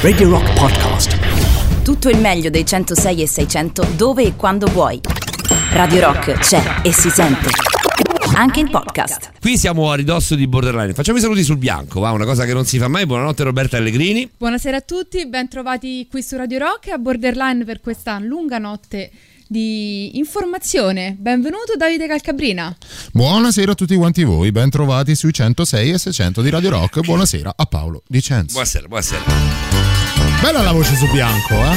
Radio Rock Podcast. Tutto il meglio dei 106 e 600 dove e quando vuoi. Radio Rock c'è e si sente. Anche in podcast. Qui siamo a ridosso di Borderline. Facciamo i saluti sul bianco, va? Una cosa che non si fa mai. Buonanotte Roberta Allegrini. Buonasera a tutti, ben trovati qui su Radio Rock e a Borderline per questa lunga notte di informazione. Benvenuto Davide Calcabrina. Buonasera a tutti quanti voi, ben trovati sui 106 e 600 di Radio Rock. Buonasera a Paolo Dicenzo. Buonasera, buonasera. Bella la voce su bianco, eh?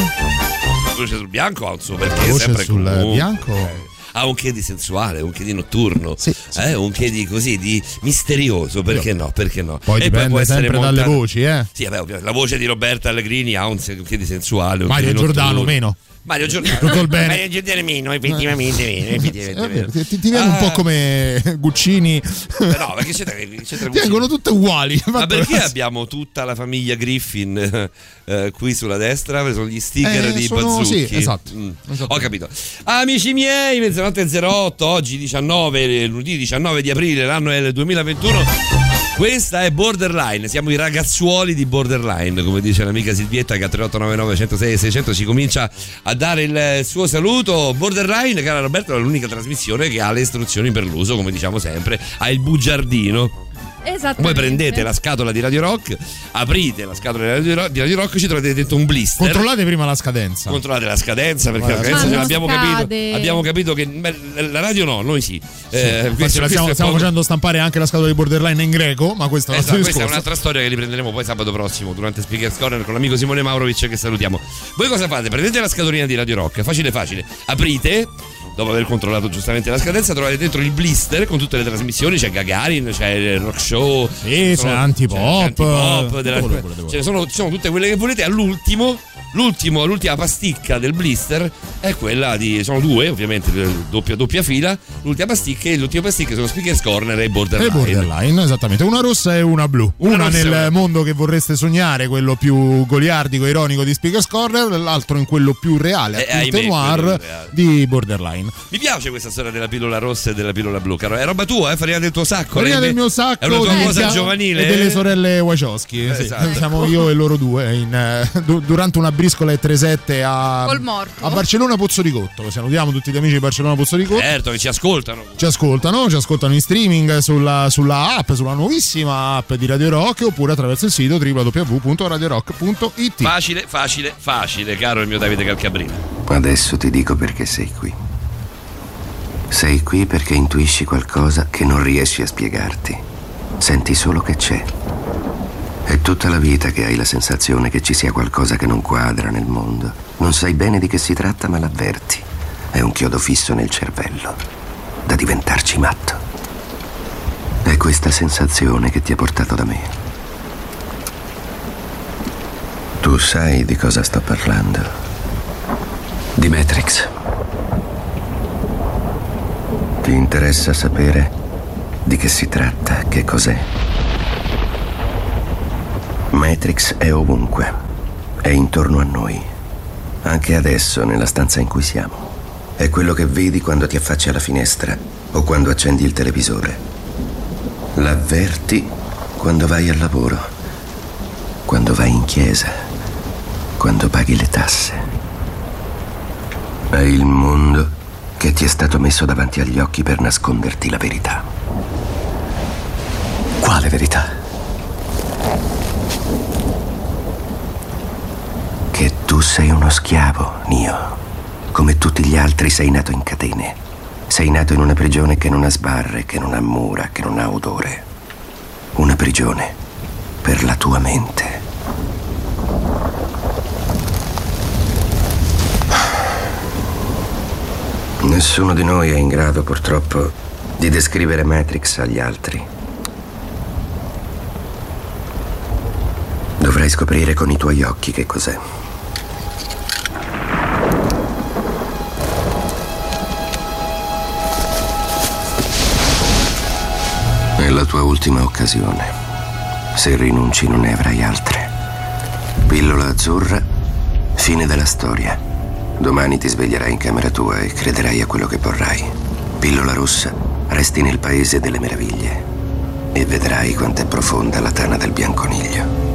La voce sul bianco ha un suo perché La voce sempre sul comunque. bianco. Ha un che di sensuale, un che di notturno, Sì, sì. eh, un che di così, di misterioso, perché no, perché no. Poi E dipende essere sempre dalle montata- voci, eh? Sì, vabbè, la voce di Roberta Allegrini ha un, che di sensuale. Mario di Giordano meno. Mario Giordano. Tutto il bene. Mario Giordano meno, effettivamente meno, effettivamente Eh, meno. ti, ti- viene un Ah, po' come Guccini. No, perché c'entra, c'entra Ti vengono tutte uguali. Ma perché abbiamo tutta la famiglia Griffin eh, eh, qui sulla destra? Sono gli sticker Eh, di sono- Bazzucchi. sì, esatto. Mm, Esatto. Ho capito. Amici miei, mezzanotte 08, oggi 19, lunedì 19 di aprile, l'anno è il 2021. Questa è Borderline, siamo i ragazzuoli di Borderline, come dice l'amica Silvietta che a 3899 106 e 600 ci comincia a dare il suo saluto. Borderline, cara Roberto, è l'unica trasmissione che ha le istruzioni per l'uso, come diciamo sempre, ha il bugiardino. Esattamente. Voi prendete la scatola di Radio Rock, aprite la scatola di Radio Rock, di Radio Rock ci trovate dentro un blister. Controllate prima la scadenza. Controllate la scadenza perché la scadenza ce l'abbiamo scade. capito. Abbiamo capito che beh, la radio no, noi sì. Eh, Infatti questo- la stiamo, stiamo facendo stampare anche la scatola di borderline in greco, ma questo è Esatto, questa è un'altra storia che riprenderemo poi sabato prossimo durante Speakers Corner con l'amico Simone Maurovic che salutiamo. Voi cosa fate? Prendete la scatolina di Radio Rock, facile facile, aprite. Dopo aver controllato giustamente la scadenza, trovate dentro il blister con tutte le trasmissioni. C'è Gagarin, c'è il rock show, Sì, c'è Antipop, c'è Antipop, della- ce ne sono, sono tutte quelle che volete. All'ultimo, l'ultimo, l'ultima pasticca del blister è quella di. Sono due, ovviamente, doppia, doppia fila. L'ultima pasticca e l'ultima pasticca sono Speakers Corner e Borderline. E borderline, esattamente, una rossa e una blu. Una Una, nel una- mondo che vorreste sognare, quello più goliardico, ironico di Speakers Corner, l'altro in quello più reale, Eh, ahimè, noir quello più reale. di Borderline. Mi piace questa storia della pillola rossa e della pillola blu, caro. È roba tua, eh? Farina del tuo sacco. Farina del mio sacco È una tua di- cosa giovanile. e delle eh? sorelle Wachowski. sì. Esatto. Siamo io e loro due in, eh, du- durante una briscola e 37 a, a Barcellona Pozzoricotto. Salutiamo tutti gli amici di Barcellona Pozzoricotto. Certo, che ci ascoltano. Ci ascoltano, ci ascoltano in streaming sulla, sulla app, sulla nuovissima app di Radio Rock oppure attraverso il sito www.radiorock.it. Facile, facile, facile, caro il mio Davide Calcabrina. Adesso ti dico perché sei qui. Sei qui perché intuisci qualcosa che non riesci a spiegarti. Senti solo che c'è. È tutta la vita che hai la sensazione che ci sia qualcosa che non quadra nel mondo. Non sai bene di che si tratta, ma l'avverti. È un chiodo fisso nel cervello, da diventarci matto. È questa sensazione che ti ha portato da me. Tu sai di cosa sto parlando. Di Matrix. Ti interessa sapere di che si tratta, che cos'è? Matrix è ovunque, è intorno a noi, anche adesso nella stanza in cui siamo. È quello che vedi quando ti affacci alla finestra o quando accendi il televisore. L'avverti quando vai al lavoro, quando vai in chiesa, quando paghi le tasse. È il mondo che ti è stato messo davanti agli occhi per nasconderti la verità. Quale verità? Che tu sei uno schiavo, Nio. Come tutti gli altri sei nato in catene. Sei nato in una prigione che non ha sbarre, che non ha mura, che non ha odore. Una prigione per la tua mente. Nessuno di noi è in grado, purtroppo, di descrivere Matrix agli altri. Dovrai scoprire con i tuoi occhi che cos'è. È la tua ultima occasione. Se rinunci non ne avrai altre. Pillola azzurra, fine della storia. Domani ti sveglierai in camera tua e crederai a quello che vorrai. Pillola rossa, resti nel paese delle meraviglie e vedrai quanto è profonda la tana del bianconiglio.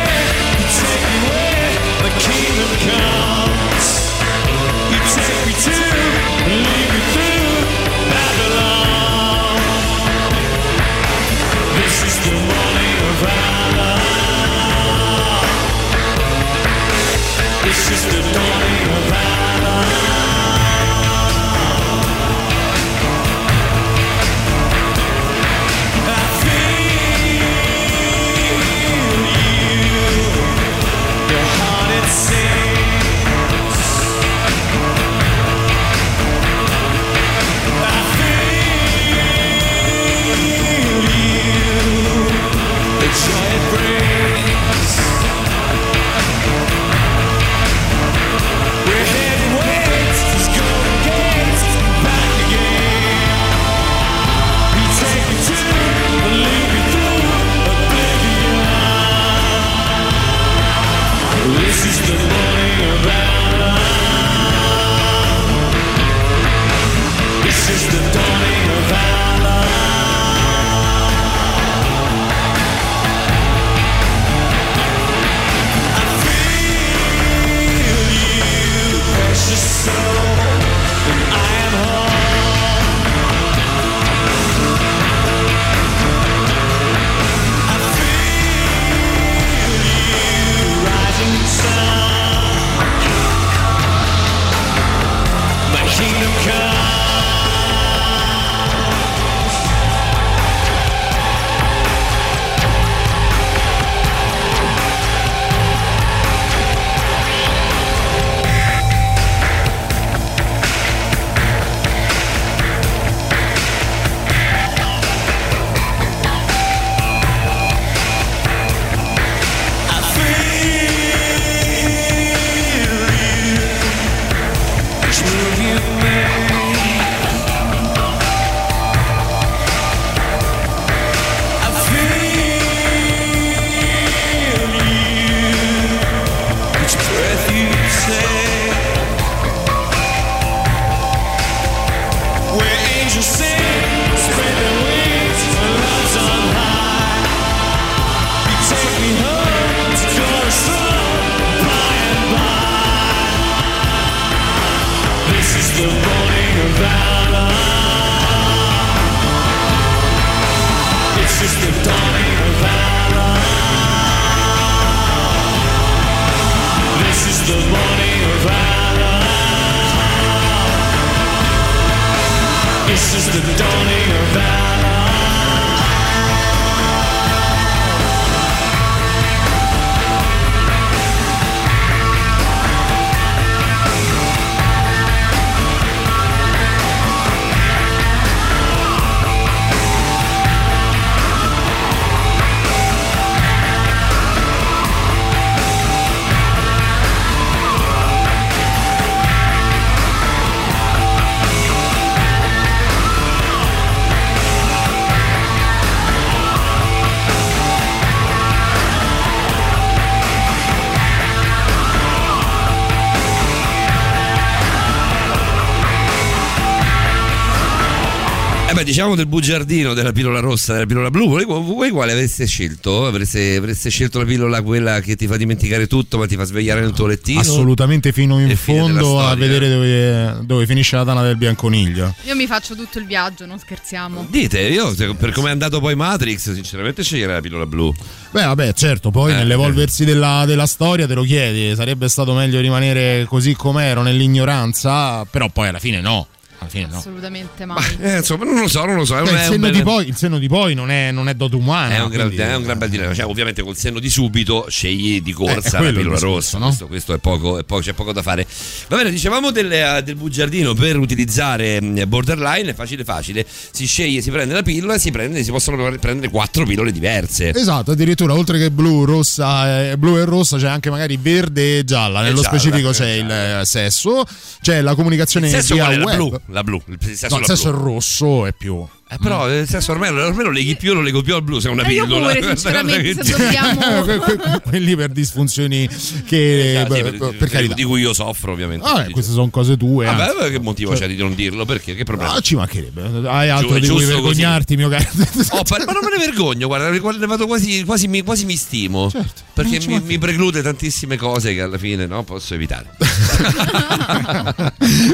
diciamo del bugiardino della pillola rossa, della pillola blu, voi, voi quale avreste scelto? Avreste, avreste, scelto la pillola quella che ti fa dimenticare tutto ma ti fa svegliare nel tuo lettino? Assolutamente fino in fondo a vedere dove, dove, finisce la tana del bianconiglio. Io mi faccio tutto il viaggio, non scherziamo. Dite, io per come è andato poi Matrix, sinceramente sceglierei la pillola blu. Beh, vabbè, certo, poi eh, nell'evolversi della, della storia te lo chiedi, sarebbe stato meglio rimanere così com'ero nell'ignoranza, però poi alla fine no fine no. Assolutamente mai. Eh, insomma, non lo so, non lo so. È Beh, un, il, senno bel- di poi, il senno di poi non è, non è dote umana. È un, gran, quindi- è un gran bel dilemma. Cioè, ovviamente col senno di subito scegli di corsa Eh, la pillola rossa. no? Questo, questo è poco, è poco- c'è poco da fare. Va bene, dicevamo del, eh, del bugiardino per utilizzare mh, borderline, è facile facile. Si sceglie, si prende la pillola e si, prende, si possono pre- prendere quattro pillole diverse. Esatto, addirittura oltre che blu, rossa, eh, blu e rossa c'è anche magari verde e gialla. Nello gialla, specifico e c'è gialla. il eh, sesso, c'è la comunicazione Il sesso via qual è? La web. blu, la blu, il No, il rosso è più. Eh, però il sesso ormai, ormai lo leghi più, lo leggo più al blu, se è una Eh, pillola. pure, sinceramente, dobbiamo... Que- que- quelli per disfunzioni che Ah, sì, beh, per, per carità. di cui io soffro, ovviamente. Ah, eh, queste sono cose tue. Vabbè, anzi. che motivo c'è di non dirlo? Perché? Che problema? Ah, ci mancherebbe. Hai altro Giu- di cui giusto così. vergognarti, mio caro. Oh, pa- ma non me ne vergogno, guarda, ne vado quasi, quasi, mi, quasi mi stimo. Certo, perché mi, mi preclude tantissime cose che alla fine no, posso evitare.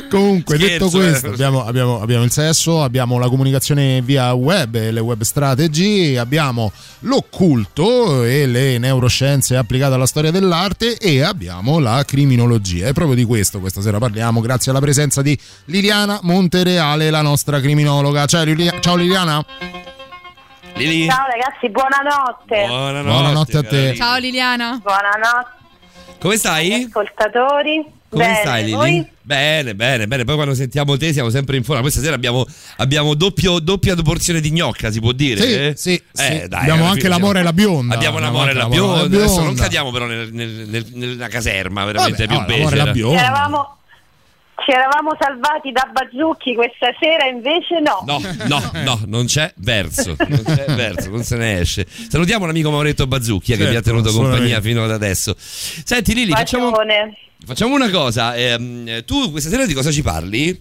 Comunque, detto Scherzo, eh. questo, abbiamo, abbiamo- abbiamo il sesso, abbiamo la comunicazione via web e le web strategy, abbiamo l'occulto e le neuroscienze applicate alla storia dell'arte e abbiamo la criminologia. E proprio di questo questa sera parliamo grazie alla presenza di Liliana Montereale, la nostra criminologa. Ciao, Lilia- ciao Liliana. Lili? Ciao ragazzi, buonanotte. Buonanotte, Buonanotte a te. Ciao Liliana. Buonanotte Come stai? ascoltatori. Come Bene, stai Lili? voi? Bene, bene, bene. Poi quando sentiamo te siamo sempre in forma. Questa sera abbiamo, abbiamo doppio- doppia porzione di gnocca, si può dire? Sì, eh? sì, Eh, sì. dai, Abbiamo anche fine l'amore e la bionda. Abbiamo l'amore e la bionda. Adesso non cadiamo però nel- nel- nel- nella caserma, veramente Vabbè, più no, l'amore e la bionda. eravamo, ci eravamo salvati da Bazzucchi questa sera, invece no. No, no, no, non c'è verso, non c'è verso, non se ne esce. Salutiamo l'amico Mauretto Bazzucchia che Certo, vi ha tenuto compagnia fino ad adesso. Senti Lili, facciamo, facciamo una cosa. ehm, tu questa sera di cosa ci parli?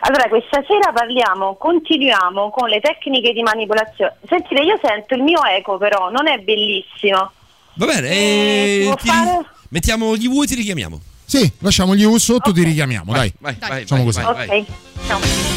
Allora, questa sera parliamo, continuiamo con le tecniche di manipolazione. Sentite, io sento il mio eco però, non è bellissimo. Va bene, Eh, eh, ti- fare? mettiamo gli U e ti richiamiamo. Sì, lasciamo gli U sotto, ti richiamiamo, dai. Vai, Dai. vai, Facciamo vai, così. vai, vai. ok. Ciao.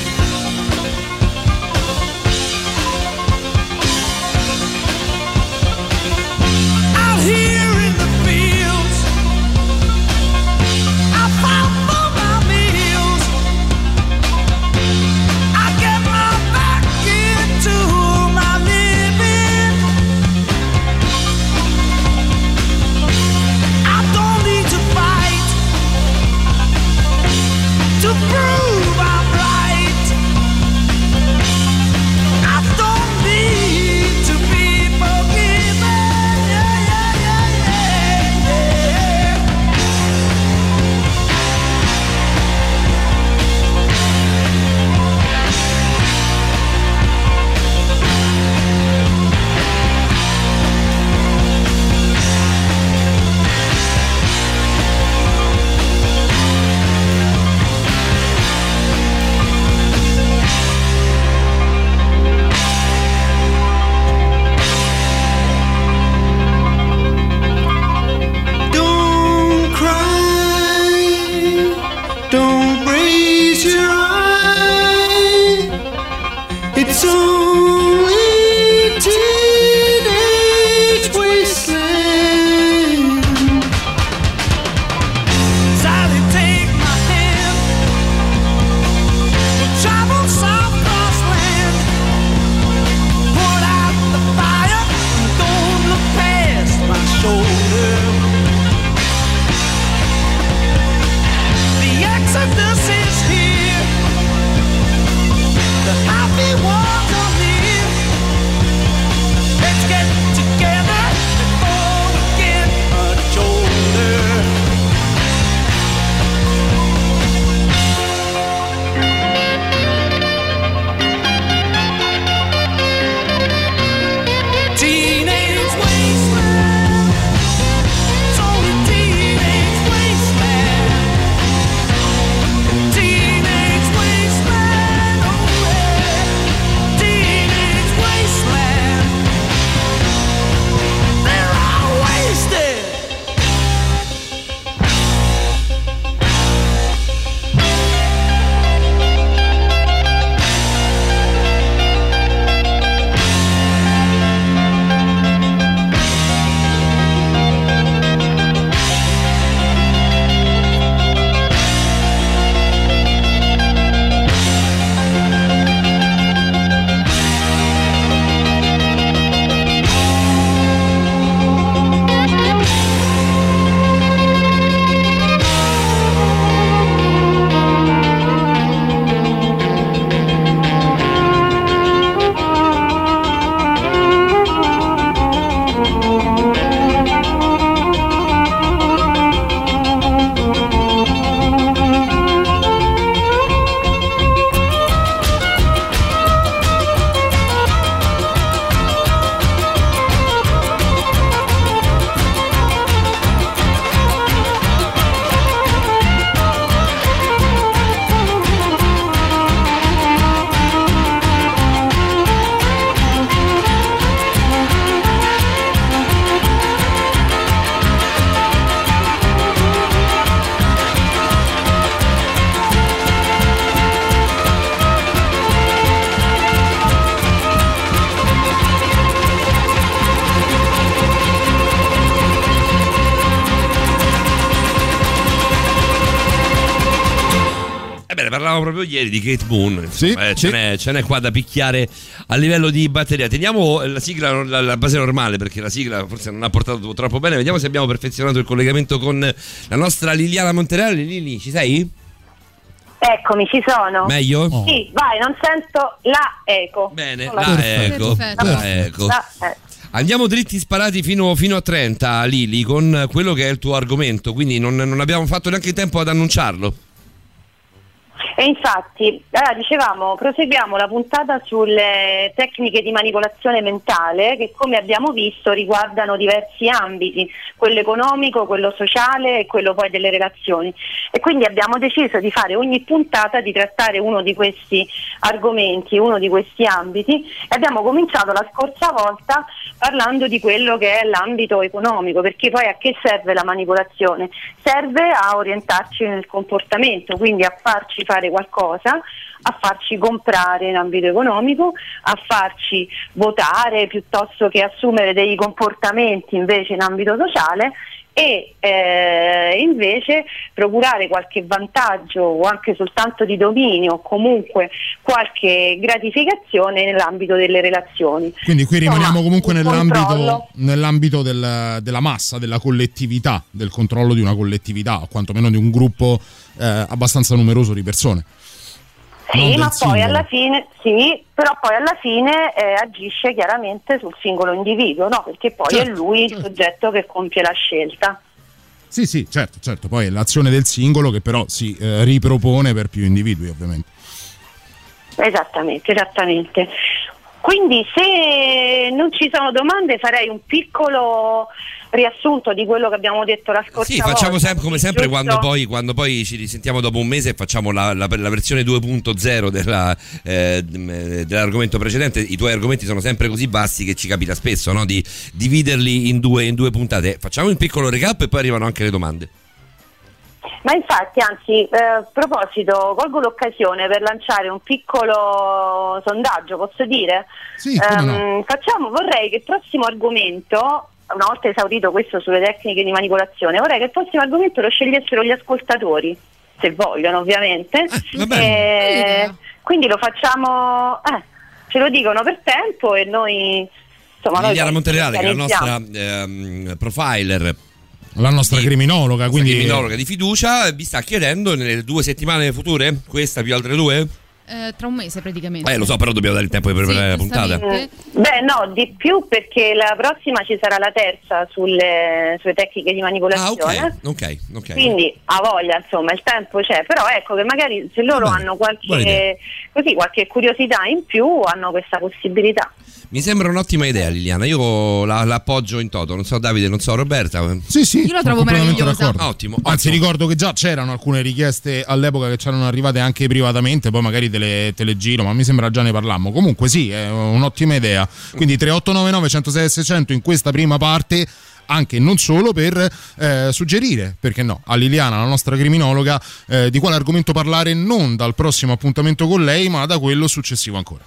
Proprio ieri di Kate Moon. Sì, eh, sì. ce, n'è, ce n'è qua da picchiare a livello di batteria. Teniamo la sigla, la, la base normale, perché la sigla forse non ha portato troppo bene. Vediamo se abbiamo perfezionato il collegamento con la nostra Liliana Montereale. Lili, ci sei? Eccomi, ci sono. Meglio? Oh. Sì, vai, non sento la eco. Bene, la. Perfetto. la ecco. la- eh. Andiamo dritti sparati fino, fino a 30, Lili, con quello che è il tuo argomento. Quindi non, non abbiamo fatto neanche tempo ad annunciarlo. E infatti, allora, dicevamo, proseguiamo la puntata sulle tecniche di manipolazione mentale che come abbiamo visto riguardano diversi ambiti, quello economico, quello sociale e quello poi delle relazioni. E quindi abbiamo deciso di fare ogni puntata di trattare uno di questi argomenti, uno di questi ambiti e abbiamo cominciato la scorsa volta parlando di quello che è l'ambito economico, perché poi a che serve la manipolazione? Serve a orientarci nel comportamento, quindi a farci fare qualcosa, a farci comprare in ambito economico, a farci votare piuttosto che assumere dei comportamenti invece in ambito sociale e eh, invece procurare qualche vantaggio o anche soltanto di dominio o comunque qualche gratificazione nell'ambito delle relazioni. Quindi qui rimaniamo comunque un nell'ambito, nell'ambito del- della massa, della collettività, del controllo di una collettività o quantomeno di un gruppo eh, abbastanza numeroso di persone. Sì, ma poi alla fine, sì, però poi alla fine eh, agisce chiaramente sul singolo individuo, no? Perché poi Certo, è lui il certo. soggetto che compie la scelta. Sì, sì, certo, certo. Poi è l'azione del singolo che però si eh, ripropone per più individui, ovviamente. Esattamente, esattamente. Quindi se non ci sono domande farei un piccolo riassunto di quello che abbiamo detto la scorsa Sì, volta. facciamo sempre, come sempre quando poi, quando poi ci risentiamo dopo un mese e facciamo la, la- la versione 2.0 della, eh, d- dell'argomento precedente. I tuoi argomenti sono sempre così bassi che ci capita spesso no? di dividerli in due, in due puntate. Facciamo un piccolo recap e poi arrivano anche le domande. Ma infatti, anzi, eh, a proposito, colgo l'occasione per lanciare un piccolo sondaggio, posso dire? Sì, come no. Facciamo, vorrei che il prossimo argomento, una volta esaurito questo sulle tecniche di manipolazione, vorrei che il prossimo argomento lo scegliessero gli ascoltatori, se vogliono ovviamente. Eh, Bella. quindi lo facciamo, eh, ce lo dicono per tempo e noi... Insomma, noi Liliana poi Montereale, che è la nostra ehm, profiler, La nostra Sì. criminologa, quindi criminologa di fiducia, vi sta chiedendo nelle due settimane future, questa più altre due? Eh, tra un mese praticamente. Eh, lo so, però dobbiamo dare il tempo per Sì, preparare la puntata. Beh, no, di più perché la prossima ci sarà la terza sulle, sulle tecniche di Ah, manipolazione. ok, ok, ok. Quindi ha voglia, insomma, il tempo c'è, però ecco che magari se loro bene, hanno qualche, così, qualche curiosità in più hanno questa possibilità. Mi sembra un'ottima idea, Liliana. Io la, la appoggio in toto. Non so, Davide, non so, Roberta. Sì, sì, Io la trovo meravigliosa. d'accordo. Ottimo, Anzi, ottimo. ricordo che già c'erano alcune richieste all'epoca che c'erano arrivate anche privatamente, poi magari te le, te le giro, ma mi sembra già ne parlammo. Comunque sì, è un'ottima idea. Quindi 3899 106 e 600 in questa prima parte anche e non solo per eh, suggerire, perché no, a Liliana, la nostra criminologa, eh, di quale argomento parlare non dal prossimo appuntamento con lei, ma da quello successivo ancora.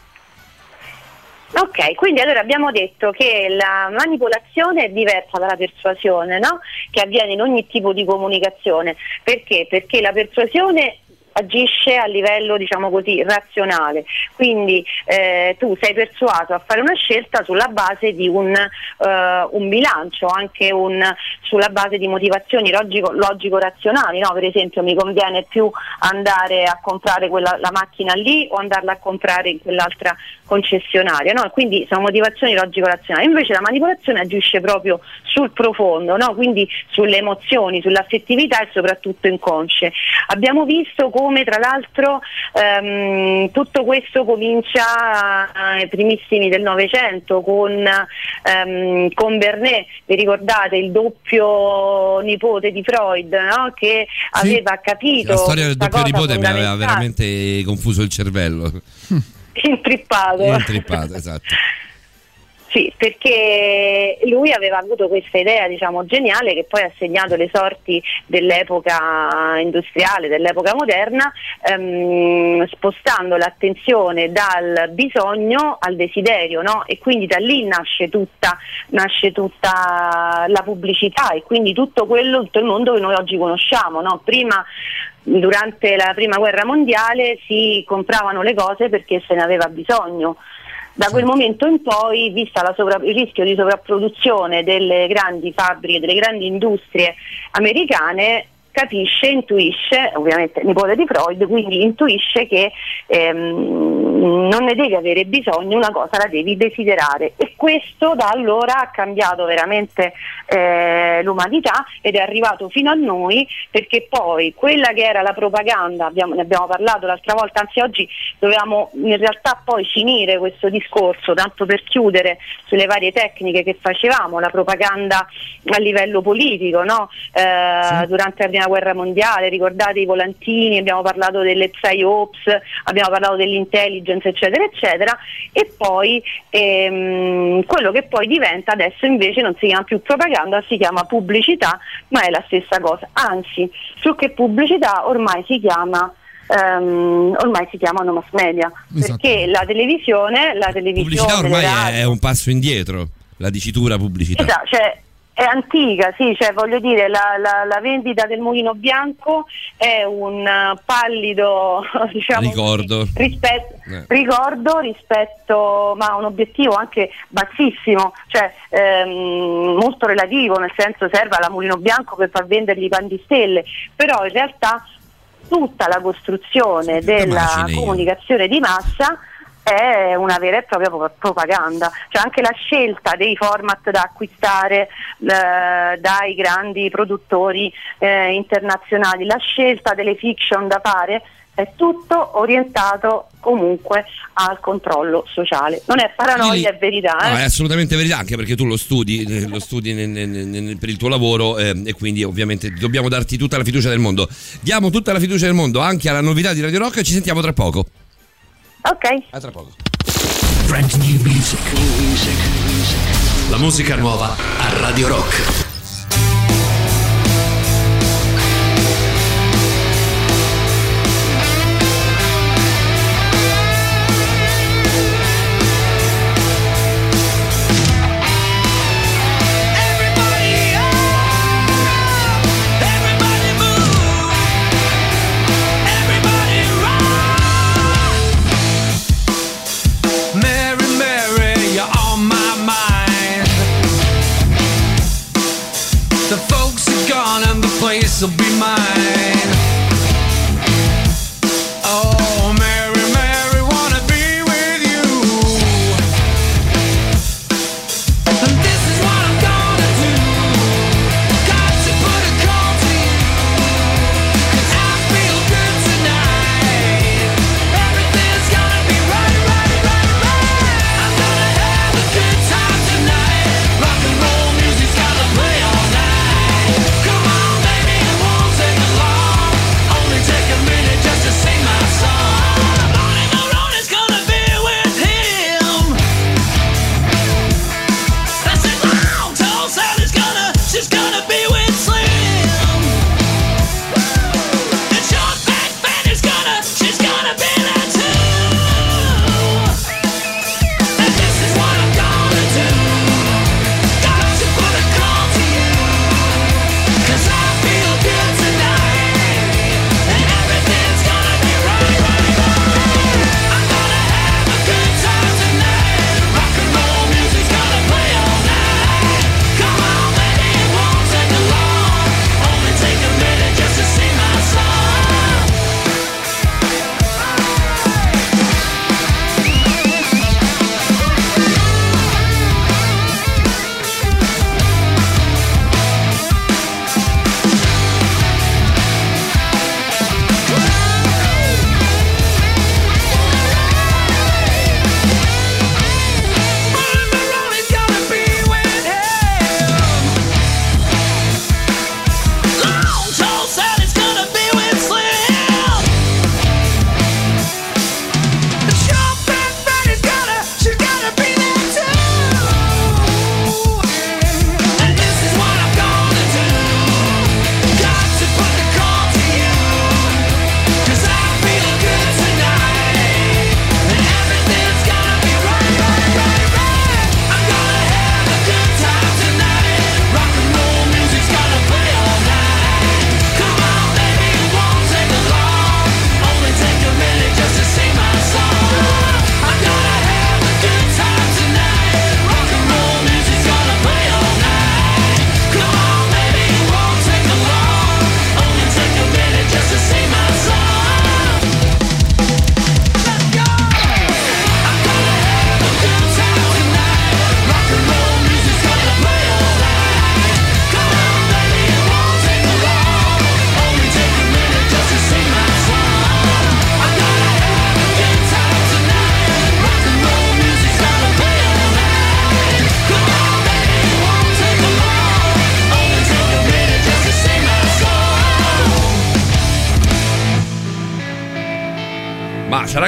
Ok, quindi allora abbiamo detto che la manipolazione è diversa dalla persuasione, no? che avviene in ogni tipo di comunicazione. Perché? Perché la persuasione agisce a livello diciamo così razionale quindi eh, tu sei persuaso a fare una scelta sulla base di un, eh, un bilancio anche un, sulla base di motivazioni logico, logico-razionali no? per esempio mi conviene più andare a comprare quella, la macchina lì o andarla a comprare in quell'altra concessionaria no? quindi sono motivazioni logico-razionali invece la manipolazione agisce proprio sul profondo no? quindi sulle emozioni, sull'affettività e soprattutto inconsce abbiamo visto come tra l'altro ehm, tutto questo comincia ai primissimi del Novecento con, ehm, con Bernet, vi ricordate il doppio nipote di Freud no? che aveva capito La storia del doppio nipote mi aveva veramente confuso il cervello. intrippato. Intrippato, esatto. Sì, perché lui aveva avuto questa idea, diciamo, geniale che poi ha segnato le sorti dell'epoca industriale, dell'epoca moderna, ehm, spostando l'attenzione dal bisogno al desiderio, no? E quindi da lì nasce tutta, nasce tutta la pubblicità e quindi tutto quello, tutto il mondo che noi oggi conosciamo, no? Prima durante la prima guerra mondiale si compravano le cose perché se ne aveva bisogno. Da quel momento in poi, vista sovra- il rischio di sovrapproduzione delle grandi fabbriche, delle grandi industrie americane, capisce, intuisce, ovviamente nipote di Freud, quindi intuisce che ehm, non ne devi avere bisogno, una cosa la devi desiderare e questo da allora ha cambiato veramente eh, l'umanità ed è arrivato fino a noi perché poi quella che era la propaganda, abbiamo- ne abbiamo parlato l'altra volta, anzi oggi dovevamo in realtà poi finire questo discorso, tanto per chiudere sulle varie tecniche che facevamo, la propaganda a livello politico, no? Eh, durante la prima guerra mondiale, ricordate i volantini, abbiamo parlato delle psyops, abbiamo parlato dell'intelligence, eccetera, eccetera, e poi ehm, quello che poi diventa adesso invece non si chiama più propaganda, si chiama pubblicità, ma è la stessa cosa, anzi, più che pubblicità ormai si chiama ehm, ormai si chiamano mass media Esatto. perché la televisione la televisione Pubblicità ormai è, è un passo indietro, la dicitura pubblicità. Esatto, cioè, è antica, sì, cioè, voglio dire, la, la- la vendita del mulino bianco è un eh, pallido diciamo, Ricordo. rispetto, Eh. ricordo rispetto ma a un obiettivo anche bassissimo, cioè ehm, molto relativo, nel senso serve alla mulino bianco per far vendergli i pan di stelle, però in realtà tutta la costruzione della comunicazione di massa è una vera e propria pro- propaganda, cioè anche la scelta dei format da acquistare eh, dai grandi produttori eh, internazionali, la scelta delle fiction da fare è tutto orientato comunque al controllo sociale. Non è paranoia, è verità. No, eh. è assolutamente verità, anche perché tu lo studi, eh, lo studi nel- nel- nel- per il tuo lavoro eh, e quindi ovviamente dobbiamo darti tutta la fiducia del mondo. Diamo tutta la fiducia del mondo anche alla novità di Radio Rock e ci sentiamo tra poco. Ok. A tra poco. Brand new music. La musica nuova a Radio Rock.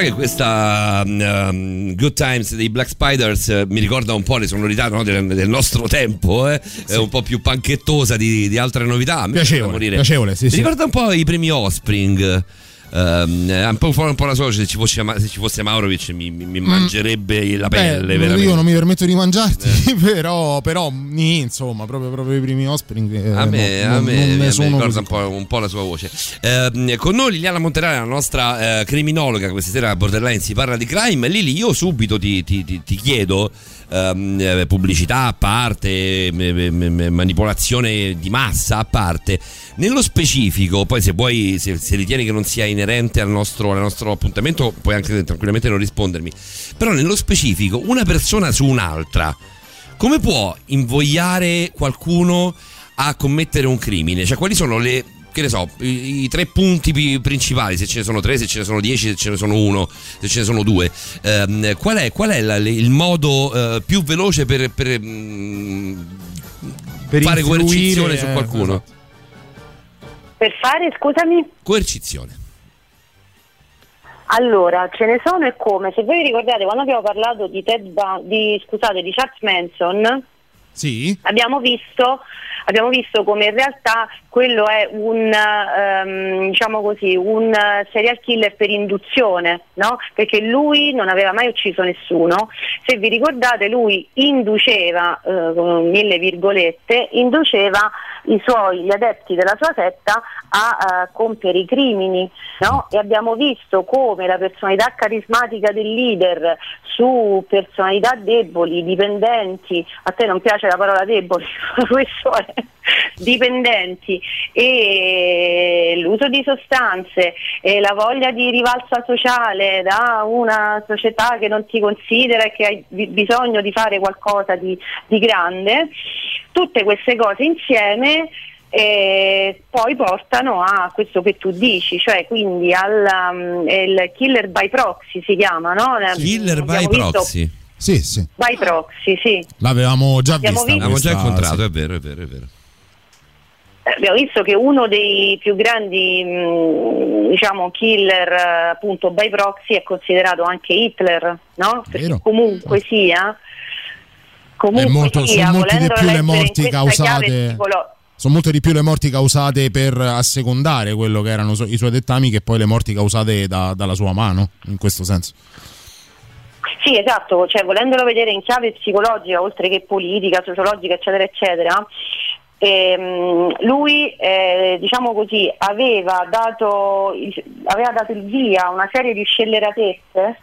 Che questa um, Good Times dei Black Spiders eh, mi ricorda un po' le sonorità no, del, del nostro tempo, eh? è un po' più panchettosa di, di altre novità. A me Piacevole, piacevole, sì, mi sì. ricorda un po' i primi Offspring. Ehm, è un po', un po' la sua, se ci fosse, se ci fosse Maurovic mi, mi- mi mangerebbe la pelle, Mm. Beh, io non mi permetto di mangiarti, però, però nì, insomma, proprio, proprio i primi Offspring. eh, A me, no, a non- me- non me ricorda un po', un po' la sua voce. Ehm, con noi Liliana Monterale, la nostra eh, criminologa, questa sera a Borderline si parla di crime. Lili, io subito ti, ti- ti- ti chiedo, ehm, eh, pubblicità a parte, manipolazione di massa a parte, nello specifico, poi se vuoi, se, se ritieni che non sia inerente al nostro, al nostro appuntamento, puoi anche tranquillamente non rispondermi, però nello specifico, una persona su un'altra, come può invogliare qualcuno a commettere un crimine? Cioè, quali sono le. Che ne so, i, i tre punti principali, se ce ne sono tre, se ce ne sono dieci, se ce ne sono uno, se ce ne sono due. Ehm, qual è, qual è la- il modo eh, più veloce per, per, mm, Per fare coercizione su qualcuno? Per fare, scusami? Coercizione. Allora, ce ne sono e come? Se voi vi ricordate, quando abbiamo parlato di, Ted Ba- di, scusate, di Charles Manson, Sì? abbiamo visto, abbiamo visto come in realtà quello è un, ehm, diciamo così, un serial killer per induzione, no? perché lui non aveva mai ucciso nessuno. Se vi ricordate lui induceva, eh, con mille virgolette, induceva i suoi, gli adepti della sua setta a eh, compiere i crimini no? e abbiamo visto come la personalità carismatica del leader su personalità deboli, dipendenti, a te non piace la parola deboli, è dipendenti e l'uso di sostanze e la voglia di rivalsa sociale da una società che non ti considera e che hai bi- bisogno di fare qualcosa di, di grande, tutte queste cose insieme eh, poi portano a questo che tu dici, cioè quindi al um, il killer by proxy si chiama, no? Killer by Abbiamo visto- proxy. Sì, sì. By proxy, sì. L'avevamo già Abbiamo vista. visto- L'abbiamo già incontrato, sì. è vero, è vero, è vero. Eh, Abbiamo visto che uno dei più grandi mh, diciamo, killer eh, appunto by proxy è considerato anche Hitler, no? Perché Vero. comunque sia, comunque molto- sia, sono molte di più le morti causate- Sono molte di più le morti causate per assecondare quello che erano i suoi dettami che poi le morti causate da- dalla sua mano, in questo senso. Sì, esatto, cioè volendolo vedere in chiave psicologica, oltre che politica, sociologica, eccetera, eccetera, ehm, lui, eh, diciamo così, aveva dato, il, aveva dato il via a una serie di scelleratezze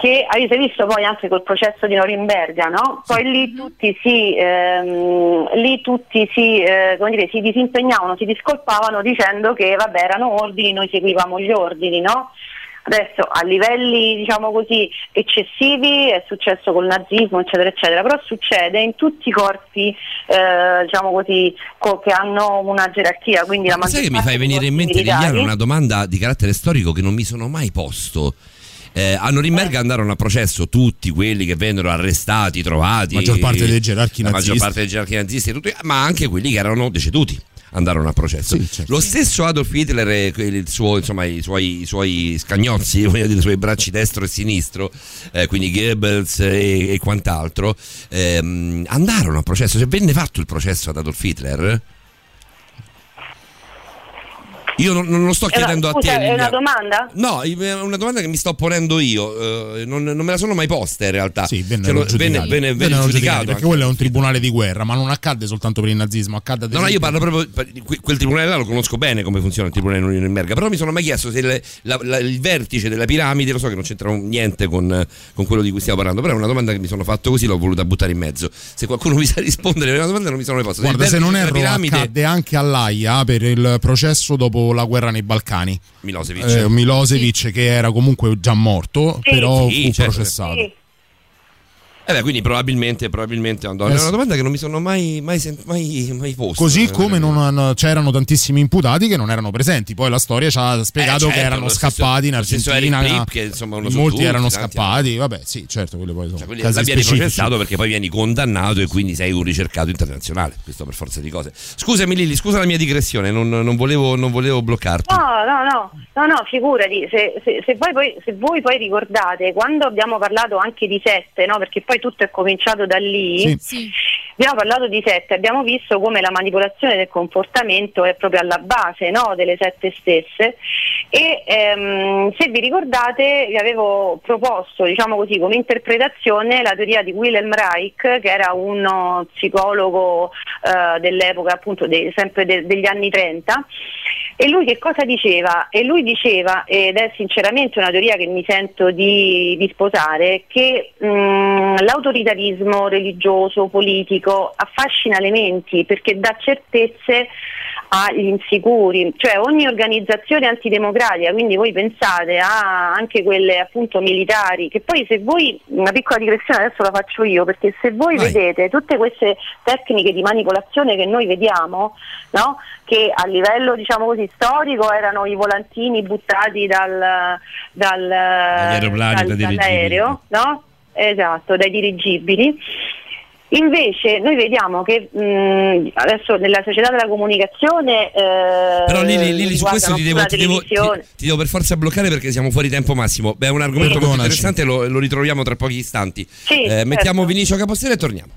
che avete visto poi anche col processo di Norimberga, no? Poi lì tutti si, ehm, lì tutti si, eh, come dire, si disimpegnavano, si discolpavano dicendo che vabbè erano ordini, noi seguivamo gli ordini, no? Adesso a livelli diciamo così eccessivi è successo col nazismo eccetera eccetera, però succede in tutti i corpi eh, diciamo così co- che hanno una gerarchia, quindi la Ma sai che mi fai venire in mente Liliana una domanda di carattere storico che non mi sono mai posto. Eh, a Norimberga andarono a processo tutti quelli che vennero arrestati, trovati. Maggior parte dei gerarchi la nazisti. maggior parte dei gerarchi nazisti, tutti, ma anche quelli che erano deceduti andarono a processo. Sì, certo. Lo stesso Adolf Hitler e il suo, insomma, i, suoi, i suoi scagnozzi, voglio dire, i suoi bracci destro e sinistro, eh, quindi Goebbels e, e quant'altro, ehm, andarono a processo. Se venne fatto il processo ad Adolf Hitler, io non, non lo sto È chiedendo scusa, a te. è una domanda? No, è una domanda che mi sto ponendo io, eh, non, non me la sono mai posta in realtà. Sì, vennero Cioè, giudicati. venne, venne- venne giudicato. giudicati, perché anche. quello è un tribunale di guerra, ma non accadde soltanto per il nazismo, accadde ad No, no, io parlo proprio quel tribunale là, lo conosco bene come funziona il tribunale di Norimberga, però mi sono mai chiesto se il, la- la- il vertice della piramide, lo so che non c'entra niente con, con quello di cui stiamo parlando, però è una domanda che mi sono fatto così, l'ho voluta buttare in mezzo. Se qualcuno mi sa rispondere a una domanda non mi sono mai posto. Guarda, il se non erro, piramide, accadde anche all'AIA per il processo dopo la guerra nei Balcani. Milosevic. Eh, Milosevic, che era comunque già morto, Sì. però Sì, fu certo. processato. Sì. Eh beh, quindi probabilmente, probabilmente è una Eh È una domanda che non mi sono mai, mai, sent- mai, mai posto. Così Eh, come non hanno- c'erano tantissimi imputati che non erano presenti. Poi la storia ci ha spiegato Eh, che certo, erano lo stesso- scappati in Argentina. Prip, che, insomma, molti tutti, erano scappati. Vabbè, sì, certo, quelli poi sono Cioè, quindi casi vieni processato perché poi vieni condannato e quindi sei un ricercato internazionale. Questo per forza di cose. Scusami Lili, scusa la mia digressione, non, non volevo, non volevo bloccarti. No, no, no, no, no, figurati, se, se- se voi poi, se voi poi ricordate, quando abbiamo parlato anche di sette, no, perché poi tutto è cominciato da lì, Sì. abbiamo parlato di sette, abbiamo visto come la manipolazione del comportamento è proprio alla base no, delle sette stesse e ehm, se vi ricordate vi avevo proposto diciamo così, come interpretazione la teoria di Wilhelm Reich che era uno psicologo eh, dell'epoca appunto dei- sempre de- degli anni 30 e lui che cosa diceva? E lui diceva, ed è sinceramente una teoria che mi sento di, di sposare, che mh, l'autoritarismo religioso, politico affascina le menti perché dà certezze agli insicuri, cioè ogni organizzazione antidemocratica, quindi voi pensate a anche quelle appunto militari, che poi se voi, una piccola digressione adesso la faccio io, perché se voi Vai. vedete tutte queste tecniche di manipolazione che noi vediamo, no? che a livello diciamo così storico erano i volantini buttati dal, dal, dal- dall'aereo, no? Esatto, dai dirigibili. Invece noi vediamo che mh, adesso nella società della comunicazione eh, Però Lili, Lili su questo ti devo, ti, devo, ti- ti devo per forza bloccare perché siamo fuori tempo massimo. Beh, è un argomento molto Perdonaci. interessante, lo, lo ritroviamo tra pochi istanti. Sì, Eh, mettiamo certo. Vinicio Capostela e torniamo.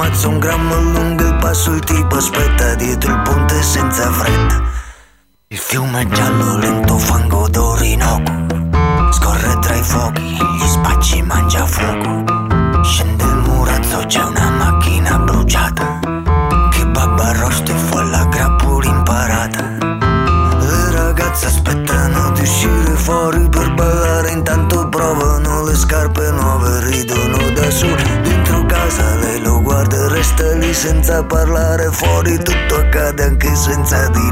Smazza un grammo allunga il passo Il tipo aspetta dietro il ponte senza fretta. Il fiume è giallo, lento anche senza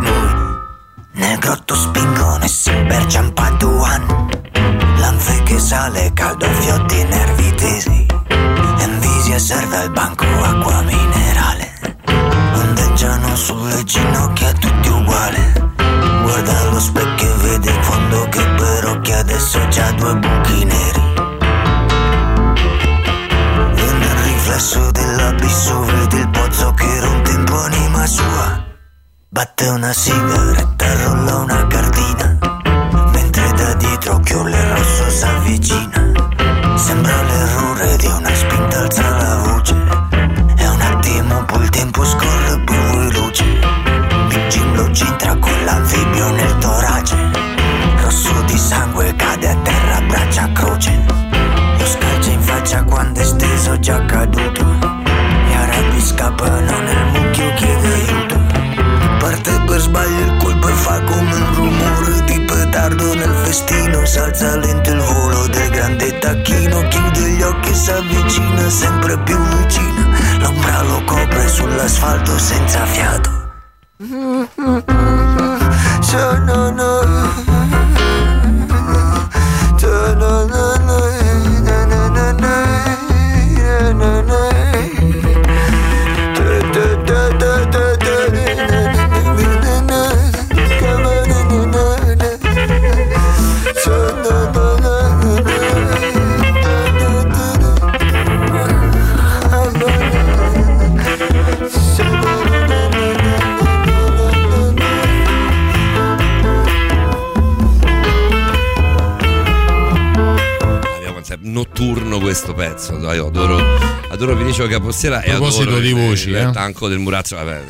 Capossera e A proposito adoro di il- voci, il, eh. tanco del Murazzo. Vabbè,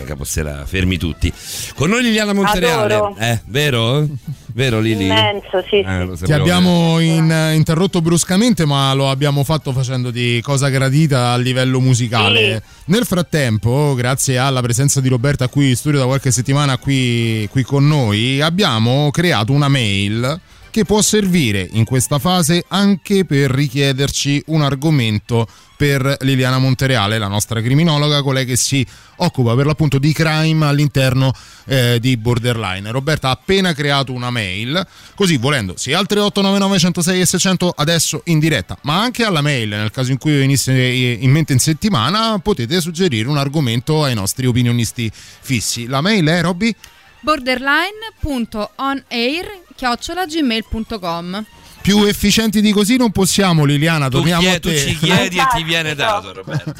eh, Capossera, fermi tutti. Con noi Liliana Montereale. Adoro. Eh, vero? Vero Lili? Immenso, sì. Eh, lo Ti abbiamo in- interrotto bruscamente, ma lo abbiamo fatto facendo di cosa gradita a livello musicale. Nel frattempo, grazie alla presenza di Roberta qui in studio da qualche settimana qui, qui con noi, abbiamo creato una mail che può servire in questa fase anche per richiederci un argomento per Liliana Montereale, la nostra criminologa, colei che si occupa per l'appunto di crime all'interno eh, di Borderline. Roberta ha appena creato una mail, così volendo sia al 3899 106 e 600 adesso in diretta, ma anche alla mail nel caso in cui venisse in mente in settimana potete suggerire un argomento ai nostri opinionisti fissi. La mail è Robby? borderline.onair.gmail.com Più efficienti di così non possiamo Liliana, Tu, torniamo chie- a tu te. ci chiedi e ti viene dato, Roberto.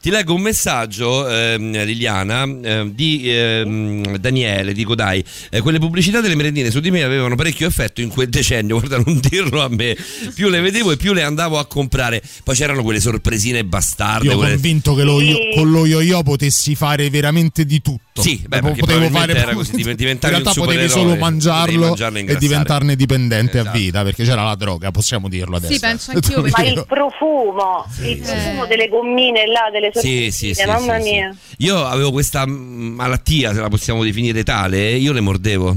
Ti leggo un messaggio, ehm, Liliana, ehm, di ehm, Daniele, dico dai, eh, quelle pubblicità delle merendine su di me avevano parecchio effetto in quel decennio, guarda non dirlo a me, più le vedevo e più le andavo a comprare, poi c'erano quelle sorpresine bastarde. Io ho quelle- convinto che lo io- con lo yo-yo potessi fare veramente di tutto. Sì, beh, Potevo perché probabilmente era fare- così, div- diventavi In realtà un potevi solo mangiarlo, e diventarne dipendente Esatto. a vita, perché c'era la droga, possiamo dirlo adesso. Sì, penso anch'io, Ma il profumo, il profumo delle gommine là, delle sorpresine, sì, sì, mamma sì, sì. mia. Io avevo questa malattia, se la possiamo definire tale, io le mordevo.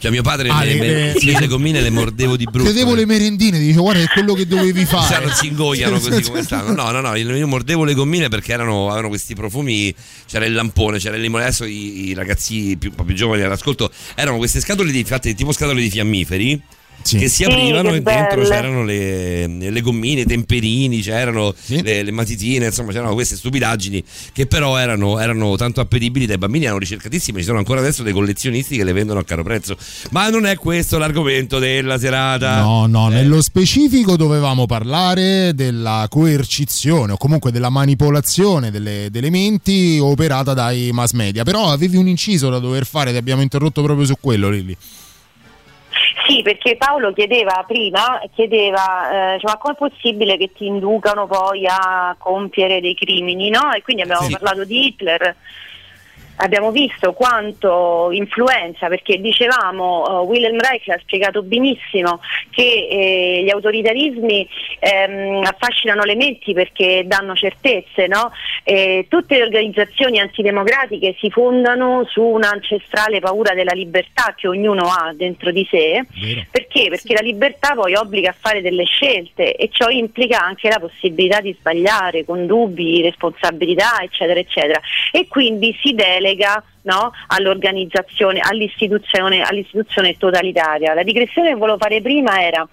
Cioè mio padre Ah, le, le- le- le gommine le mordevo di brutto. Vedevo le merendine, dicevo guarda è quello che dovevi fare. non si ingoiano così come stanno. No, no, no, io mordevo le gommine perché erano, avevano questi profumi. C'era il lampone, c'era il limone. Adesso i, i ragazzi più, più giovani all'ascolto erano queste scatole di, fatte tipo scatole di fiammiferi. Sì. Che si Sì, aprivano che e dentro belle. c'erano le, le gommine, i temperini, c'erano le, le matitine, insomma c'erano queste stupidaggini che però erano, erano tanto appetibili dai bambini, erano ricercatissime, ci sono ancora adesso dei collezionisti che le vendono a caro prezzo. Ma non è questo l'argomento della serata. No, no, Eh. nello specifico dovevamo parlare della coercizione o comunque della manipolazione delle, delle menti operata dai mass media. Però avevi un inciso da dover fare, ti abbiamo interrotto proprio su quello, Lilli. Sì, perché Paolo chiedeva prima, chiedeva, eh, cioè, ma com'è possibile che ti inducano poi a compiere dei crimini, no? E quindi abbiamo Sì. parlato di Hitler. Abbiamo visto quanto influenza, perché dicevamo, eh, Wilhelm Reich l'ha spiegato benissimo, che eh, gli autoritarismi ehm, affascinano le menti perché danno certezze, no? Eh, tutte le organizzazioni antidemocratiche si fondano su un'ancestrale paura della libertà che ognuno ha dentro di sé. Perché? Perché la libertà poi obbliga a fare delle scelte e ciò implica anche la possibilità di sbagliare con dubbi, responsabilità, eccetera, eccetera. E quindi si delega no, all'organizzazione, all'istituzione, all'istituzione totalitaria. La digressione che volevo fare prima era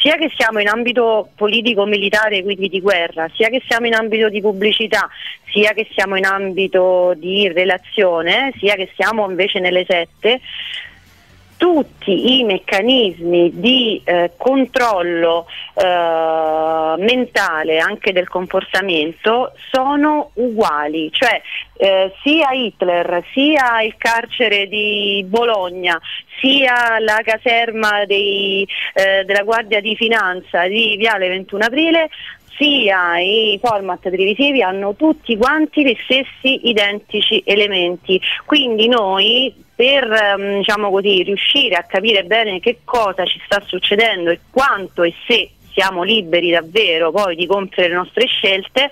sia che siamo in ambito politico-militare, quindi di guerra, sia che siamo in ambito di pubblicità, sia che siamo in ambito di relazione, sia che siamo invece nelle sette, tutti i meccanismi di eh, controllo eh, mentale anche del comportamento sono uguali, cioè eh, sia Hitler, sia il carcere di Bologna, sia la caserma dei, eh, della Guardia di Finanza di Viale 21 Aprile sia i format televisivi hanno tutti quanti gli stessi identici elementi. Quindi noi per ehm, diciamo così, riuscire a capire bene che cosa ci sta succedendo e quanto e se siamo liberi davvero poi di compiere le nostre scelte,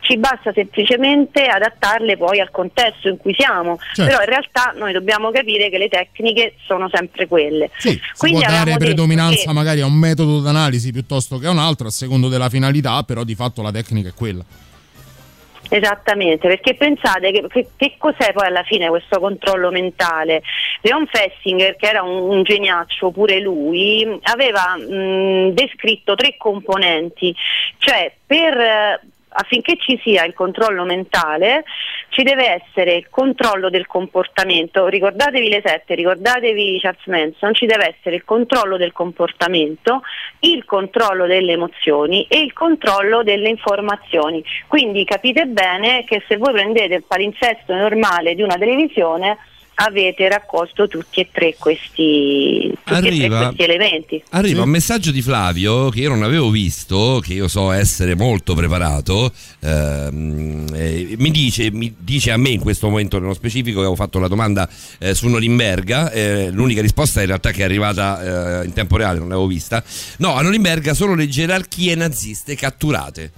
ci basta semplicemente adattarle poi al contesto in cui siamo. Certo. Però in realtà noi dobbiamo capire che le tecniche sono sempre quelle. Sì, Quindi può dare predominanza che- magari a un metodo d'analisi piuttosto che a un altro, a secondo della finalità, però di fatto la tecnica è quella. Esattamente, perché pensate che, che- che cos'è poi alla fine questo controllo mentale? Leon Fessinger, che era un, un geniaccio pure lui, aveva mh, descritto tre componenti, cioè per, affinché ci sia il controllo mentale ci deve essere il controllo del comportamento, ricordatevi le sette, ricordatevi Charles Manson, ci deve essere il controllo del comportamento, il controllo delle emozioni e il controllo delle informazioni. Quindi capite bene che se voi prendete il palinsesto normale di una televisione avete raccolto tutti e tre questi, tutti e tre Arriva- questi elementi. Arriva un messaggio di Flavio che io non avevo visto, che io so essere molto preparato. ehm, eh, mi, dice, mi dice a me in questo momento nello specifico che avevo fatto la domanda eh, su Norimberga. eh, l'unica risposta in realtà che è arrivata eh, in tempo reale, non l'avevo vista. No, a Norimberga solo le gerarchie naziste catturate.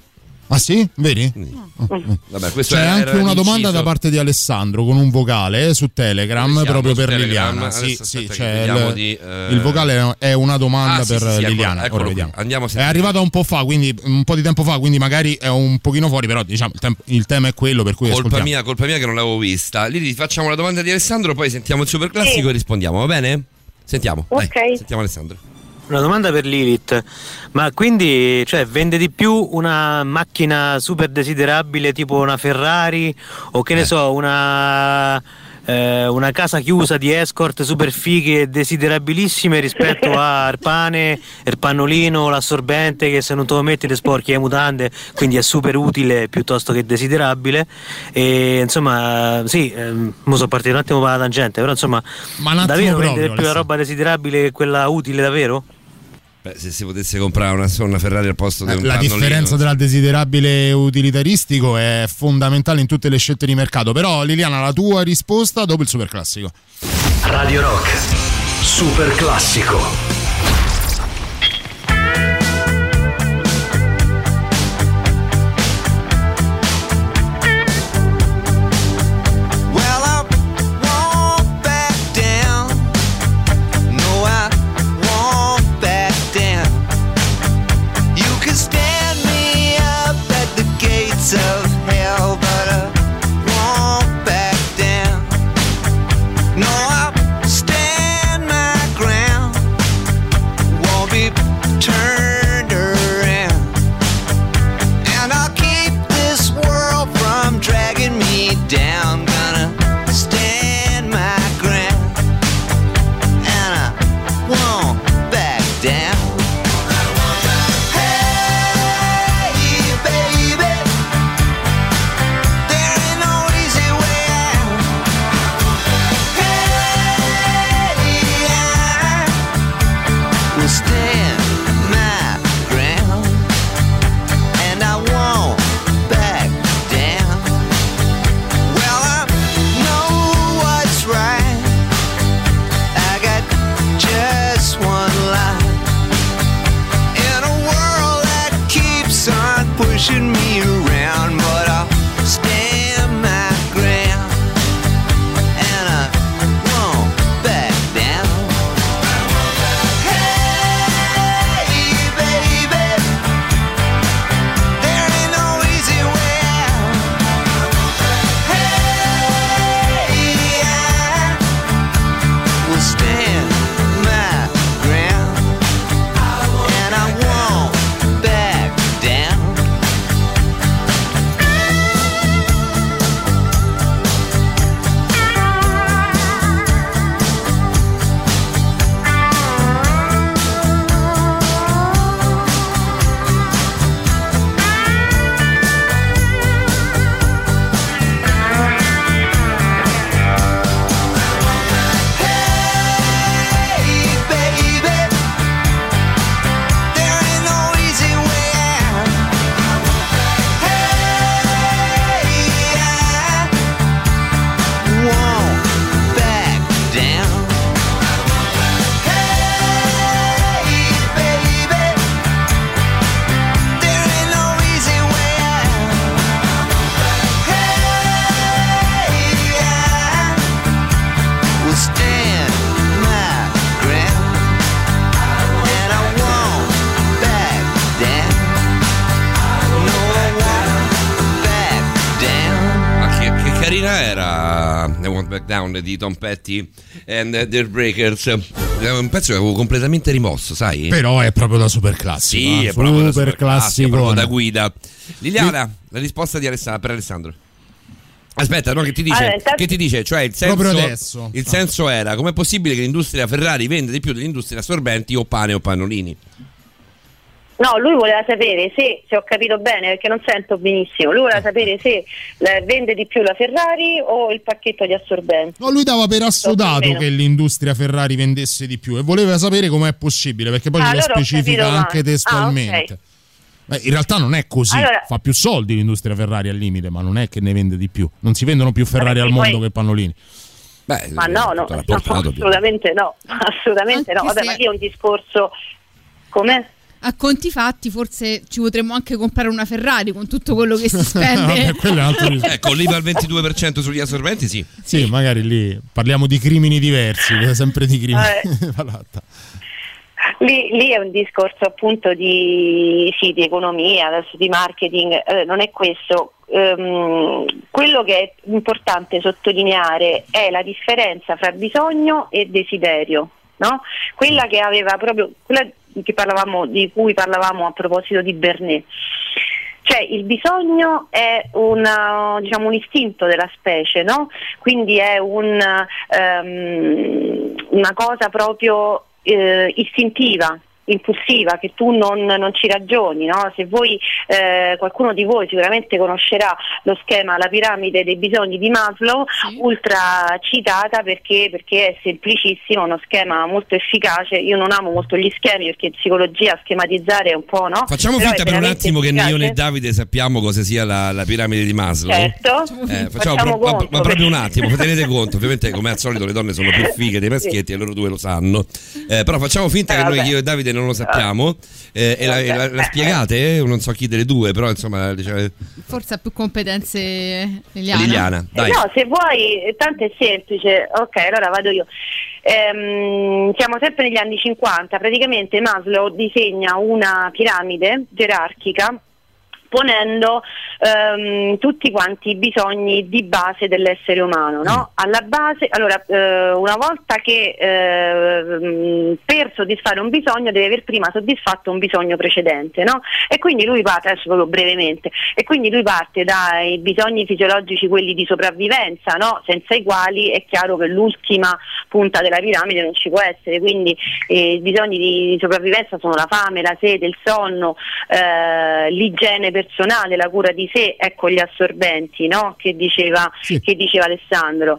Ah sì? Vedi? Vabbè, questo C'è era anche una domanda da parte di Alessandro con un vocale eh, su Telegram siamo? proprio Su per Telegram? Liliana. Sì, Adesso sì, il, di, eh, il vocale è una domanda Ah, per sì, sì, eccolo- Liliana. eccolo Ora qui. vediamo. È arrivata un po' fa, quindi un po' di tempo fa, quindi magari è un pochino fuori, però diciamo il, temp- il tema è quello per cui Colpa mia, colpa mia che non l'avevo vista. Lì facciamo la domanda di Alessandro, poi sentiamo il super classico Sì. e rispondiamo, va bene? Sentiamo. dai, Ok. sentiamo Alessandro. Una domanda per Lilith, ma quindi cioè, vende di più una macchina super desiderabile tipo una Ferrari o che ne Eh. so, una, eh, una casa chiusa di escort super fighe e desiderabilissime rispetto a Arpane, il pannolino, l'assorbente che se non te lo metti ti sporchi le mutande, quindi è super utile piuttosto che desiderabile. E insomma, sì, ehm, mo sono partito un attimo per la tangente, però insomma, Ma davvero vendere più la roba desiderabile che quella utile davvero? Beh, se si potesse comprare una, una Ferrari al posto di Eh, un La differenza tra desiderabile e utilitaristico è fondamentale in tutte le scelte di mercato. Però, Liliana, la tua risposta dopo il super classico. Radio Rock. Super Down di Tom Petty and the Breakers. È un pezzo che avevo completamente rimosso, sai? Però è proprio da super classico. Sì, eh. è proprio da super super classico, è proprio da guida. Liliana, la risposta di Alessandro, per Alessandro. Aspetta, no, che ti dice? Allora, intanto- Che ti dice? Cioè, il senso, Proprio adesso. il senso era: com'è possibile che l'industria Ferrari venda di più dell'industria assorbenti o pane o pannolini? No, lui voleva sapere se, se ho capito bene, perché non sento benissimo, lui voleva sapere se eh, vende di più la Ferrari o il pacchetto di assorbenti. No, lui dava per assodato che l'industria Ferrari vendesse di più e voleva sapere com'è possibile, perché poi Ah, lo specifica anche testualmente. Ah, ok. Beh, in realtà non è così, Allora- fa più soldi l'industria Ferrari al limite, ma non è che ne vende di più. Non si vendono più Ferrari al mondo poi- che pannolini. Beh, Ma no, no, no, assolutamente no, assolutamente no. Anche Vabbè, se- ma lì è un discorso come? A conti fatti, forse ci potremmo anche comprare una Ferrari con tutto quello che si spende. Vabbè, quello è un altro discorso. Ecco, l'IVA al 22% sugli assorbenti, sì. Sì, magari lì parliamo di crimini diversi, sempre di crimini. Eh. Valatta. Lì, lì è un discorso appunto di, sì, di economia, adesso di marketing, eh, non è questo. Ehm, quello che è importante sottolineare è la differenza fra bisogno e desiderio, no? quella che aveva proprio, quella parlavamo, di cui parlavamo a proposito di Bernet. Cioè il bisogno è una- diciamo, un istinto della specie, no? quindi è un, ehm, una cosa proprio eh, istintiva, impulsiva, che tu non, non ci ragioni. No? Se voi, eh, qualcuno di voi sicuramente conoscerà lo schema, la piramide dei bisogni di Maslow, ultra citata perché, perché è semplicissimo, uno schema molto efficace. Io non amo molto gli schemi perché in psicologia schematizzare è un po', no? Facciamo Però finta per un attimo che né io efficace. Davide sappiamo cosa sia la, la piramide di Maslow. Certo, Eh, facciamo facciamo pro- ma, conto, ma proprio un attimo, tenete conto, ovviamente come al solito le donne sono più fighe dei maschietti e loro due lo sanno, Eh, però facciamo finta Eh, che noi vabbè. io e Davide non lo sappiamo eh, e, la, la- la spiegate, eh? non so chi delle due, però insomma diciamo, Forse ha più competenze Liliana. Liliana, dai. Eh, No, se vuoi, eh, tanto è semplice. Ok, allora vado io. Ehm, siamo sempre negli anni 50, praticamente Maslow disegna una piramide gerarchica ponendo ehm, tutti quanti i bisogni di base dell'essere umano. No? Alla base, allora, eh, una volta che ehm, per soddisfare un bisogno deve aver prima soddisfatto un bisogno precedente, no? E quindi lui parte, adesso proprio brevemente, e quindi lui parte dai bisogni fisiologici, quelli di sopravvivenza, no? senza i quali è chiaro che l'ultima punta della piramide non ci può essere, quindi eh, i bisogni di sopravvivenza sono la fame, la sede, il sonno, eh, l'igiene personale, la cura di sé, ecco gli assorbenti no? che, diceva, che diceva Alessandro.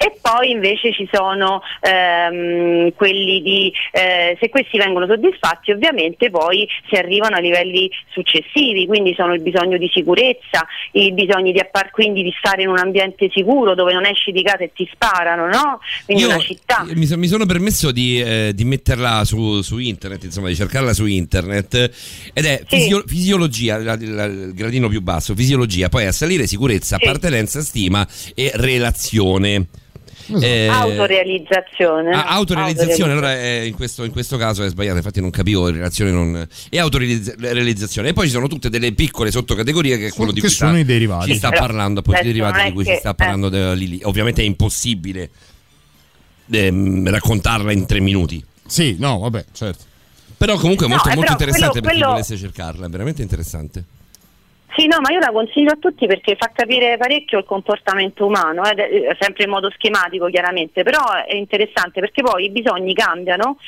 E poi invece ci sono ehm, quelli di, eh, se questi vengono soddisfatti ovviamente poi si arrivano a livelli successivi, quindi sono il bisogno di sicurezza, i bisogni di, appar- quindi di stare in un ambiente sicuro dove non esci di casa e ti sparano, no? Quindi Io una città. mi, so- mi sono permesso di, eh, di metterla su, su internet, insomma, di cercarla su internet ed è fisio- fisiologia, la- la- il gradino più basso, fisiologia, poi a salire sicurezza, appartenenza, stima e relazione. Eh, Autorealizzazione. Ah, autorealizzazione, allora eh, in, questo, in questo caso è sbagliato, infatti non capivo relazione non... e autorealizzazione. E poi ci sono tutte delle piccole sottocategorie che è quello di cui sono sta, i derivati. ci sta Però, parlando, appunto, i derivati di cui che- si sta parlando da Lili. Ovviamente è impossibile ehm, raccontarla in tre minuti. Sì, no, vabbè, certo. Però comunque è No, molto, eh, molto però interessante quello- per chi quello- volesse cercarla, è veramente interessante. Sì, no, ma io la consiglio a tutti perché fa capire parecchio il comportamento umano, eh, sempre in modo schematico chiaramente, però è interessante perché poi i bisogni cambiano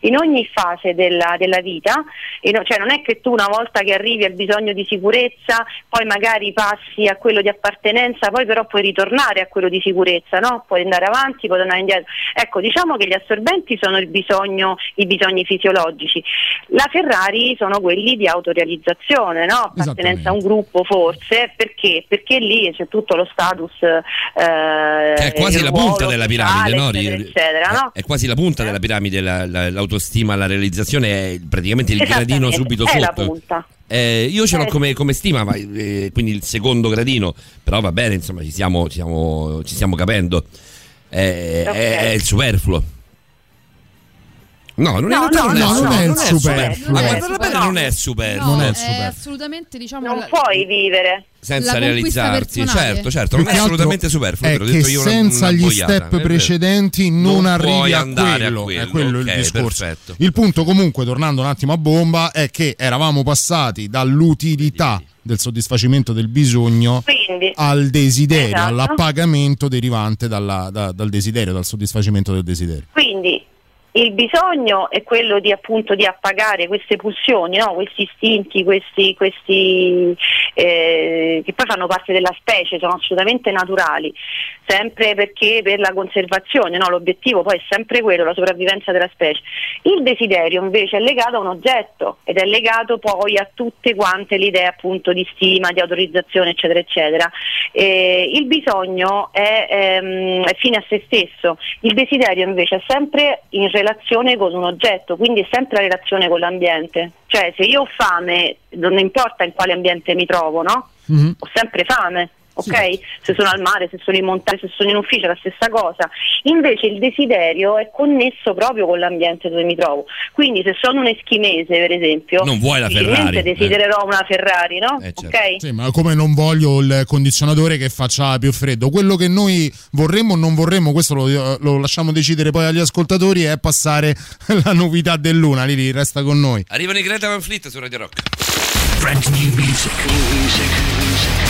in ogni fase della, della vita, no- cioè non è che tu una volta che arrivi al bisogno di sicurezza, poi magari passi a quello di appartenenza, poi però puoi ritornare a quello di sicurezza, no? puoi andare avanti, puoi andare indietro. Ecco, diciamo che gli assorbenti sono il bisogno, i bisogni fisiologici, la Ferrari sono quelli di autorealizzazione, no? appartenenza a un gruppo forse, perché? Perché lì c'è tutto lo status eh, è quasi la punta della piramide, no? sociale, Ri- eccetera, eccetera, no? È quasi la punta della piramide, la- la- l'autostima, la realizzazione è praticamente il gradino subito è sotto. Eh, io ce l'ho Eh, come, come stima, ma, eh, quindi il secondo gradino, però va bene, insomma, ci stiamo, ci stiamo, ci stiamo capendo. Eh, Ok. è, è il superfluo. No, non, è, No, non, no, è, non è il superfluo. Ma Non è guarda bene, non è superfluo. No, Non è superfluo. assolutamente diciamo Non la- puoi vivere. Senza personale. certo, certo, non è assolutamente superfluo. È che detto io una- senza una gli boiata, step precedenti non, Non arrivi a andare a quello. quello, È quello ok, il discorso. perfetto. Il punto, comunque, tornando un attimo a bomba, è che eravamo passati dall'utilità del soddisfacimento del bisogno Quindi, al desiderio, Esatto. all'appagamento derivante dalla- da- dal desiderio, dal soddisfacimento del desiderio. quindi il bisogno è quello di appunto di appagare queste pulsioni, no? questi istinti, questi, questi eh, che poi fanno parte della specie, sono assolutamente naturali, sempre perché per la conservazione, no? l'obiettivo poi è sempre quello, la sopravvivenza della specie. Il desiderio invece è legato a un oggetto ed è legato poi a tutte quante le idee appunto di stima, di autorizzazione, eccetera, eccetera. Eh, il bisogno è, ehm, è fine a se stesso, il desiderio invece è sempre in relazione con un oggetto, quindi è sempre la relazione con l'ambiente. Cioè se io ho fame, non importa in quale ambiente mi trovo, no? Mhm. Ho sempre fame. Ok? Se sono al mare, se sono in montagna, se sono in ufficio è la stessa cosa. Invece il desiderio è connesso proprio con l'ambiente dove mi trovo. Quindi se sono un eschimese, per esempio, Non vuoi la Ferrari, eh. desidererò una Ferrari, no? certo. Ok? Sì, ma come non voglio il condizionatore che faccia più freddo, quello che noi vorremmo o non vorremmo, questo lo, lo lasciamo decidere poi agli ascoltatori, è passare la novità dell'una. Lili, resta con noi. Arrivano i Greta Van Fleet su Radio Rock. Brand new music.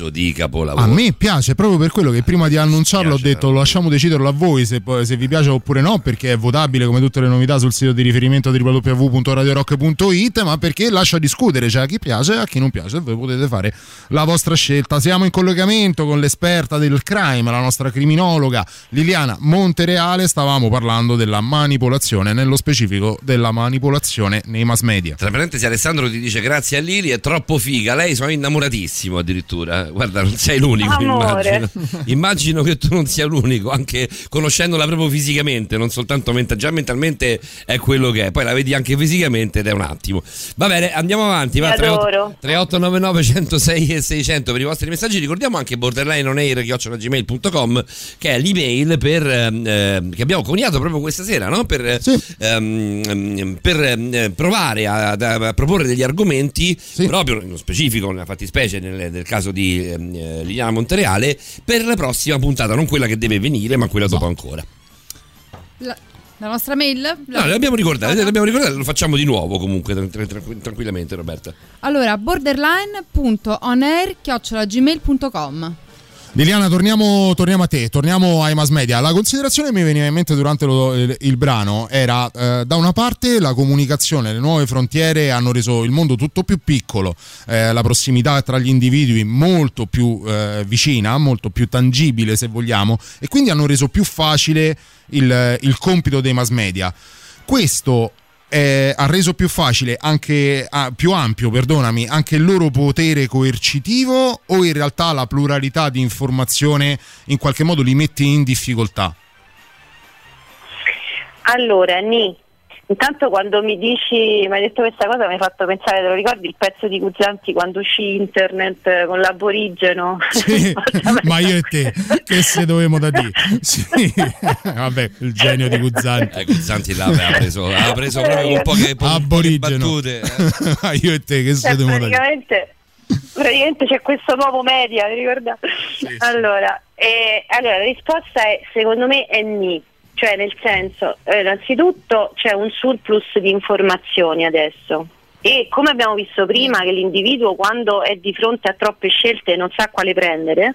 Cazzo di capolavoro. A me piace proprio per quello che prima di annunciarlo ho detto lo lasciamo deciderlo a voi se, se vi piace oppure no perché è votabile come tutte le novità sul sito di riferimento www.radiorock.it ma perché lascia discutere cioè a chi piace e a chi non piace e voi potete fare la vostra scelta siamo in collegamento con l'esperta del crime la nostra criminologa Liliana Montereale stavamo parlando della manipolazione nello specifico della manipolazione nei mass media Tra parentesi Alessandro ti dice grazie a Lili, è troppo figa, lei sono innamoratissimo addirittura. Guarda, non sei l'unico, Amore. immagino. Immagino che tu non sia l'unico, anche conoscendola proprio fisicamente, non soltanto mentalmente, già mentalmente è quello che è, poi la vedi anche fisicamente ed è un attimo. Va bene, andiamo avanti, va Ti adoro. 3899 106 e 600 per i vostri messaggi. Ricordiamo anche borderlineonair.gmail.com che è l'email per, ehm, ehm, che abbiamo coniato proprio questa sera, no? Per, ehm, ehm, per ehm, provare a, a- a proporre degli argomenti proprio nello specifico, nella fattispecie nel, nel caso di ehm, eh, Liliana Montereale, per la prossima puntata, non quella che deve venire, ma quella dopo ancora. La, la nostra mail? No, l'abbiamo ricordato, l'abbiamo ricordato, lo facciamo di nuovo comunque, tra- tra- tra- tranquillamente Roberta. Allora, borderline.onair.gmail.com Liliana, torniamo, torniamo a te, torniamo ai mass media. La considerazione che mi veniva in mente durante lo- il, il brano era, eh, da una parte, la comunicazione, le nuove frontiere hanno reso il mondo tutto più piccolo, eh, la prossimità tra gli individui molto più eh, vicina, molto più tangibile, se vogliamo, e quindi hanno reso più facile il, il compito dei mass media. Questo eh, ha reso più facile, anche ah, più ampio, perdonami, anche il loro potere coercitivo o in realtà la pluralità di informazione in qualche modo li mette in difficoltà? Allora, Ni, intanto quando mi dici, mi hai detto questa cosa mi hai fatto pensare, te lo ricordi il pezzo di Guzzanti quando uscì internet eh, con l'aborigeno? Sì, ma io e te, che se dovevamo da dire? Sì, vabbè, il genio di Guzzanti. Eh, Guzzanti là aveva preso, aveva preso proprio un po' che, Aborigeno. battute. eh. Ma io e te, che se Cioè, dovevamo da dire? praticamente, praticamente c'è questo nuovo media, vi ricordate? Allora, eh, allora, la risposta è, secondo me, è ni. Cioè, nel senso, eh, innanzitutto c'è un surplus di informazioni adesso. E come abbiamo visto prima, che l'individuo quando è di fronte a troppe scelte non sa quale prendere,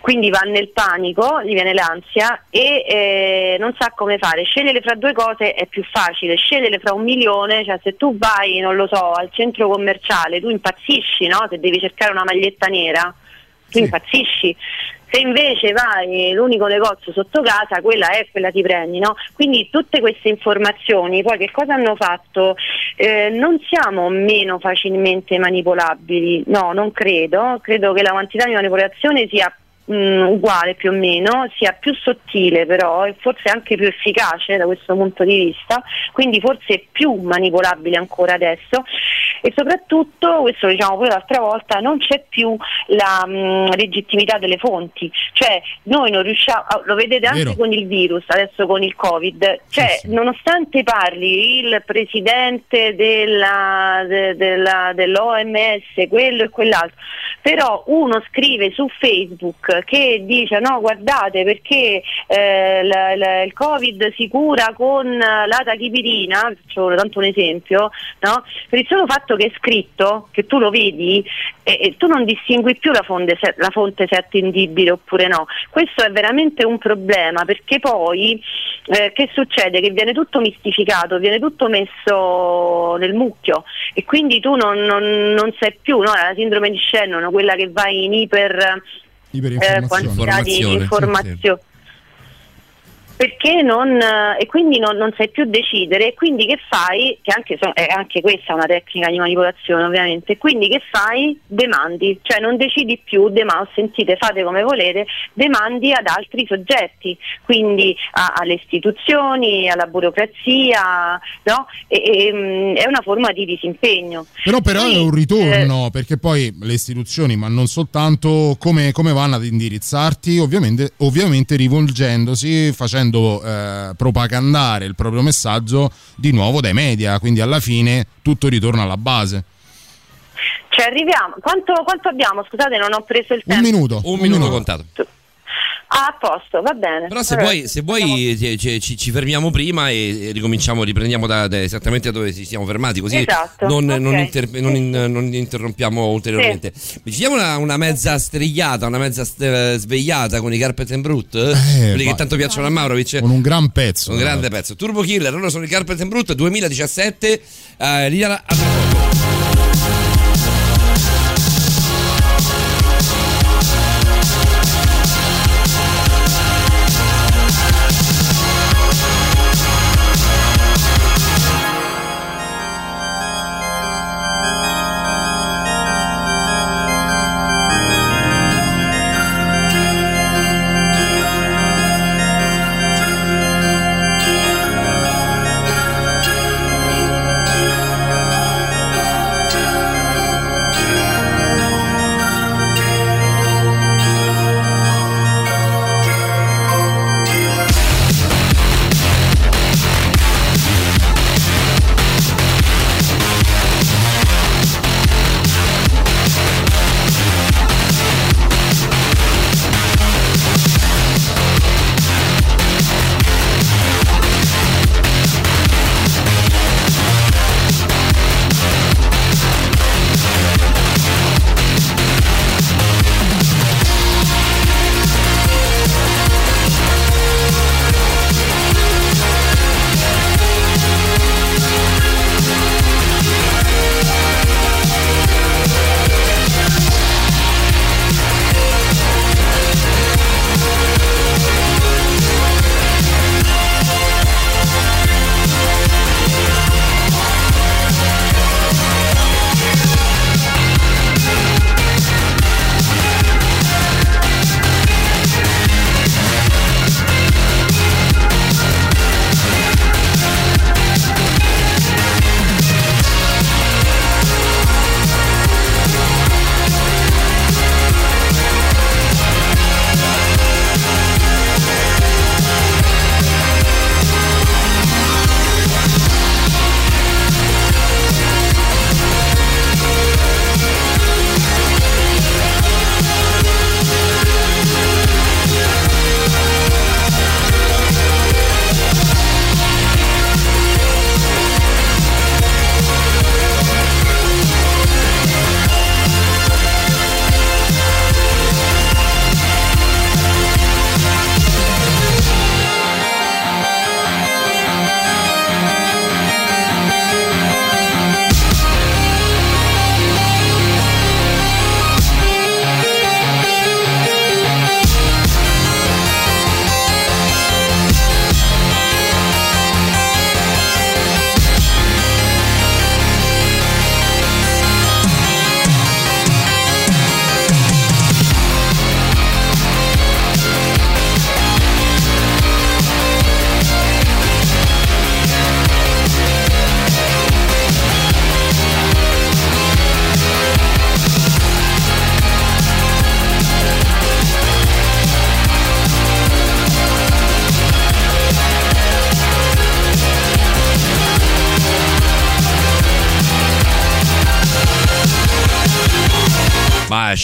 quindi va nel panico, gli viene l'ansia e eh, non sa come fare. Scegliere fra due cose è più facile, scegliere fra un milione, cioè se tu vai, non lo so, al centro commerciale, tu impazzisci, no? Se devi cercare una maglietta nera, tu impazzisci. Se invece vai l'unico negozio sotto casa, quella è, quella ti prendi, no? Quindi tutte queste informazioni, poi che cosa hanno fatto? Eh, non siamo meno facilmente manipolabili, no, non credo, credo che la quantità di manipolazione sia mh, uguale più o meno, sia più sottile però e forse anche più efficace da questo punto di vista, quindi forse più manipolabile ancora adesso. E soprattutto, questo lo diciamo poi l'altra volta, non c'è più la mh, legittimità delle fonti, cioè noi non riusciamo, ah, lo vedete anche Vero. con il virus, adesso con il Covid, cioè nonostante parli il presidente della, de- della- dell'OMS, quello e quell'altro, però uno scrive su Facebook che dice no guardate perché eh, la- la- il Covid si cura con la tachipirina, faccio tanto un esempio, no? per il solo fatto che è scritto, che tu lo vedi, e, e tu non distingui più la fonte, se, la fonte se è attendibile oppure no. Questo è veramente un problema perché poi eh, che succede? Che viene tutto mistificato, viene tutto messo nel mucchio e quindi tu non, non- non sai più, no? la sindrome di Shannon, quella che vai in iper eh, quantità di Informazione, sì, informazione. Perché non, eh, e quindi non, non sai più decidere, e quindi che fai? Che anche, so- eh, anche questa è una tecnica di manipolazione, ovviamente. Quindi che fai? Demandi, cioè non decidi più, dema- sentite, fate come volete, demandi ad altri soggetti, quindi a- alle istituzioni, alla burocrazia, no? E- e, mm, è una forma di disimpegno. Però, però è un eh, ritorno, perché poi le istituzioni, ma non soltanto, come, come vanno ad indirizzarti? Ovviamente, ovviamente rivolgendosi, facendo eh, propagandare il proprio messaggio di nuovo dai media, quindi alla fine tutto ritorna alla base. Cioè arriviamo, quanto, quanto abbiamo? Scusate, non ho preso il Un tempo. minuto. Un minuto contato. Ah, a posto, va bene. Però se Allora, vuoi, se vuoi ci, ci- ci- ci fermiamo prima e, e ricominciamo, riprendiamo da, da esattamente da dove ci siamo fermati, così Esatto, non, non ok. inter- non in- non interrompiamo ulteriormente. Ci diamo una, una mezza strigliata, una mezza st- eh, svegliata con i Carpet and Brut, quelli che tanto piacciono a Maurovic. Con un gran pezzo. Un grande pezzo. Turbo Killer, loro sono i Carpet and Brut 2017. Eh, Liliana, a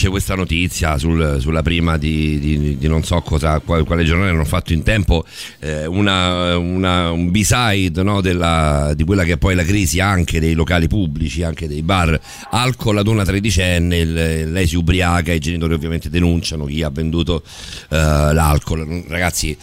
esce questa notizia sul- sulla prima di, di- di non so cosa, quale, quale giornale hanno fatto in tempo, eh, una- una- un b-side no, della- di quella che è poi la crisi anche dei locali pubblici, anche dei bar. Alcol ad una tredicenne, il- lei si ubriaca, i genitori ovviamente denunciano chi ha venduto eh, l'alcol. Ragazzi,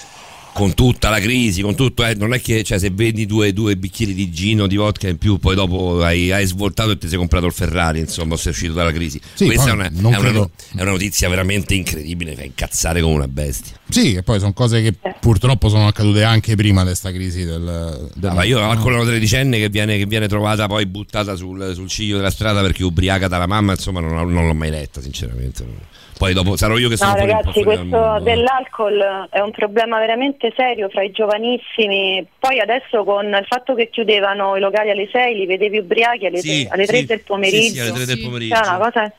con tutta la crisi, con tutto, eh, non è che cioè, se vendi due, due bicchieri di gino, di vodka in più, poi dopo hai, hai svoltato e ti sei comprato il Ferrari, insomma, sei uscito dalla crisi. Sì, Questa è una, non è, una, è una notizia veramente incredibile, fa incazzare come una bestia. Sì, e poi sono cose che purtroppo sono accadute anche prima di questa crisi del, del Ah, ma io alcol una tredicenne che viene, che viene trovata poi buttata sul, sul ciglio della strada perché ubriaca dalla mamma, insomma, non, non l'ho mai letta, sinceramente. Poi dopo sarò io che sono No ragazzi, questo dell'alcol è un problema veramente serio fra i giovanissimi. Poi adesso con il fatto che chiudevano i locali alle 6 li vedevi ubriachi alle, Sì, tre- alle 3 sì, del pomeriggio. sì, sì, alle tre del pomeriggio. Cioè, una cosa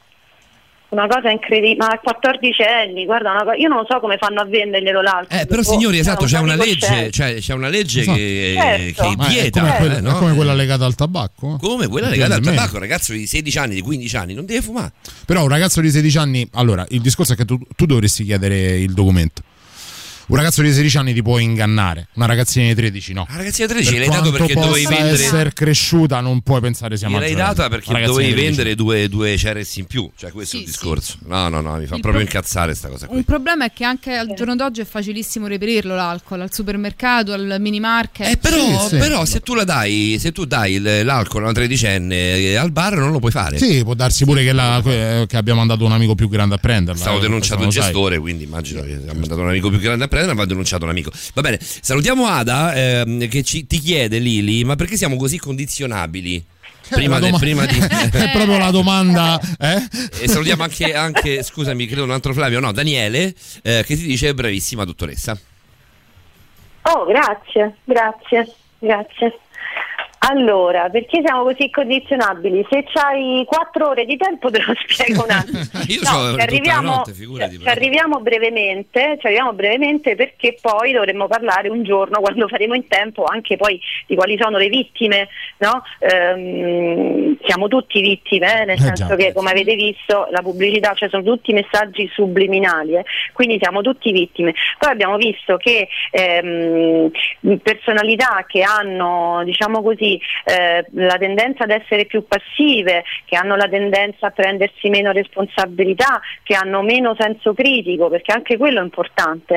una cosa incredibile, ma a 14 anni, guarda, una co- io non so come fanno a venderglielo l'alcol. Eh, però signori, cioè, esatto, c'è una legge, cioè, c'è una legge Certo. che, Certo. che vieta. come, quella, eh, no? è come quella legata al tabacco. Come quella Non legata al tabacco, un ragazzo di 16 anni, di 15 anni, non deve fumare. Però un ragazzo di 16 anni, allora il discorso è che tu, tu dovresti chiedere il documento. Un ragazzo di 16 anni ti può ingannare, una ragazzina di 13 no. La ragazzina di 13 Per l'hai dato perché dovevi vendere essere cresciuta, non puoi pensare sia Gliel'hai maggiorenne. data perché Una dovevi di 13. vendere due, due Ceres in più, cioè questo è il Sì, discorso. No, no, no, mi fa Il proprio pro- incazzare sta cosa qui. Un problema è che anche al giorno d'oggi è facilissimo reperirlo l'alcol, al supermercato, al mini market. Eh, però, Sì, sì. però se tu la dai, se tu dai l'alcol a una tredicenne eh, al bar non lo puoi fare. Sì, può darsi pure che, la- che abbia mandato un amico più grande a prenderla. Stavo eh, denunciato il lo sai. gestore, quindi immagino che ha mandato un amico più grande a prendere, ma ha denunciato un amico. Va bene, salutiamo Ada ehm, che ci- ti chiede Lili, ma perché siamo così condizionabili? Prima, la de- prima di... È proprio la domanda, eh? E salutiamo anche, anche, scusami, credo un altro Flavio, no, Daniele, eh, che ti dice bravissima dottoressa. Oh, grazie, grazie, grazie. Allora, perché siamo così condizionabili? Se c'hai quattro ore di tempo te lo spiego un attimo. Io No, ci arriviamo, notte, figurati. ci arriviamo brevemente, ci arriviamo brevemente perché poi dovremmo parlare un giorno quando faremo in tempo anche poi di quali sono le vittime, no? Ehm, siamo tutti vittime, eh, nel Eh senso già. che come avete visto la pubblicità, cioè sono tutti messaggi subliminali, eh, quindi siamo tutti vittime. Poi abbiamo visto che ehm, personalità che hanno, diciamo così, eh, la tendenza ad essere più passive, che hanno la tendenza a prendersi meno responsabilità, che hanno meno senso critico, perché anche quello è importante.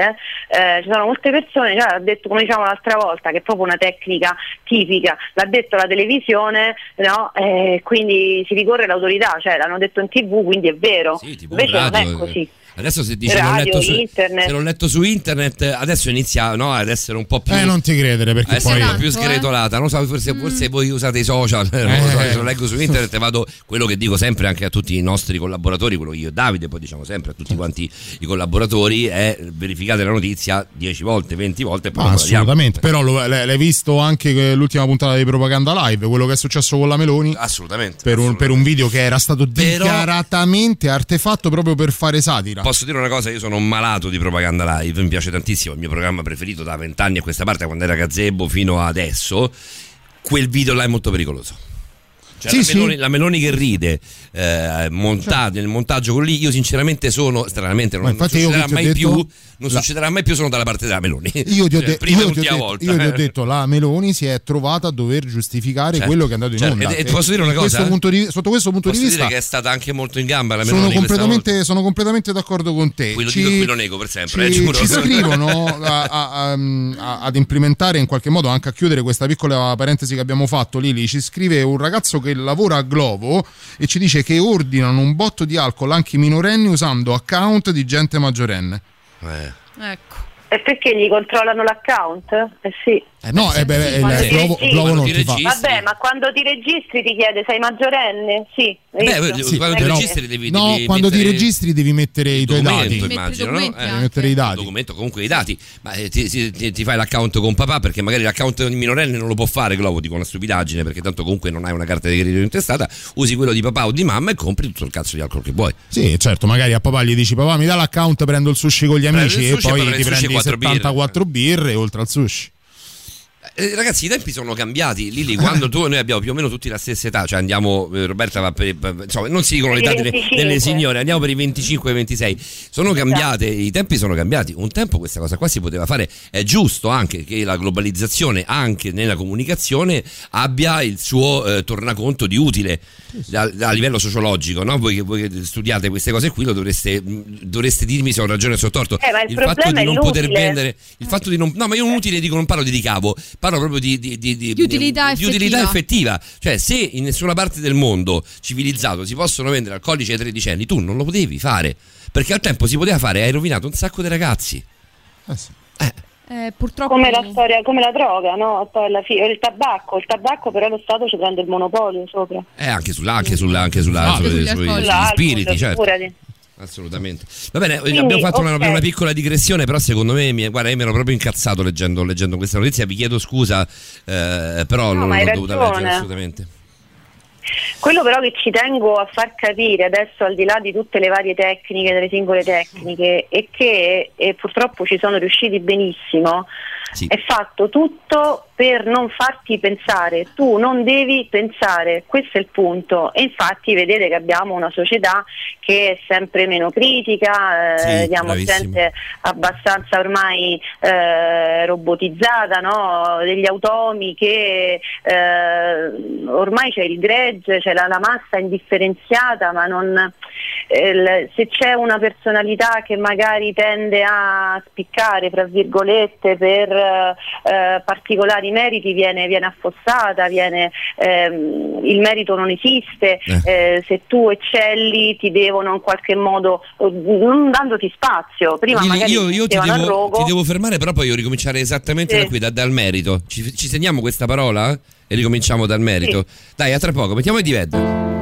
eh. Eh, ci sono molte persone, cioè, l'ha detto come diciamo l'altra volta, che è proprio una tecnica tipica, l'ha detto la televisione, no? Eh, quindi si ricorre all'autorità, cioè l'hanno detto in tv, quindi è vero. Sì, Invece non radio, è così. Adesso se dici l'ho Radio, letto, su, internet. se l'ho letto su internet, adesso inizia no, ad essere un po' più... Eh, non ti credere perché a essere poi... un po' più eh. sgretolata, non so, forse, forse voi usate i social, non lo so, Eh. se lo leggo su internet vado, quello che dico sempre anche a tutti i nostri collaboratori, quello che io e Davide, poi diciamo sempre a tutti quanti i collaboratori, è verificate la notizia 10 volte, 20 volte e poi Ah, guardiamo. assolutamente, però lo- l'hai visto anche che l'ultima puntata di Propaganda Live, quello che è successo con la Meloni, Assolutamente. per un, per un video che era stato Però- dichiaratamente artefatto proprio per fare satira. Posso dire una cosa, io sono un malato di propaganda live, mi piace tantissimo, il mio programma preferito da vent'anni a questa parte, quando era Gazebo fino adesso, quel video là è molto pericoloso. Cioè, Sì, la, sì. Meloni, la Meloni che ride eh, montato, nel montaggio con lì, io sinceramente sono, stranamente, non, non succederà mai detto- più, non la- succederà mai più, sono dalla parte della Meloni. Io ti, ho Cioè, de- e io ti ho detto- volta. io ti ho detto, la Meloni si è trovata a dover giustificare Certo, quello che è andato in certo. onda. E- e posso dire una Da questo cosa? punto di- sotto questo punto Posso di vista che è stata anche molto in gamba la Meloni sono completamente, sono completamente d'accordo con te. Qui lo Ci- dico e qui lo nego per sempre, ci, eh, ci scrivono a- a- a- a- ad implementare in qualche modo anche a chiudere questa piccola parentesi che abbiamo fatto. Lili ci scrive un ragazzo che lavora a Glovo e ci dice che ordinano un botto di alcol anche i minorenni usando account di gente maggiorenne. Eh. Ecco. E perché gli controllano l'account? Eh sì. No, eh beh, il quando ti Glovo, registri- Glovo non ti ti fa. registri- Vabbè, ma quando ti registri ti chiede sei maggiorenne? Sì. Beh? Sì, quando ti però- registri devi, no, devi quando ti mettere- registri devi mettere i tuoi dati. Immagino, no? documenti Eh, Devi mettere i dati. documento comunque i dati ma eh, ti, ti- ti- fai l'account con papà perché magari l'account di minorenne non lo può fare Glovo dico una stupidaggine perché tanto comunque non hai una carta di credito intestata usi quello di papà o di mamma e compri tutto il cazzo di alcol che vuoi Sì, certo, magari a papà gli dici papà mi dà l'account, prendo il sushi con gli amici il e poi ti prendi il sushi prendi e quattro birre. 74 birre oltre al sushi. Eh, ragazzi, i tempi sono cambiati. Lili, quando tu noi abbiamo più o meno tutti la stessa età, cioè andiamo, eh, Roberta va per, per- insomma, non si dicono l'età delle, 25. delle signore, andiamo per i 25-26. Sono cambiate, i tempi sono cambiati. Un tempo questa cosa qua si poteva fare. È giusto anche che la globalizzazione, anche nella comunicazione, abbia il suo eh, tornaconto di utile da- a livello sociologico. No? Voi, che, voi che studiate queste cose qui lo dovreste, mh, dovreste dirmi se ho ragione o se ho torto. Eh, ma il fatto di non poter l'utile. vendere, il fatto di non. No, ma io un utile dico non parlo di ricavo, parlo proprio di, di, di, di- Di utilità di utilità effettiva. effettiva. Cioè, se in nessuna parte del mondo civilizzato si possono vendere alcolici ai tredicenni, tu non lo potevi fare. Perché al tempo si poteva fare, hai rovinato un sacco di ragazzi. Eh sì. Eh, purtroppo Come la storia, come la droga, no? Poi alla fine, il tabacco, il tabacco però lo Stato ci prende il monopolio sopra. Eh, anche sulla, anche sulla, anche sulla, Ah, sui- sugli sugli spiriti, certo. figurati. Assolutamente. Va bene, Quindi, abbiamo fatto una, ok. una piccola digressione, però secondo me, mi, guarda, io mi ero proprio incazzato leggendo, leggendo questa notizia, vi chiedo scusa, eh, però No, l'ho dovuta leggere assolutamente. Quello però che ci tengo a far capire adesso, al di là di tutte le varie tecniche, delle singole tecniche, è che e purtroppo ci sono riusciti benissimo, Sì. è fatto tutto per non farti pensare, tu non devi pensare, questo è il punto. E infatti vedete che abbiamo una società che è sempre meno critica, eh, Sì, vediamo bravissimo. gente abbastanza ormai eh, robotizzata, no? degli automi che eh, ormai c'è il gregge, c'è la, la massa indifferenziata, ma non, eh, se c'è una personalità che magari tende a spiccare, fra virgolette, per eh, eh, particolari meriti viene, viene affossata, viene, ehm, il merito non esiste, eh, se tu eccelli ti devono in qualche modo, eh, non dandoti spazio, prima Lili, magari io, io ti, devo, ti devo fermare, però poi io ricominciare esattamente Sì. da qui, da- dal merito. Ci, ci segniamo questa parola e ricominciamo dal merito. Dai, a tra poco, mettiamo i dived.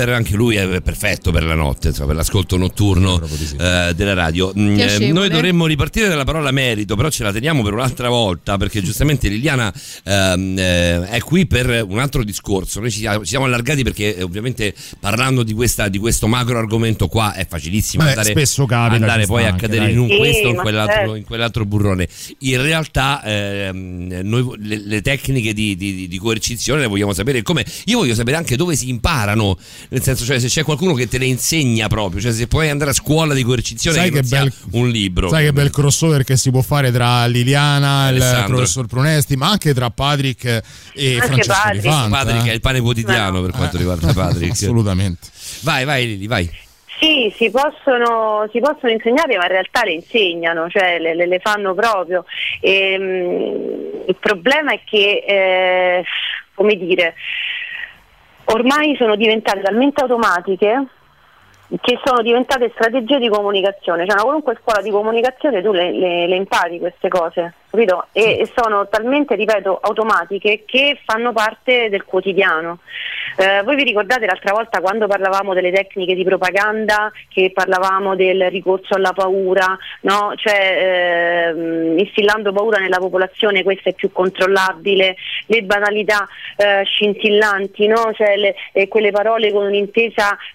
Vedder, anche lui è perfetto per la notte, insomma, per l'ascolto notturno eh, della radio. Mm, eh, noi dovremmo ripartire dalla parola merito, però ce la teniamo per un'altra volta perché giustamente Liliana ehm, eh, è qui per un altro discorso. Noi ci, siamo allargati perché ovviamente parlando di, questa, di questo macro argomento qua è facilissimo Beh, andare, spesso capita, andare poi a cadere dai. in un Sì, questo o in certo. in quell'altro burrone. In realtà ehm, noi le, le tecniche di, di- di coercizione le vogliamo sapere come. Io voglio sapere anche dove si imparano, nel senso, cioè se c'è qualcuno che te le insegna proprio, cioè se puoi andare a scuola di coercizione Sai che, che bel- un libro. Sai che bel crossover che si può fare tra Liliana e il Alessandro. professor Prunesti, ma anche tra Patrick e Anche Francesco Patrick. Rifanta. Patrick è il pane quotidiano per quanto riguarda Patrick. Assolutamente. Vai, vai Lili, vai. Sì, si possono, si possono insegnare, ma in realtà le insegnano, cioè le, le- le fanno proprio. Ehm, il problema è che, eh, come dire, ormai sono diventate talmente automatiche che sono diventate strategie di comunicazione, cioè una qualunque scuola di comunicazione tu le, le- le impari queste cose, capito? E, e sono talmente, ripeto, automatiche che fanno parte del quotidiano. Eh, voi vi ricordate l'altra volta quando parlavamo delle tecniche di propaganda, che parlavamo del ricorso alla paura, no? cioè ehm, instillando paura nella popolazione questa è più controllabile, le banalità eh, scintillanti, no? cioè le- eh, quelle parole con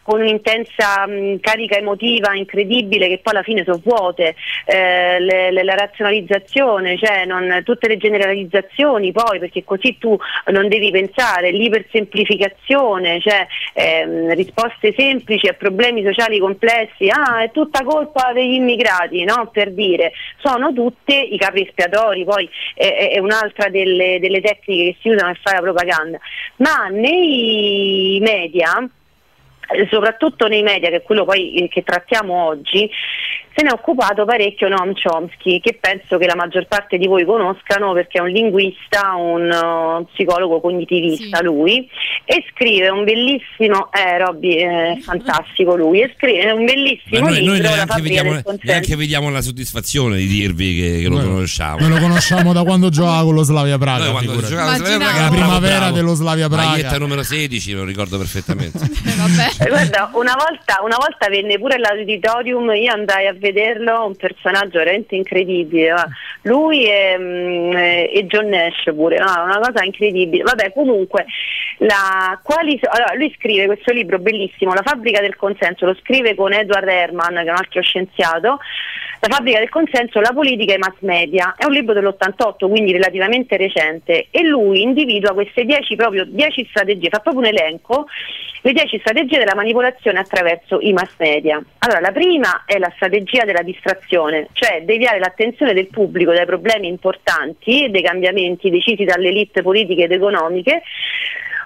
con un'intensa mh, carica emotiva incredibile che poi alla fine sono vuote, eh, le- le- la razionalizzazione, cioè non- tutte le generalizzazioni poi perché così tu non devi pensare, l'ipersemplificazione, cioè ehm, risposte semplici a problemi sociali complessi, ah è tutta colpa degli immigrati, no? per dire, sono tutte i capi espiatori, poi è, è- un'altra delle, delle tecniche che si usano per fare la propaganda, ma nei media eh, soprattutto nei media, che è quello poi eh, che trattiamo oggi, se ne è occupato parecchio Noam Chomsky, che penso che la maggior parte di voi conoscano perché è un linguista, un uh, psicologo cognitivista lui, e scrive un bellissimo, eh Robby, è fantastico lui, e scrive un Ma bellissimo noi, noi libro, La neanche, vediamo, neanche vediamo la soddisfazione di dirvi che, che lo Noi- conosciamo. Noi lo conosciamo da quando giocava con lo Slavia Praga. Noi quando figurati. giocavamo a Slavia Praga la primavera bravo. dello Slavia Praga. Maglietta numero 16, lo ricordo perfettamente. Eh, Guarda, una volta, una volta venne pure all'auditorium, io andai a vederlo, un personaggio veramente incredibile. Lui e, mm, e John Nash pure, no, una cosa incredibile. Vabbè, comunque, la, quali allora, lui scrive questo libro bellissimo, La fabbrica del consenso, lo scrive con Edward Herman, che è un altro scienziato. La fabbrica del consenso, la politica e i mass media. È un libro dell'88, quindi relativamente recente, e lui individua queste 10 proprio 10 strategie, fa proprio un elenco, le 10 strategie della manipolazione attraverso i mass media. Allora, la prima è la strategia della distrazione, cioè deviare l'attenzione del pubblico dai problemi importanti e dei cambiamenti decisi dalle elite politiche ed economiche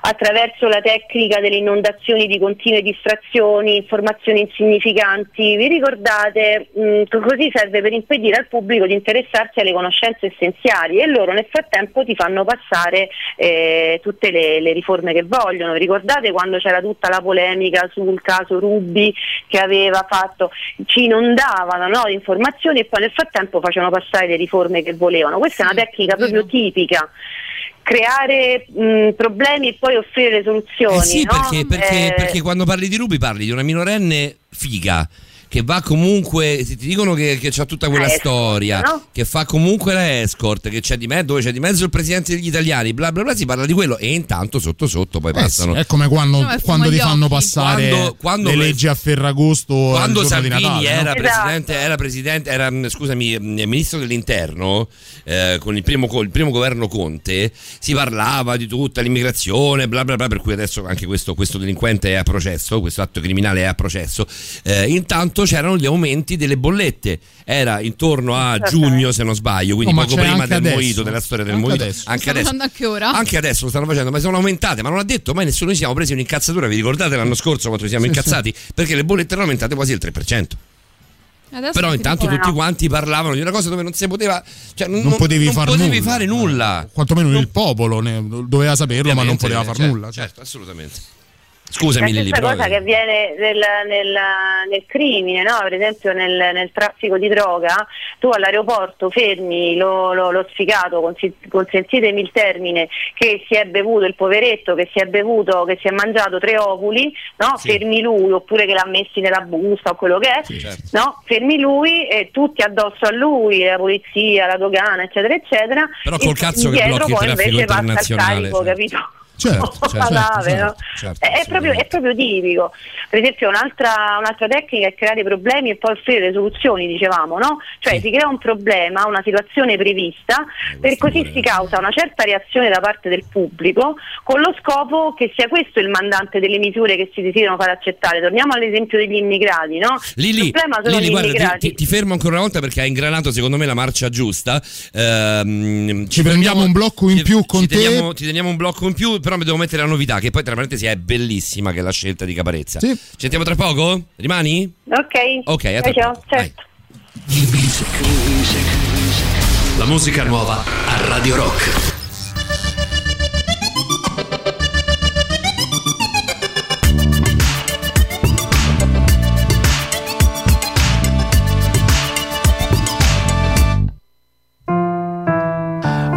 attraverso la tecnica delle inondazioni di continue distrazioni, informazioni insignificanti. Vi ricordate? mh, che così serve per impedire al pubblico di interessarsi alle conoscenze essenziali e loro nel frattempo ti fanno passare eh, tutte le, le riforme che vogliono. Vi ricordate quando c'era tutta la polemica sul caso Rubi che aveva fatto, ci inondavano no, di informazioni e poi nel frattempo facevano passare le riforme che volevano. Questa è una tecnica proprio tipica creare mh, problemi e poi offrire le soluzioni. Eh sì, no? perché, perché- Eh, perché quando parli di Ruby parli di una minorenne figa che va comunque, ti dicono che, che c'ha tutta quella La escort, storia, no? che fa comunque la escort, che c'è di mezzo, dove c'è di mezzo il presidente degli italiani, bla bla bla, si parla di quello e intanto sotto sotto poi Eh passano. sì, è come quando, No, quando ti fanno passare Quando- quando le leggi a Ferragosto Quando Salvini Natale, era, no? Esatto. presidente, era presidente, era mh, scusami, mh, ministro dell'interno, eh, con il primo, il primo governo Conte, si parlava di tutta l'immigrazione, bla bla bla, per cui adesso anche questo, questo delinquente è a processo, questo atto criminale è a processo. Eh, intanto c'erano gli aumenti delle bollette, era intorno a giugno se non sbaglio, quindi No, ma poco prima del adesso. Mojito, della storia del Anche Mojito. adesso. Anche adesso. anche ora? Anche adesso lo stanno facendo, ma sono aumentate, ma non ha detto mai nessuno. Noi siamo presi un'incazzatura, vi ricordate l'anno scorso quando ci siamo Sì, incazzati? Perché le bollette erano aumentate quasi il 3%. Adesso Però intanto tutti quanti parlavano di una cosa dove non si poteva, cioè non, non potevi non far potevi nulla. fare nulla. Quantomeno il popolo ne- doveva saperlo, ma non Ovviamente, poteva far certo, nulla. cioè. Certo, assolutamente. Scusami, stessa però- cosa che avviene nel, nel- nel crimine, no? per esempio nel, nel traffico di droga, tu all'aeroporto fermi lo, lo, lo sfigato, consentitemi il termine, che si è bevuto il poveretto, che si è bevuto, che si è mangiato tre ovuli, no? fermi lui oppure che l'ha messi nella busta o quello che è, certo. no? fermi lui e tutti addosso a lui, la polizia, la dogana, eccetera, eccetera. Però col cazzo che blocchi il poi traffico invece passa il internazionale, carico, certo. capito? Certo, certo, certo, no? certo, è, proprio, è proprio tipico. Per esempio, un'altra, un'altra tecnica è creare problemi e poi offrire le soluzioni, dicevamo, no? Cioè si crea un problema, una situazione prevista, per così si causa una certa reazione da parte del pubblico, con lo scopo che sia questo il mandante delle misure che si desiderano far accettare. Torniamo all'esempio degli immigrati, no? Lili, il problema sono Lili, gli guarda, immigrati. ti, ti- fermo ancora una volta perché hai ingranato secondo me la marcia giusta. Ehm, Ci prendiamo un blocco in ci- più con ci te. teniamo, ti teniamo un blocco in più, però mi devo mettere la novità, che poi tra parentesi è bellissima, che è la scelta di Caparezza. Sì. Ci sentiamo tra poco? Rimani? Ok, Ok, a tra Ciao, poco. certo. La musica nuova a Radio Rock.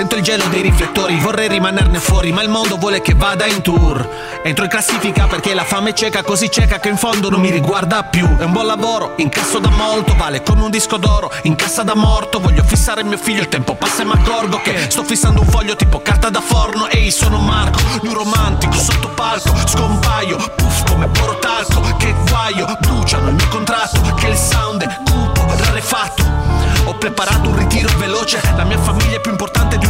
Sento il gelo dei riflettori, vorrei rimanerne fuori, ma il mondo vuole che vada in tour. Entro in classifica perché la fame è cieca, così cieca che in fondo non mi riguarda più. È un buon lavoro, incasso da molto, vale come un disco d'oro, in cassa da morto. Voglio fissare mio figlio, il tempo passa e mi accorgo che sto fissando un foglio tipo carta da forno. Ehi, sono Marco, lui romantico, sotto palco, scompaio, puff come porotalco. Che guaio, bruciano il mio contratto, che il sound è cupo, rarefatto. Ho preparato un ritiro veloce, la mia famiglia è più importante di un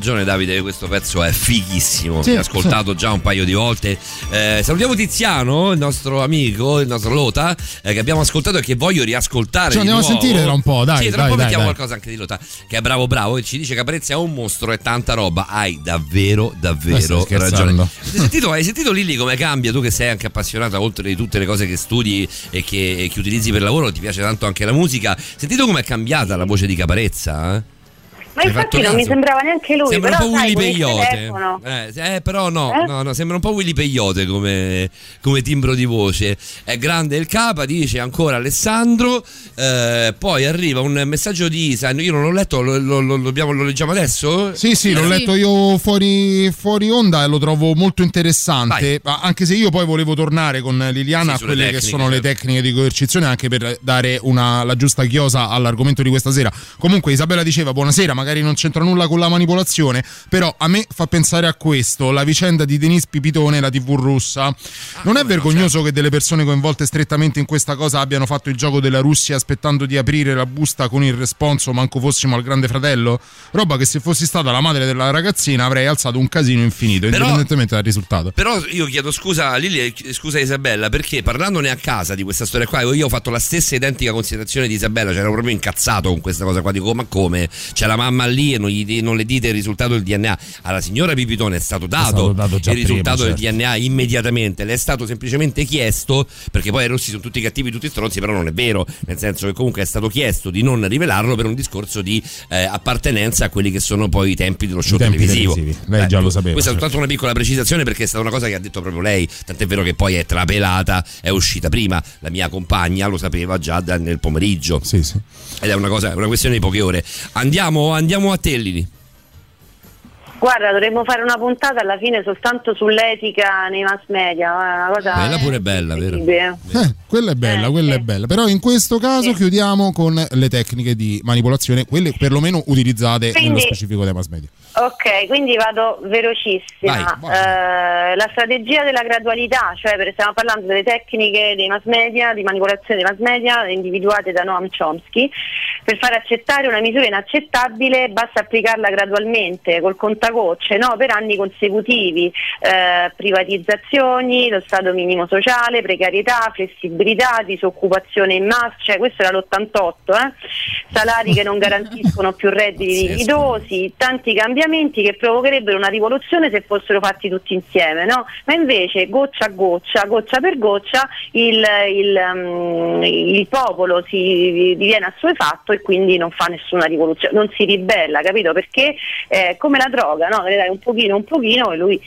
Ragione Davide, questo pezzo è fighissimo, Sì, l'ho ascoltato già un paio di volte. Eh, salutiamo Tiziano, il nostro amico, il nostro Lota, eh, che abbiamo ascoltato e che voglio riascoltare. Cioè, di andiamo a nuovo. sentire tra un po', dai, Sì, tra dai, un po' dai, mettiamo dai. qualcosa anche di Lota, che è bravo bravo e ci dice Caparezza è un mostro, è tanta roba. Hai davvero, davvero scherzando? ragione. Hai sentito, hai sentito Lilli come cambia? Tu che sei anche appassionata oltre di tutte le cose che studi e che, e che utilizzi per lavoro, ti piace tanto anche la musica. Sentito com'è cambiata la voce di Caparezza? eh? Ma Hai infatti non mi sembrava neanche lui, Sembra però un po' sai, Willy Peyote. Eh, eh, però no, Eh? no, no, sembra un po' Willy Peyote come, come timbro di voce. È grande il capa, dice ancora Alessandro. eh, poi arriva un messaggio di Isa. Io non l'ho letto, lo, lo- lo- dobbiamo- lo leggiamo adesso? Sì, sì, l'ho Eh, letto io fuori, fuori onda e lo trovo molto interessante. ma Anche se io poi volevo tornare con Liliana Sì, a quelle che tecniche, sono le certo. tecniche di coercizione, anche per dare una- la giusta chiosa all'argomento di questa sera. Comunque, Isabella diceva: Buonasera, magari non c'entra nulla con la manipolazione, però a me fa pensare a questo: la vicenda di Denise Pipitone e la TV russa. Ah, non è vergognoso certo. che delle persone coinvolte strettamente in questa cosa abbiano fatto il gioco della Russia aspettando di aprire la busta con il responso manco fossimo al grande fratello? Roba che se fossi stata la madre della ragazzina avrei alzato un casino infinito, Però- indipendentemente dal risultato. Però io chiedo scusa a Lili e scusa a Isabella perché parlandone a casa di questa storia qua io ho fatto la stessa identica considerazione di Isabella, c'era proprio incazzato con questa cosa qua, dico ma come? C'è la mamma lì e non, gli- non le dite il risultato del DNA. Alla signora Pipitone è stato dato, stato dato il risultato prima, del DNA immediatamente, le è stato semplicemente chiesto, perché poi i rossi sono tutti cattivi, tutti stronzi, però non è vero, nel senso che comunque è stato chiesto di non rivelarlo per un discorso di eh, appartenenza a quelli che sono poi i tempi dello show tempi televisivo. televisivi. Lei già lo sapeva, Questa è certo. soltanto una piccola precisazione perché è stata una cosa che ha detto proprio lei, tant'è vero che poi è trapelata, è uscita prima, la mia compagna lo sapeva già da- nel pomeriggio. Sì, sì. Ed è una cosa, è una questione di poche ore. Andiamo, andiamo a Tellini. Guarda, dovremmo fare una puntata alla fine soltanto sull'etica nei mass media, è una cosa Quella pure è bella, vero? Eh, quella è bella, quella è bella. Però in questo caso chiudiamo con le tecniche di manipolazione, quelle perlomeno utilizzate Quindi- nello specifico dei mass media. Ok, quindi vado velocissima. Eh, la strategia della gradualità, cioè stiamo parlando delle tecniche dei mass media, di manipolazione dei mass media individuate da Noam Chomsky. Per far accettare una misura inaccettabile basta applicarla gradualmente, col contagocce, no? per anni consecutivi. Eh, privatizzazioni, lo stato minimo sociale, precarietà, flessibilità, disoccupazione in massa, cioè questo era l'88, eh? salari che non garantiscono più redditi dignitosi, tanti cambiamenti che provocherebbero una rivoluzione se fossero fatti tutti insieme, no? ma invece goccia a goccia, goccia per goccia, il, il, mm, il popolo si diviene assuefatto e quindi non fa nessuna rivoluzione, non si ribella, capito? Perché è come la droga, no? Le dai un pochino, un pochino e lui...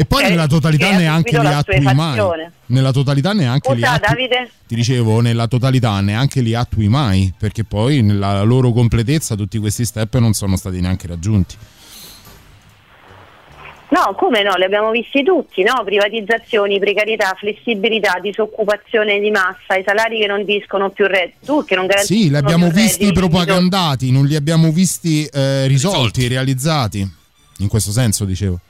E poi Eh, nella totalità neanche li attui mai. Nella totalità neanche li Scusa attui. Davide? Ti dicevo, nella totalità neanche li attui mai, perché poi nella loro completezza tutti questi step non sono stati neanche raggiunti. No, come no? Li abbiamo visti tutti, no? Privatizzazioni, precarietà, flessibilità, disoccupazione di massa, i salari che non discono più reddito, che non garantiscono Sì, li abbiamo visti redditi, propagandati, non li abbiamo visti eh, risolti, realizzati. In questo senso dicevo.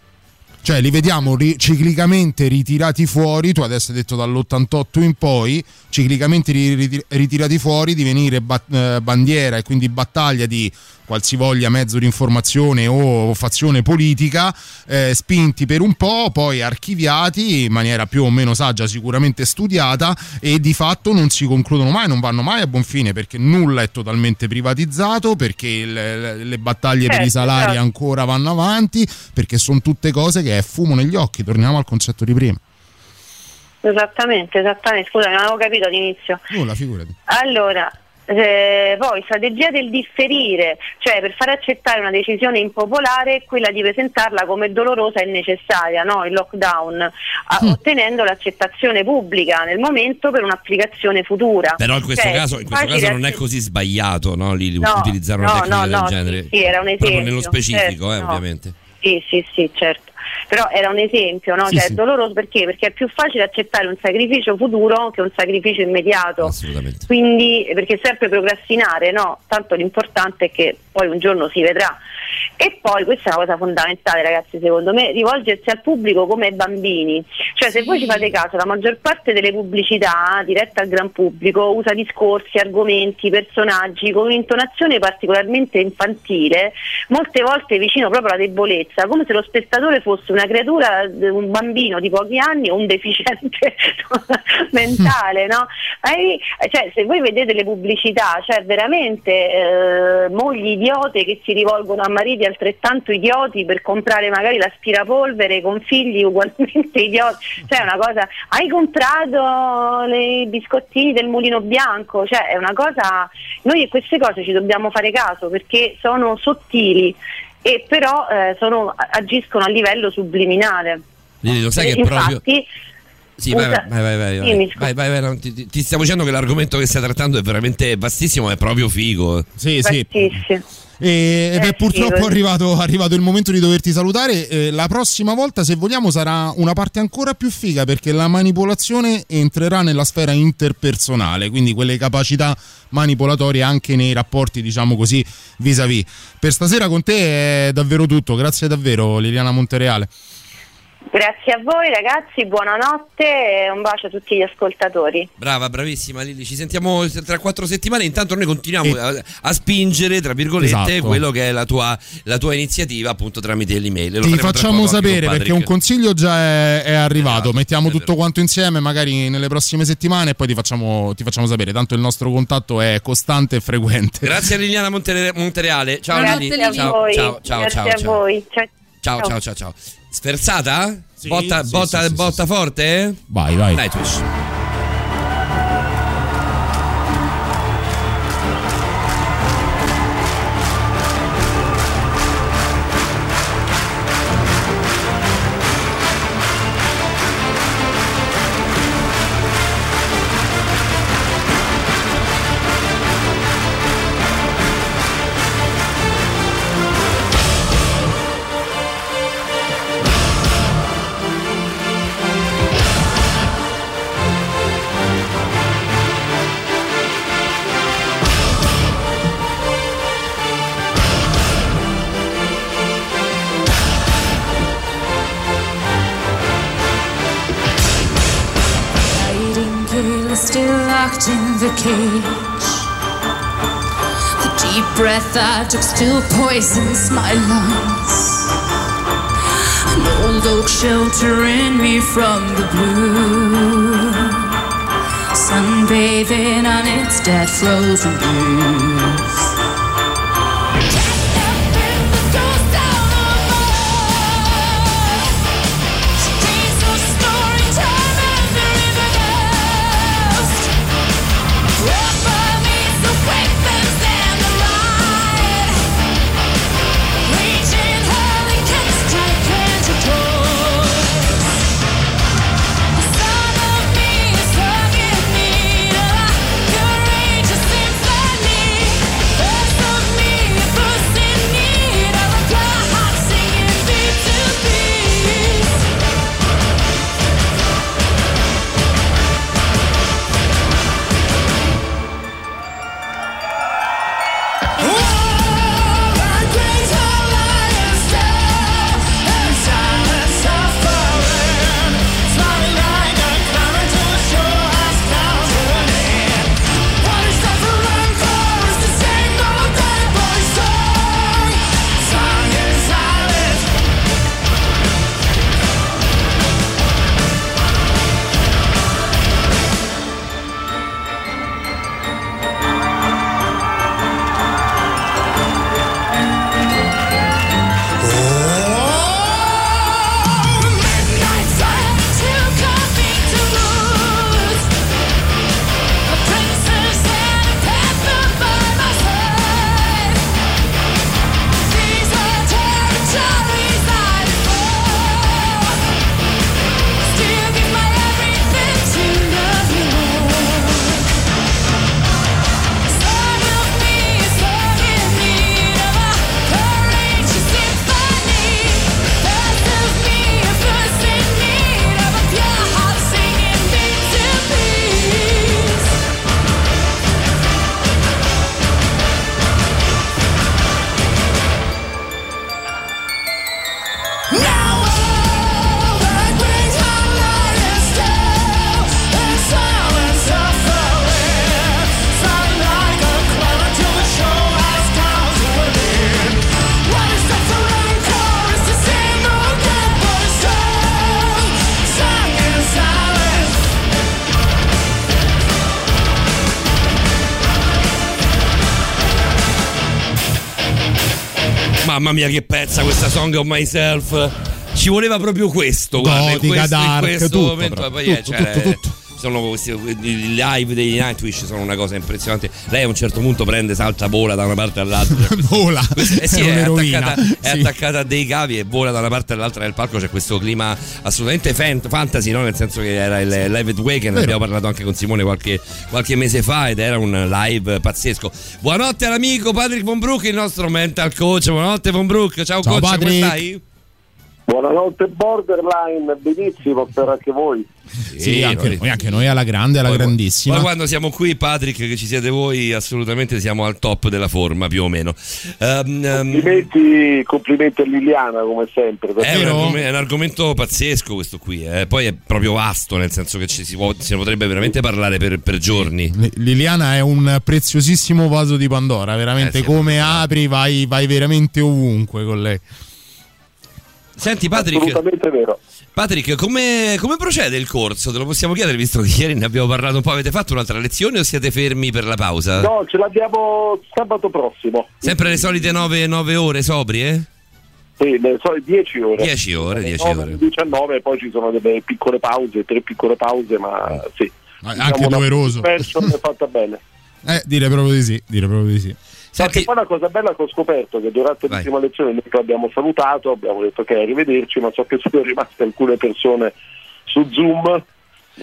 Cioè li vediamo ri- ciclicamente ritirati fuori, tu adesso hai detto dall'88 in poi, ciclicamente ri- ri- ritirati fuori, divenire ba- eh, bandiera e quindi battaglia di qualsivoglia mezzo di informazione o fazione politica, eh, spinti per un po', poi archiviati in maniera più o meno saggia, sicuramente studiata e di fatto non si concludono mai, non vanno mai a buon fine perché nulla è totalmente privatizzato, perché le, le battaglie per i Certo, salari certo. ancora vanno avanti, perché sono tutte cose che è fumo negli occhi, torniamo al concetto di prima. Esattamente, esattamente, scusa, non avevo capito all'inizio. Nulla, figurati. Allora, eh, poi strategia del differire, cioè per far accettare una decisione impopolare quella di presentarla come dolorosa e necessaria, no? il lockdown, a- Mm. ottenendo l'accettazione pubblica nel momento per un'applicazione futura. Però in questo Cioè, caso, in questo caso non è così sbagliato no? Lì, No, utilizzare una no, tecnica no, del no, genere. sì, sì, era un Proprio esempio, nello specifico, certo, eh, ovviamente. Sì, sì, sì, certo. Però era un esempio, no? Sì, cioè, sì. è doloroso perché? Perché è più facile accettare un sacrificio futuro che un sacrificio immediato. Assolutamente. Quindi, perché sempre procrastinare, no? Tanto l'importante è che poi un giorno si vedrà. E poi, questa è una cosa fondamentale ragazzi secondo me, rivolgersi al pubblico come bambini. Cioè se voi ci fate caso, la maggior parte delle pubblicità dirette al gran pubblico usa discorsi, argomenti, personaggi con un'intonazione particolarmente infantile, molte volte vicino proprio alla debolezza, come se lo spettatore fosse una creatura, un bambino di pochi anni o un deficiente mentale, no? Eh, cioè, se voi vedete le pubblicità, cioè veramente eh, mogli idiote che si rivolgono a mariti altrettanto idioti per comprare magari l'aspirapolvere con figli ugualmente idioti, cioè è una cosa, hai comprato le- i biscottini del mulino bianco, cioè è una cosa, noi a queste cose ci dobbiamo fare caso perché sono sottili e però eh, sono- agiscono a livello subliminale. Lili, lo sai Eh, che è proprio. infatti, Sì, vai, vai, vai, vai, vai. Vai, vai, vai, ti, ti- ti stiamo dicendo che l'argomento che stai trattando è veramente vastissimo, è proprio figo. Sì, sì. E, Eh, è purtroppo sì, arrivato, arrivato il momento di doverti salutare. Eh, la prossima volta, se vogliamo, sarà una parte ancora più figa perché la manipolazione entrerà nella sfera interpersonale, quindi quelle capacità manipolatorie anche nei rapporti, diciamo così, vis-à-vis. Per stasera con te è davvero tutto. Grazie davvero, Liliana Montereale. Grazie a voi ragazzi, buonanotte e un bacio a tutti gli ascoltatori. Brava, bravissima Lili, ci sentiamo tra quattro settimane, intanto noi continuiamo a, a spingere, tra virgolette, Esatto. quello che è la tua, la tua iniziativa appunto tramite l'email. Lo Ti facciamo sapere perché un consiglio già è, è arrivato. Esatto, Mettiamo è tutto quanto insieme, magari nelle prossime settimane, e poi ti facciamo, ti facciamo sapere. Tanto il nostro contatto è costante e frequente. Grazie a Liliana Montere- Montereale. Ciao Grazie Lili. a Ciao, voi. ciao, ciao, Grazie ciao, a ciao. voi. Ciao. Ciao, ciao, ciao, ciao. Sferzata? Sì, botta sì, botta, sì, botta forte? Vai, vai. Nightwish. Took still poisons my lungs. An old oak sheltering me from the blue. Sunbathing on its dead frozen leaves. Pezza questa Song of Myself. Ci voleva proprio questo, guarda, in questo, in dark, questo tutto, momento. proprio, Poi, eh, tutto, cioè, tutto, tutto. Sono questi, i live dei Nightwish sono una cosa impressionante. Lei a un certo punto prende, salta, vola da una parte all'altra. Vola. Eh sì, È è, attaccata, è sì. attaccata a dei cavi e vola da una parte all'altra del palco. C'è questo clima assolutamente fan- fantasy, no? nel senso che era il Live at Wake, ne Vero. abbiamo parlato anche con Simone qualche, qualche mese fa ed era un live pazzesco. Buonanotte all'amico Patrick Von Brook, il nostro mental coach. Buonanotte Von Brook, ciao, Ciao, coach, come Patrick. stai? Buonanotte borderline, benissimo, spero anche voi. Sì, anche noi- anche noi alla grande, alla Poi- grandissima. Poi quando siamo qui, Patrick, che ci siete voi, assolutamente siamo al top della forma, più o meno. Ehm, Complimenti, complimenti a Liliana come sempre. perché- è, un argom- è un argomento pazzesco questo qui, eh. poi è proprio vasto, nel senso che ci si, può- se ne potrebbe veramente parlare per, per giorni. Li- Liliana è un preziosissimo vaso di Pandora, veramente Eh sì, come apri vai, vai veramente ovunque con lei. Senti Patrick, Assolutamente vero. Patrick come, come procede il corso? Te lo possiamo chiedere visto che ieri ne abbiamo parlato un po', avete fatto un'altra lezione o siete fermi per la pausa? No, ce l'abbiamo sabato prossimo. Sempre le solite 9, ore sobrie? Sì, le solite 10 ore. 10 ore, 10 9, ore. 19 poi ci sono delle piccole pause, tre piccole pause, ma sì. anche una doveroso. version è fatta bene. Eh, dire proprio di sì, dire proprio di sì. Perché poi una cosa bella che ho scoperto che durante l'ultima lezione noi l'abbiamo salutato, abbiamo detto ok, arrivederci, ma so che sono rimaste alcune persone su Zoom.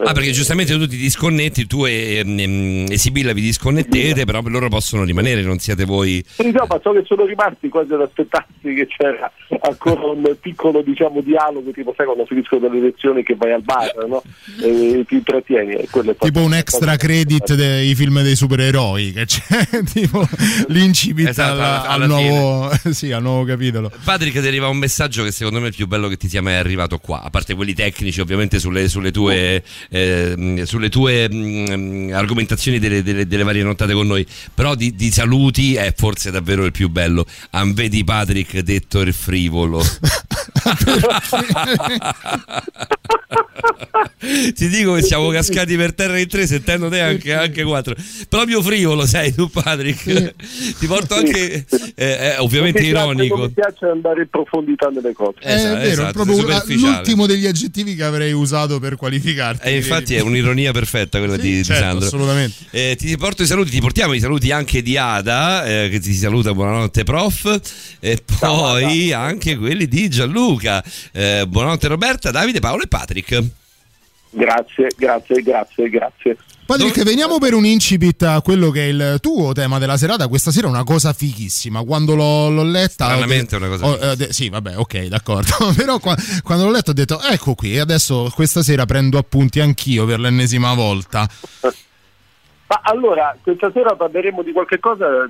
Ah, perché giustamente tu ti disconnetti, tu e, ehm, e Sibilla vi disconnettete, però loro possono rimanere, non siete voi. Sì, no, ma so che sono rimasti quasi ad aspettarsi che c'era ancora un piccolo diciamo, dialogo, tipo sai quando finiscono delle lezioni che vai al bar no? e ti intrattieni. E Tipo un extra credit dei film dei supereroi, che c'è tipo l'incipit Esatto, al, alla- al nuovo, sì, al nuovo capitolo. Patrick ti arriva un messaggio che secondo me è il più bello che ti sia mai arrivato qua, a parte quelli tecnici ovviamente sulle, sulle tue, ehm, sulle tue mm, argomentazioni delle, delle- delle varie nottate con noi, però di, di saluti è forse davvero il più bello. Am vedi Patrick detto il frivolo. Ti dico che siamo cascati per terra in tre, sentendo te anche, anche quattro. Proprio frivolo sei tu, Patrick. Ti porto anche, eh, eh, ovviamente Mi piace- ironico. Mi piace andare in profondità nelle cose. Eh, è vero, è proprio l'ultimo degli aggettivi che avrei usato per qualificarti. E infatti è un'ironia perfetta quella di, di certo, Sandro. assolutamente. Eh, ti porto i saluti, ti portiamo i saluti anche di Ada, eh, che ti saluta, buonanotte prof, e poi anche quelli di Gianluca. Eh, buonanotte Roberta, Davide, Paolo e Patrick. Grazie, grazie, grazie, grazie. Patrick, veniamo per un incipit a quello che è il tuo tema della serata. Questa sera è una cosa fighissima. Quando l'ho, l'ho letta. Stranamente de- è una cosa ho- eh, de- sì, vabbè, ok, d'accordo. Però qua- quando l'ho letto ho detto: ecco qui, adesso questa sera prendo appunti anch'io per l'ennesima volta. Ma allora, questa sera parleremo di qualche cosa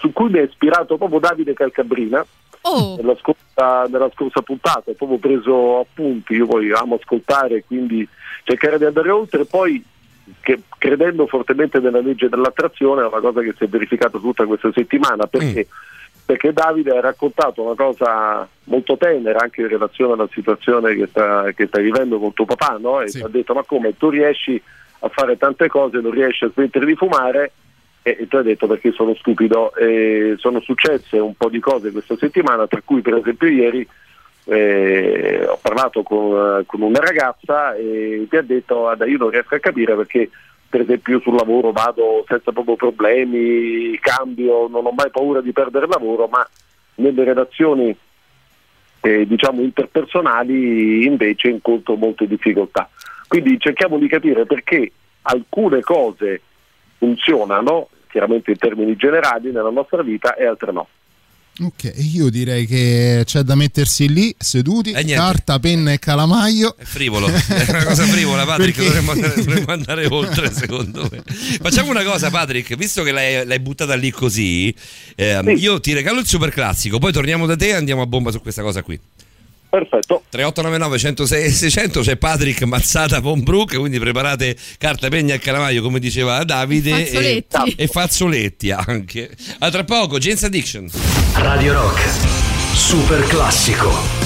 su cui mi ha ispirato proprio Davide Calcabrina. Oh. Nella, scorsa, nella scorsa puntata ho proprio preso appunti, io poi amo ascoltare, quindi cercare di andare oltre, poi che, credendo fortemente nella legge dell'attrazione è una cosa che si è verificata tutta questa settimana, perché? Perché Davide ha raccontato una cosa molto tenera anche in relazione alla situazione che sta, che stai vivendo con tuo papà, no? E ti ha detto ma come tu riesci a fare tante cose, non riesci a smettere di fumare e, e tu hai detto perché sono stupido. E sono successe un po' di cose questa settimana, tra cui per esempio ieri eh, ho parlato con, con una ragazza e mi ha detto "Guarda, io non riesco a capire perché per esempio io sul lavoro vado senza proprio problemi, cambio, non ho mai paura di perdere lavoro, ma nelle relazioni eh, diciamo interpersonali invece incontro molte difficoltà. Quindi cerchiamo di capire perché alcune cose funzionano, chiaramente in termini generali, nella nostra vita e altre no. Ok, io direi che c'è da mettersi lì seduti, carta, penna e calamaio. È frivolo, è una cosa frivola, Patrick. Perché- Dovremmo, andare, dovremmo andare oltre, secondo me. Facciamo una cosa, Patrick, visto che l'hai, l'hai buttata lì così, ehm, io ti regalo il super classico, poi torniamo da te e andiamo a bomba su questa cosa qui. Perfetto. 3899 106 600 c'è Patrick Mazzata von Brook, quindi preparate carta, pegna e calamaio, come diceva Davide. E fazzoletti. E, e fazzoletti anche. A tra poco, James Addiction. Radio Rock. Super classico.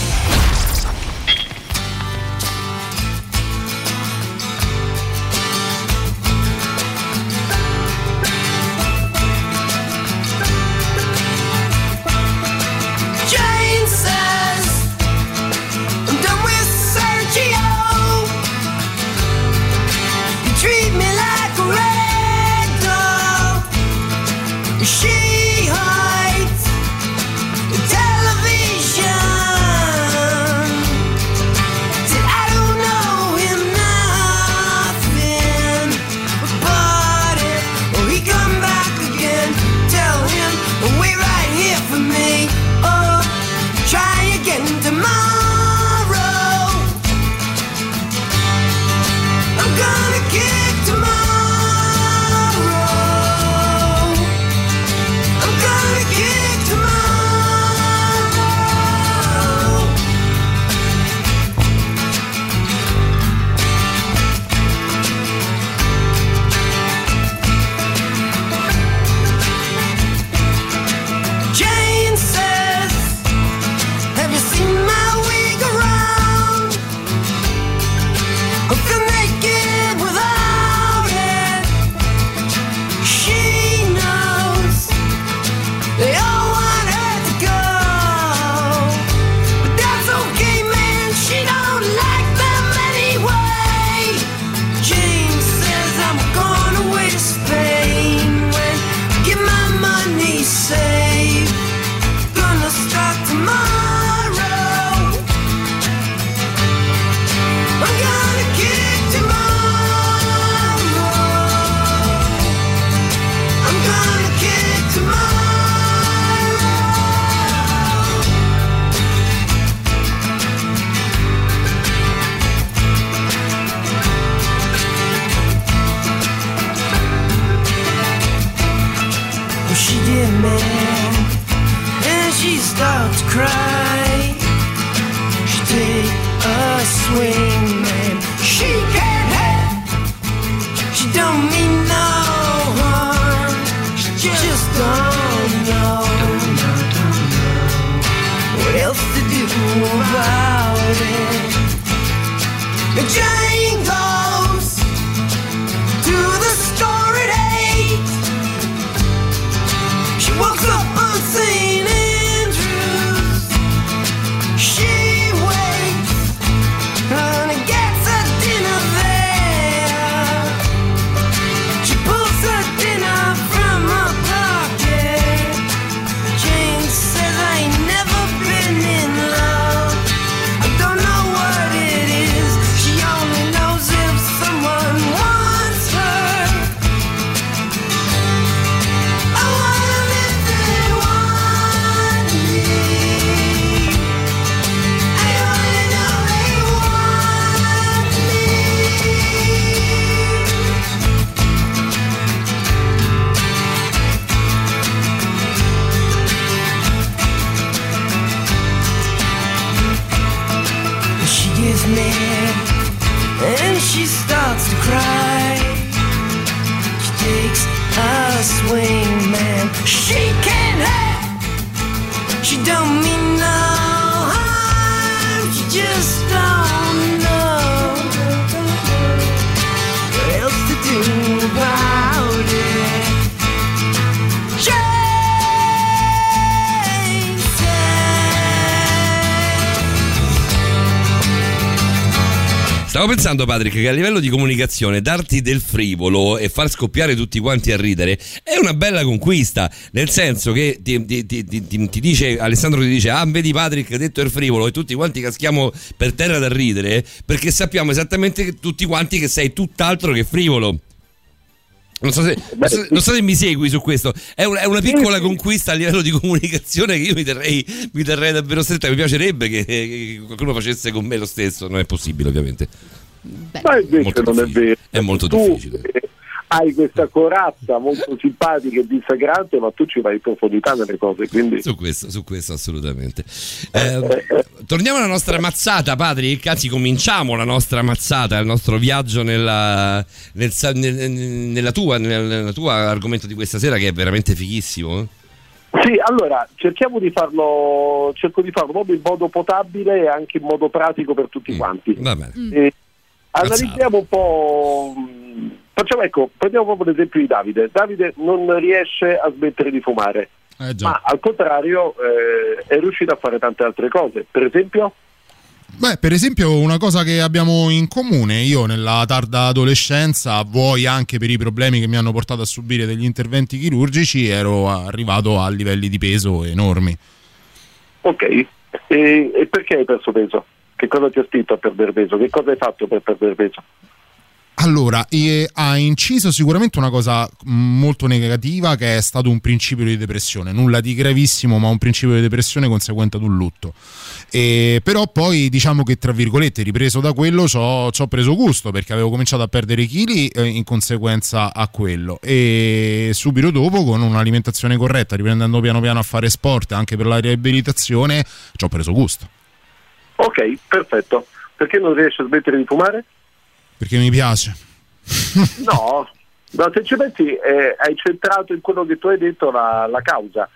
Pensando, Patrick, che a livello di comunicazione darti del frivolo e far scoppiare tutti quanti a ridere è una bella conquista. Nel senso che ti, ti- ti- ti- dice Alessandro ti dice: Ah, vedi Patrick, detto il frivolo, e tutti quanti caschiamo per terra da ridere perché sappiamo esattamente che tutti quanti che sei tutt'altro che frivolo. Non so, se, non so- non so se mi segui su questo, è una, è una piccola conquista a livello di comunicazione che io mi terrei, mi terrei davvero stretta. Mi piacerebbe che, che qualcuno facesse con me lo stesso, non è possibile ovviamente. Ma invece non è vero. È molto tu difficile. eh, hai questa corazza molto simpatica e dissacrante, ma tu ci vai in profondità nelle cose, quindi Su questo, su questo assolutamente. Eh, torniamo alla nostra mazzata, Patrick. Anzi, cominciamo la nostra mazzata, il nostro viaggio nella, nel nel- nella tua, nel, nella tua argomento di questa sera, che è veramente fighissimo. eh. Sì, allora cerchiamo di farlo, cerco di farlo proprio in modo potabile e anche in modo pratico per tutti quanti. Va bene. E analizziamo un po'. mh, Facciamo ecco, prendiamo proprio l'esempio di Davide. Davide non riesce a smettere di fumare, Eh ma al contrario eh, è riuscito a fare tante altre cose. Per esempio, Beh, per esempio, una cosa che abbiamo in comune, io nella tarda adolescenza, vuoi anche per i problemi che mi hanno portato a subire degli interventi chirurgici, ero arrivato a livelli di peso enormi. ok, e, e perché hai perso peso? Che cosa ti ha spinto a perdere peso? Che cosa hai fatto per perdere peso? Allora, eh, ha inciso sicuramente una cosa molto negativa che è stato un principio di depressione, nulla di gravissimo, ma un principio di depressione conseguente ad un lutto. E, però poi diciamo che tra virgolette, ripreso da quello, ci ho preso gusto perché avevo cominciato a perdere chili eh, in conseguenza a quello e subito dopo con un'alimentazione corretta, riprendendo piano piano a fare sport anche per la riabilitazione, ci ho preso gusto. Ok, perfetto. Perché non riesci a smettere di fumare? Perché mi piace. No, no se ci pensi eh, hai centrato in quello che tu hai detto la, la causa.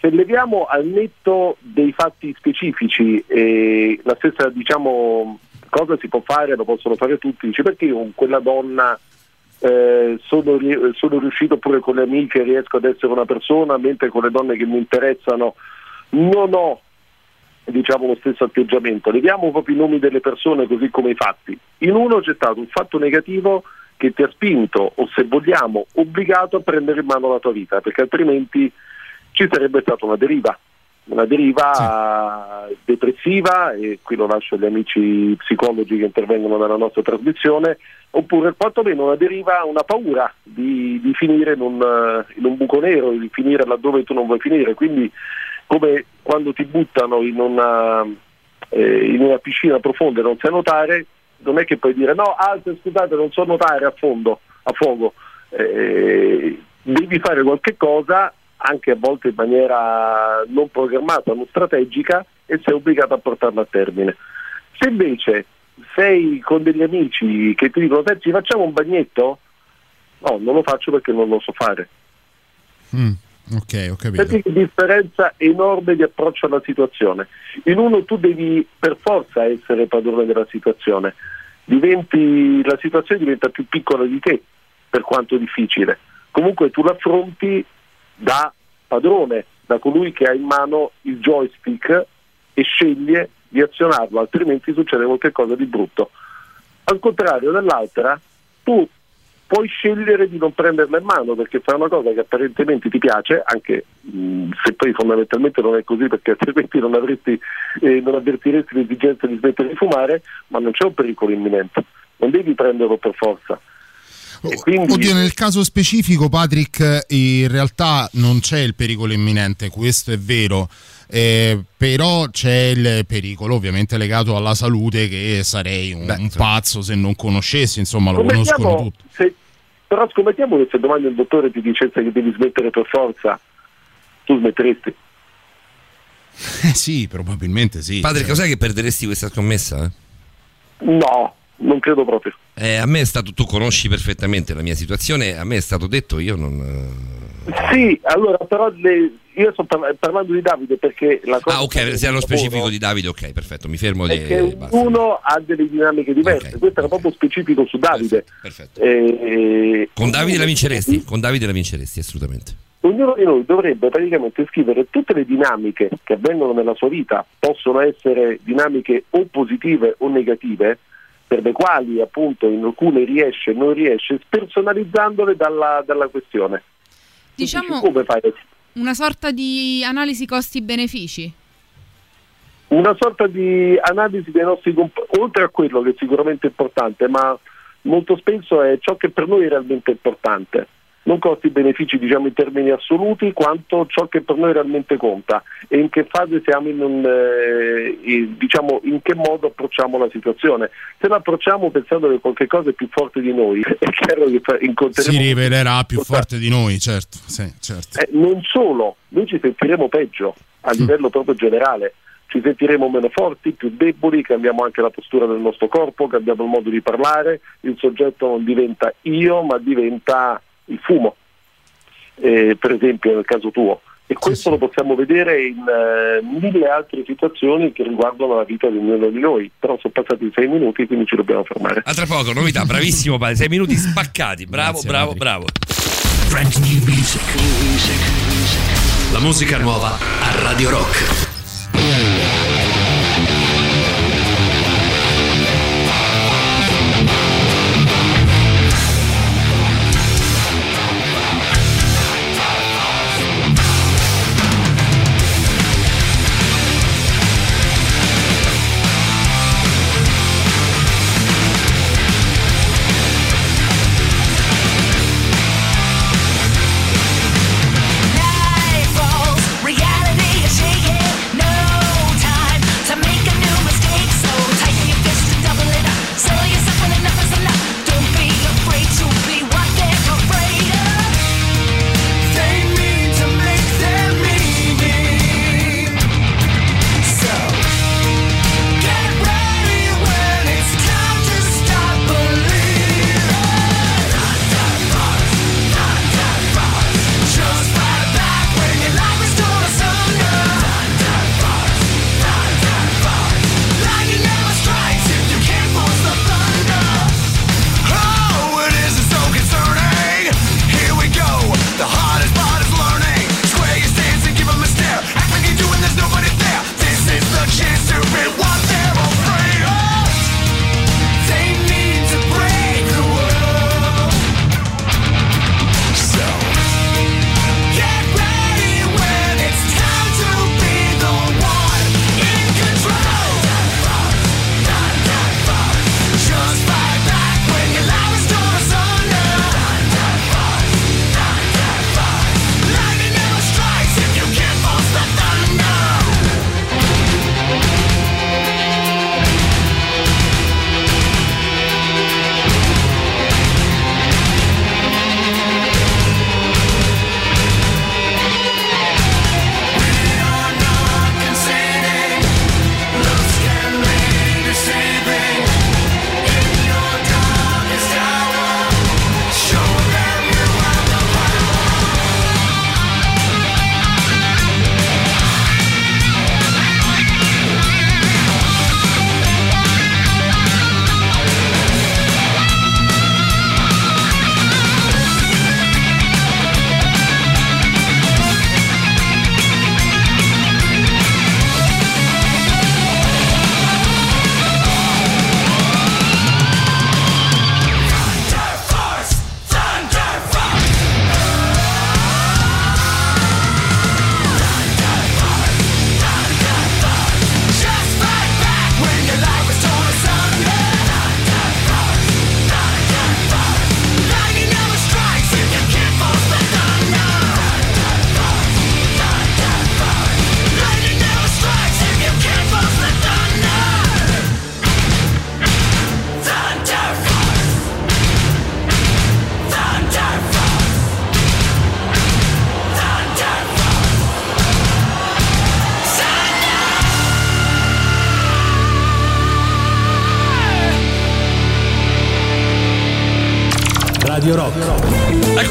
Se leviamo al netto dei fatti specifici e la stessa diciamo, cosa si può fare, lo possono fare tutti, dici perché io con quella donna eh, sono, sono riuscito pure con le amiche, riesco ad essere una persona, mentre con le donne che mi interessano non ho diciamo lo stesso atteggiamento. Leviamo proprio i nomi delle persone così come i fatti. In uno c'è stato un fatto negativo che ti ha spinto o se vogliamo obbligato a prendere in mano la tua vita, perché altrimenti ci sarebbe stata una deriva, una deriva depressiva e qui lo lascio agli amici psicologi che intervengono nella nostra trasmissione, oppure quantomeno una deriva, una paura di, di finire in un, eh, in un buco nero, di finire laddove tu non vuoi finire. Quindi come quando ti buttano in una, eh, in una piscina profonda e non sai nuotare, non è che puoi dire no, alto, scusate, non so nuotare a fondo, a fuoco. Eh, devi fare qualche cosa anche a volte in maniera non programmata, non strategica e sei obbligato a portarla a termine. Se invece sei con degli amici che ti dicono senti facciamo un bagnetto? No, non lo faccio perché non lo so fare. Mm, ok, ho capito. Senti che differenza enorme di approccio alla situazione. In uno tu devi per forza essere padrone della situazione, diventi, la situazione diventa più piccola di te, per quanto difficile. Comunque tu l'affronti da padrone, da colui che ha in mano il joystick e sceglie di azionarlo, altrimenti succede qualcosa di brutto. Al contrario dell'altra, tu puoi scegliere di non prenderla in mano perché fai una cosa che apparentemente ti piace, anche mh, se poi fondamentalmente non è così perché altrimenti non, avresti, eh, non avvertiresti l'esigenza di smettere di fumare, ma non c'è un pericolo imminente, non devi prenderlo per forza. E quindi- Oddio, nel caso specifico, Patrick, in realtà non c'è il pericolo imminente, questo è vero. eh, però c'è il pericolo ovviamente legato alla salute che sarei un, un pazzo se non conoscessi insomma lo conoscono tutti se- però scommettiamo che se domani il dottore ti dicesse che devi smettere per forza, tu smetteresti. eh sì probabilmente sì Padre, cos'è che perderesti questa scommessa? No, non credo proprio. Eh, a me è stato, tu conosci perfettamente la mia situazione, a me è stato detto, io non... Sì, allora però le- io sto parla- parlando di Davide perché la cosa Ah, ok, se è lo specifico di Davide, ok, perfetto, mi fermo che di... ognuno ha delle dinamiche diverse, questo era proprio specifico su Davide. Eh, Con Davide la vinceresti, con Davide la vinceresti, assolutamente. ognuno di noi dovrebbe praticamente scrivere tutte le dinamiche che avvengono nella sua vita, possono essere dinamiche o positive o negative, per le quali appunto in alcune riesce e non riesce, spersonalizzandole dalla, dalla questione. Diciamo Come fai? Una sorta di analisi costi-benefici. Una sorta di analisi dei nostri comp- oltre a quello che è sicuramente importante, ma molto spesso è ciò che per noi è realmente importante. Non costi benefici diciamo in termini assoluti, quanto ciò che per noi realmente conta. E in che fase siamo in un, eh, diciamo in che modo approcciamo la situazione. Se la approcciamo pensando che qualche cosa è più forte di noi, è chiaro che incontreremo si rivelerà più forte. di noi certo sì, certo. Eh, non solo, noi ci sentiremo peggio a livello proprio generale, ci sentiremo meno forti, più deboli, cambiamo anche la postura del nostro corpo, cambiamo il modo di parlare, il soggetto non diventa io ma diventa il fumo, eh, per esempio nel caso tuo. E questo lo possiamo vedere in eh, mille altre situazioni che riguardano la vita di ognuno di noi, però sono passati sei minuti quindi ci dobbiamo fermare. A tra poco, novità, bravissimo padre, sei minuti spaccati, bravo, Grazie, bravo, Patrick. bravo. New music. La musica nuova a Radio Rock.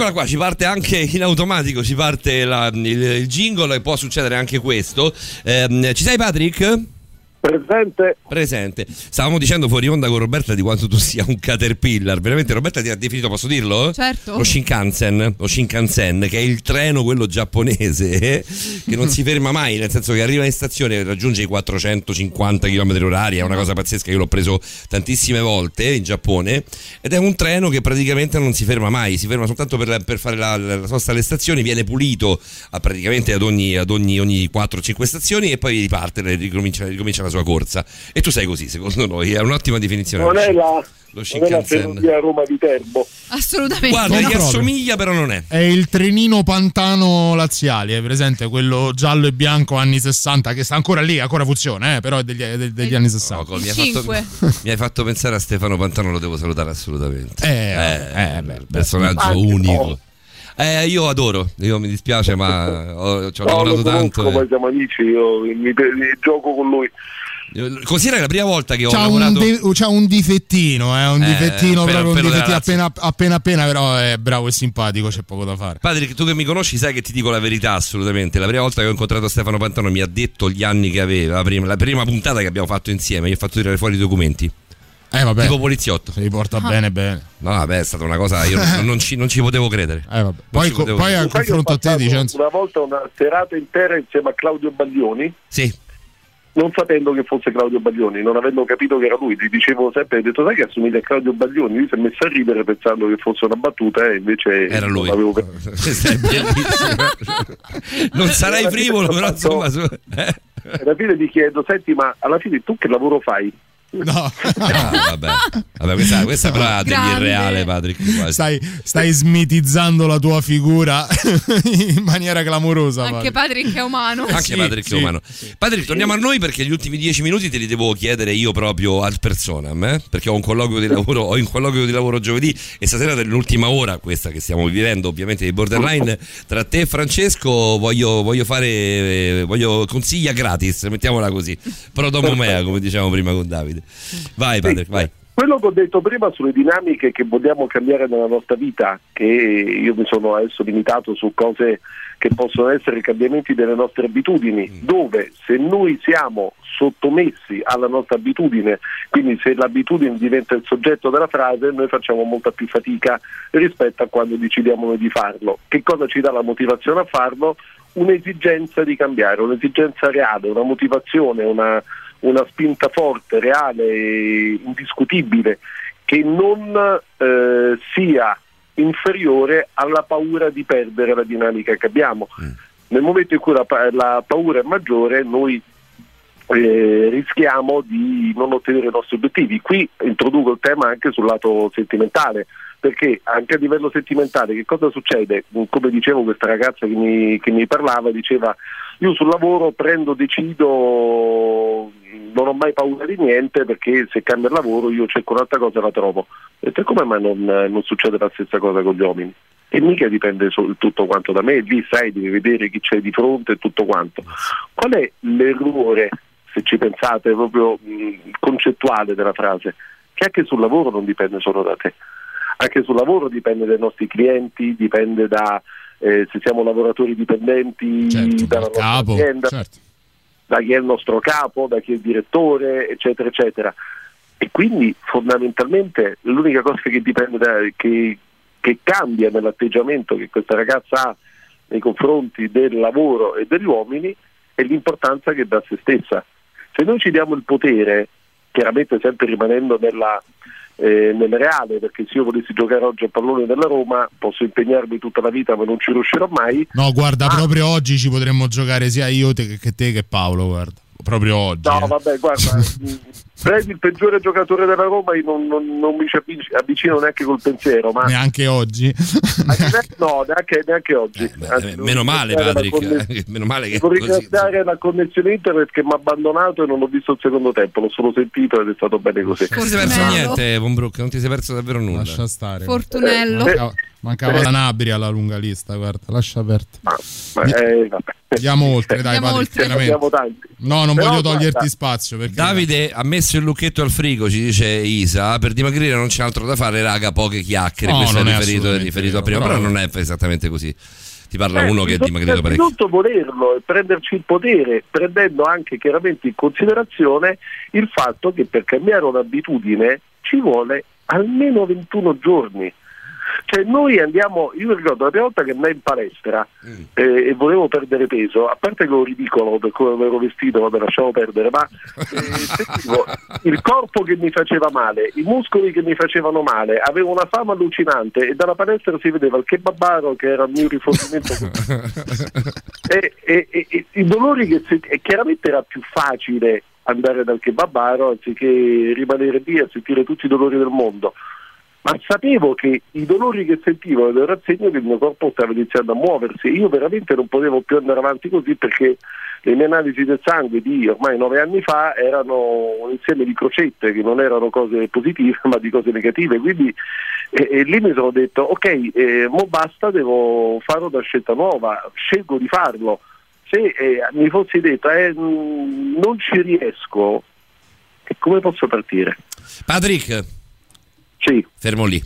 Eccola qua, ci parte anche in automatico, ci parte la- il, il jingle e può succedere anche questo. Ehm, ci sei Patrick? Presente. Presente. Stavamo dicendo fuori onda con Roberta di quanto tu sia un caterpillar. Veramente Roberta ti ha definito, posso dirlo? Certo. Lo Shinkansen, lo Shinkansen, che è il treno quello giapponese eh, che non si ferma mai, nel senso che arriva in stazione e raggiunge i 450 km orari, è una cosa pazzesca, io l'ho preso tantissime volte in Giappone ed è un treno che praticamente non si ferma mai, si ferma soltanto per, per fare la, la sosta alle stazioni, viene pulito a praticamente ad ogni, ad ogni, ogni 4-5 stazioni e poi riparte, ricomincia, ricomincia la sua corsa. E tu sei così, secondo noi, è un'ottima definizione. Non è la, Lo non è la Shinkansen. Roma Viterbo. Assolutamente. Guarda, gli proprio. assomiglia però non è. È il trenino pantano laziali, è presente quello giallo e bianco anni 60 che sta ancora lì, ancora funziona, eh, però è degli, è degli anni 60. Col- mi, hai fatto, mi hai fatto pensare a Stefano Pantano, lo devo salutare assolutamente. Eh, eh, personaggio Anche unico. no. Eh, io adoro, io mi dispiace, ma ho, ci ho No, lavorato tanto. conosco, eh. poi siamo amici, io mi, mi gioco con lui. Considera che la prima volta che ho C'ha un, lavorato. de- c'ha un difettino, eh, un Eh, difettino appena- proprio un appena difettino appena, appena appena, però è bravo e simpatico, c'è poco da fare. Patrick, tu che mi conosci sai che ti dico la verità assolutamente. La prima volta che ho incontrato Stefano Pantano mi ha detto gli anni che aveva, la prima, la prima puntata che abbiamo fatto insieme, gli ho fatto tirare fuori i documenti. Eh vabbè. Tipo poliziotto. Se li porta Ah. bene bene. No, vabbè, è stata una cosa, io non, non ci, non ci potevo credere. Eh, vabbè. Poi, co- potevo poi credere. a confronto a te Vincenzo. Una volta una serata intera insieme a Claudio Baglioni, Sì. Non sapendo che fosse Claudio Baglioni, non avendo capito che era lui, gli dicevo sempre, ho detto sai che assomiglia a Claudio Baglioni, lui si è messo a ridere pensando che fosse una battuta e invece Era lui. non avevo non sarai frivolo, però insomma. eh. Alla fine ti chiedo, senti ma alla fine tu che lavoro fai? No. Ah, vabbè. Vabbè, questa, questa però è dell'irreale, Patrick. quasi. Stai, stai smitizzando la tua figura in maniera clamorosa. Anche Patrick. Patrick è umano. Anche Sì, Patrick sì. è umano. Patrick, torniamo a noi perché gli ultimi dieci minuti te li devo chiedere io proprio ad personam, eh? perché ho un colloquio di lavoro, ho un colloquio di lavoro giovedì e stasera nell'ultima ora, questa che stiamo vivendo ovviamente di borderline, tra te e Francesco voglio, voglio fare, eh, voglio consiglia gratis, mettiamola così, pro domo mea, come dicevamo prima con Davide. Vai Patrick, vai. Quello che ho detto prima sulle dinamiche che vogliamo cambiare nella nostra vita, che io mi sono adesso limitato su cose che possono essere cambiamenti delle nostre abitudini, dove se noi siamo sottomessi alla nostra abitudine, quindi se l'abitudine diventa il soggetto della frase, noi facciamo molta più fatica rispetto a quando decidiamo noi di farlo. Che cosa ci dà la motivazione a farlo? Un'esigenza di cambiare, un'esigenza reale, una motivazione, una, una spinta forte, reale e indiscutibile, che non eh, sia inferiore alla paura di perdere la dinamica che abbiamo. Nel momento in cui la, pa- la paura è maggiore, noi eh, rischiamo di non ottenere i nostri obiettivi. Qui introduco il tema anche sul lato sentimentale, perché anche a livello sentimentale che cosa succede? Come dicevo questa ragazza che mi, che mi parlava, diceva io sul lavoro prendo, decido, non ho mai paura di niente perché se cambia il lavoro io cerco un'altra cosa e la trovo. "E come mai non, non succede la stessa cosa con gli uomini? E mica dipende tutto quanto da me, lì sai, devi vedere chi c'è di fronte e tutto quanto. Qual è l'errore, se ci pensate, proprio mh, concettuale della frase? Che anche sul lavoro non dipende solo da te, anche sul lavoro dipende dai nostri clienti, dipende da eh, se siamo lavoratori dipendenti dalla nostra Capo, azienda, certo. da chi è il nostro capo, da chi è il direttore, eccetera, eccetera. E quindi fondamentalmente l'unica cosa che dipende da, che, che cambia nell'atteggiamento che questa ragazza ha nei confronti del lavoro e degli uomini è l'importanza che dà a se stessa. Se noi ci diamo il potere, chiaramente sempre rimanendo nella, eh, nel reale, perché se io volessi giocare oggi a pallone della Roma posso impegnarmi tutta la vita ma non ci riuscirò mai, No, guarda, proprio oggi ci potremmo giocare sia io te- che te che Paolo, guarda. Proprio oggi. No, eh. vabbè, guarda, prendi il peggiore giocatore della Roma, io non, non- non mi ci avvic- avvicino neanche col pensiero, ma Neanche oggi. no, neanche, neanche oggi. Anzi, Eh, devo meno male Patrick, conne- eh, meno male che ringraziare la connessione internet che mi ha abbandonato e non ho visto il secondo tempo, l'ho solo sentito ed è stato bene così. Non ti sei perso niente, Von Brook, non ti sei perso davvero nulla. Lascia stare. Fortunello. Mancava, mancava la Nabri alla lunga lista, guarda, lascia aperto. Ma, eh, vabbè. Andiamo oltre, dai, Andiamo Patrick, oltre. No, non Però, voglio toglierti guarda, spazio perché Davide ha messo il lucchetto al frigo, ci dice Isa. Per dimagrire non c'è altro da fare, raga, poche chiacchiere. No, Questo è riferito, è riferito a prima, però però- non è esattamente così. Ti parla Eh, uno che è dimagrito parecchio. innanzitutto volerlo e prenderci il potere, prendendo anche chiaramente in considerazione il fatto che per cambiare un'abitudine ci vuole almeno 21 giorni. Cioè noi andiamo, io mi ricordo la prima volta che andai in palestra Mm. eh, e volevo perdere peso, a parte che ero ridicolo per come ero vestito, vabbè lasciamo perdere, ma eh, sentivo il corpo che mi faceva male, i muscoli che mi facevano male, avevo una fama allucinante e dalla palestra si vedeva il kebabaro che era il mio rifornimento e, e- e- e i dolori che senti- e chiaramente era più facile andare dal kebabaro anziché rimanere lì a sentire tutti i dolori del mondo ma sapevo che i dolori che sentivo erano il segno che il mio corpo stava iniziando a muoversi io veramente non potevo più andare avanti così perché le mie analisi del sangue di ormai nove anni fa erano un insieme di crocette che non erano cose positive ma di cose negative. Quindi e, e lì mi sono detto ok eh, mo basta devo fare una scelta nuova scelgo di farlo. Se eh, mi fossi detto eh, mh, non ci riesco come posso partire? Patrick, sì. fermo lì.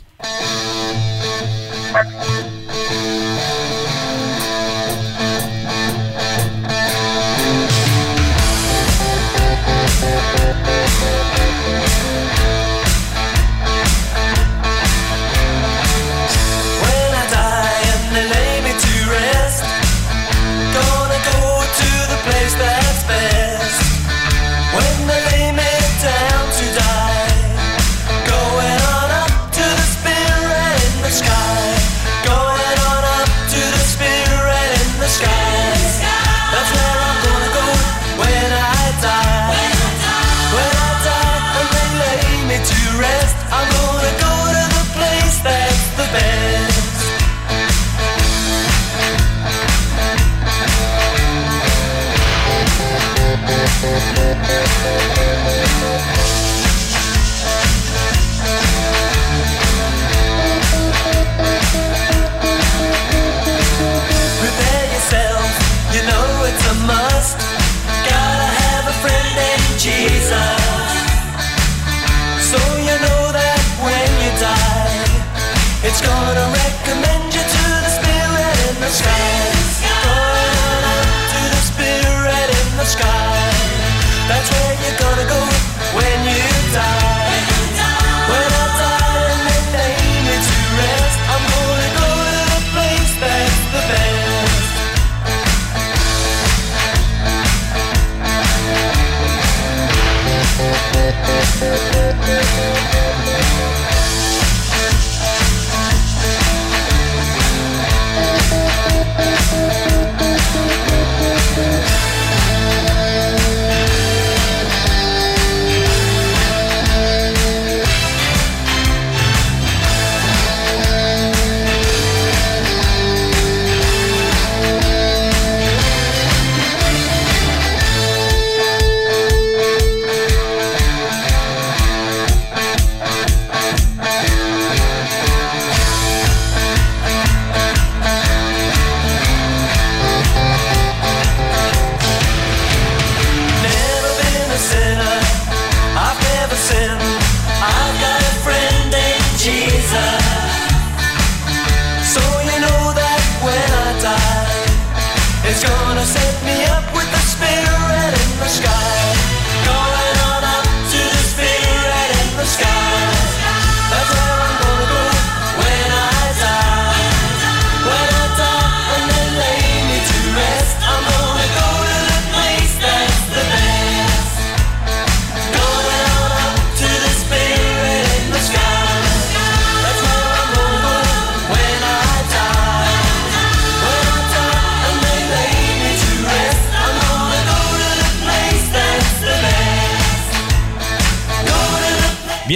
Música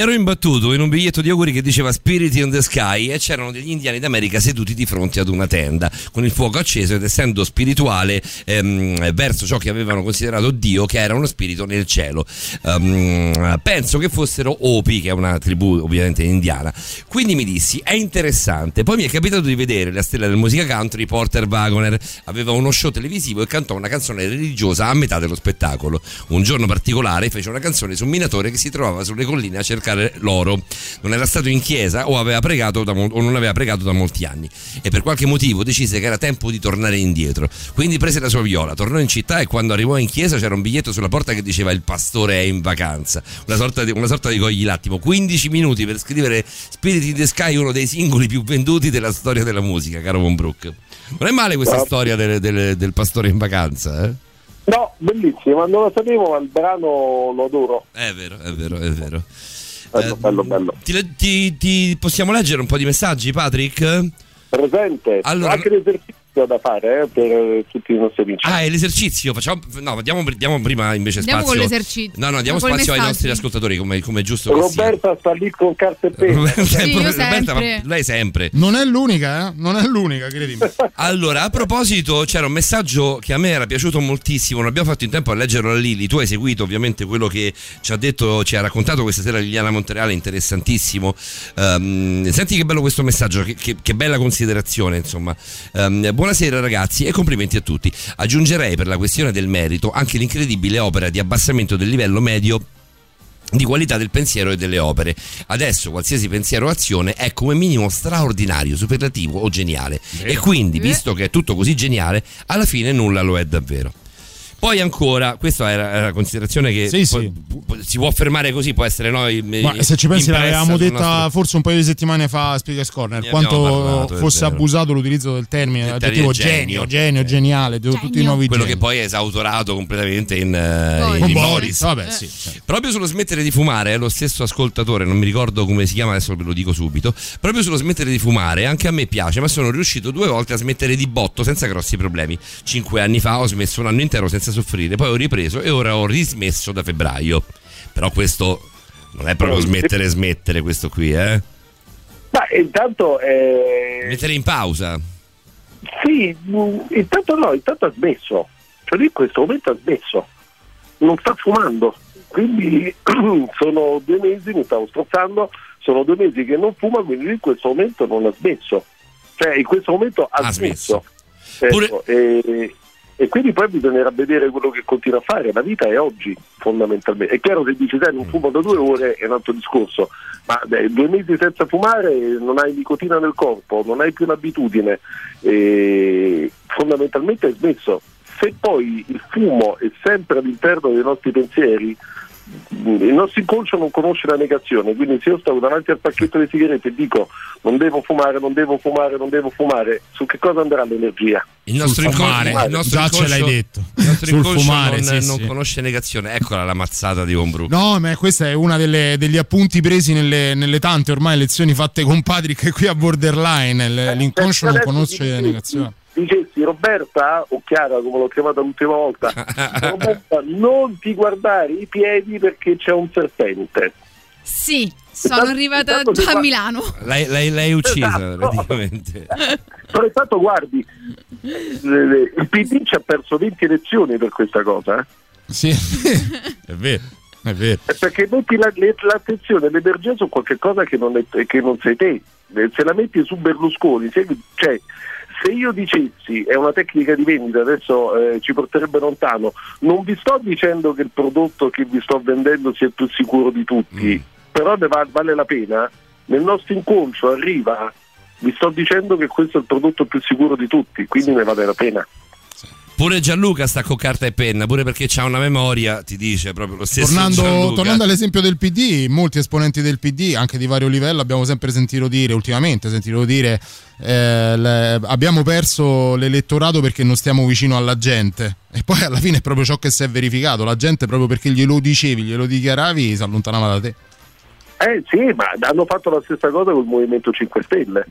ero imbattuto in un biglietto di auguri che diceva Spirit in the Sky e c'erano degli indiani d'America seduti di fronte ad una tenda con il fuoco acceso ed essendo spirituale ehm, verso ciò che avevano considerato Dio che era uno spirito nel cielo. Ehm, penso che fossero Opi, che è una tribù ovviamente indiana. Quindi mi dissi, è interessante. Poi mi è capitato di vedere la stella del musica country, Porter Wagoner. Aveva uno show televisivo e cantò una canzone religiosa a metà dello spettacolo. Un giorno particolare fece una canzone su un minatore che si trovava sulle colline a cercare l'oro. Non era stato in chiesa o, aveva pregato da o non aveva pregato da molti anni e per qualche motivo decise che era tempo di tornare indietro. Quindi prese la sua viola, tornò in città e quando arrivò in chiesa c'era un biglietto sulla porta che diceva il pastore è in vacanza. Una sorta di, una sorta di cogli l'attimo. 15 minuti per scrivere Spirit in the Sky, uno dei singoli più venduti della storia della musica, caro Von Brook. Non è male questa No. storia del, del- del pastore in vacanza, eh? No, bellissimo, ma non lo sapevo, ma il brano lo adoro. È vero, è vero, è vero. Bello, bello, bello. Ti, ti- ti- possiamo leggere un po' di messaggi, Patrick? Presente, Allora- anche l'esercizio da fare eh, per tutti i nostri amici. Ah, è l'esercizio. Facciamo, no, diamo, diamo prima invece Andiamo spazio. con l'esercizio. No, no, diamo Con spazio ai nostri ascoltatori, come, come è giusto. Roberta sta lì con carta e penna. Roberta, Sì, io Roberta, lei sempre. Non è l'unica, eh? Non è l'unica, credimi. Allora, a proposito, c'era un messaggio che a me era piaciuto moltissimo. Non abbiamo fatto in tempo a leggerlo a Lili. Tu hai seguito ovviamente quello che ci ha detto, ci ha raccontato questa sera Liliana Montereale, interessantissimo. Ehm, senti che bello questo messaggio, che, che- che bella considerazione, insomma. Ehm, buonasera ragazzi e complimenti a tutti. Aggiungerei per la questione del merito anche l'incredibile opera di abbassamento del livello medio di qualità del pensiero e delle opere. Adesso qualsiasi pensiero o azione è come minimo straordinario, superlativo o geniale. E quindi, visto che è tutto così geniale, alla fine nulla lo è davvero. Poi ancora, questa era una considerazione che Sì, può- sì. può- si può affermare così, può essere noi. Ma se ci pensi, l'avevamo detta forse un paio di settimane fa a Speakers Corner. Quanto parlato, fosse abusato l'utilizzo del termine, Del l'aggettivo genio, genio. genio, geniale, de- tutti i nuovi quello geni. che poi è esautorato completamente in, eh, Boris. in Boris, Boris. vabbè, sì, certo. Proprio sullo smettere di fumare, eh, lo stesso ascoltatore, non mi ricordo come si chiama, adesso ve lo dico subito. Proprio sullo smettere di fumare, anche a me piace, ma sono riuscito due volte a smettere di botto senza grossi problemi. Cinque anni fa ho smesso un anno intero senza soffrire, poi ho ripreso e ora ho rismesso da febbraio. Però questo non è proprio smettere smettere questo qui, eh? Ma intanto eh, Mettere in pausa. sì, intanto no, intanto ha smesso. Cioè lui in questo momento ha smesso. Non sta fumando. Quindi sono due mesi, mi stavo strozzando, sono due mesi che non fuma, quindi lui in questo momento non ha smesso. Cioè in questo momento ha, Ha smesso. Ecco, e, e quindi poi bisognerà vedere quello che continua a fare. La vita è oggi, fondamentalmente. È chiaro che dici, sai, non fumo da due ore, è un altro discorso, ma beh, due mesi senza fumare non hai nicotina nel corpo, non hai più un'abitudine, e fondamentalmente hai smesso. Se poi il fumo è sempre all'interno dei nostri pensieri, il nostro inconscio non conosce la negazione, quindi se io stavo davanti al pacchetto di sigarette e dico non devo fumare, non devo fumare, non devo fumare, su che cosa andrà l'energia? Il nostro Sul inconscio, fumare. il nostro Già ce l'hai detto. Il nostro Sul inconscio fumare, non, sì, non sì. conosce negazione. Eccola la mazzata di Brook. No, ma questa è una delle- degli appunti presi nelle, nelle tante ormai lezioni fatte con Patrick qui a Borderline. L- L'inconscio non adesso conosce dicessi- negazione. Dicessi Roberta o Chiara come l'ho chiamata l'ultima volta, Roberta non ti guardare i piedi perché c'è un serpente. Sì, sono arrivata intanto già si a fa- Milano. L'hai, l'hai- l'hai uccisa Esatto. praticamente. Però intanto guardi, le- le- il PD ci ha perso 20 elezioni per questa cosa. eh. Sì, è vero, è vero. È perché metti la- le- l'attenzione, l'energia su qualche cosa che non, è- che non sei te. Eh, Se la metti su Berlusconi, se, cioè, se io dicessi, è una tecnica di vendita, adesso eh, ci porterebbe lontano, non vi sto dicendo che il prodotto che vi sto vendendo sia il più sicuro di tutti, però ne va- vale la pena. Nel nostro inconscio arriva, vi sto dicendo che questo è il prodotto più sicuro di tutti, quindi ne vale la pena. Pure Gianluca sta con carta e penna, pure perché c'ha una memoria, ti dice proprio lo stesso. Tornando, tornando all'esempio del PD, molti esponenti del PD, anche di vario livello, abbiamo sempre sentito dire, ultimamente sentito dire, eh, le- abbiamo perso l'elettorato perché non stiamo vicino alla gente. E poi alla fine è proprio ciò che si è verificato, la gente proprio perché glielo dicevi, glielo dichiaravi, si allontanava da te. Eh sì, ma hanno fatto la stessa cosa col Movimento 5 Stelle.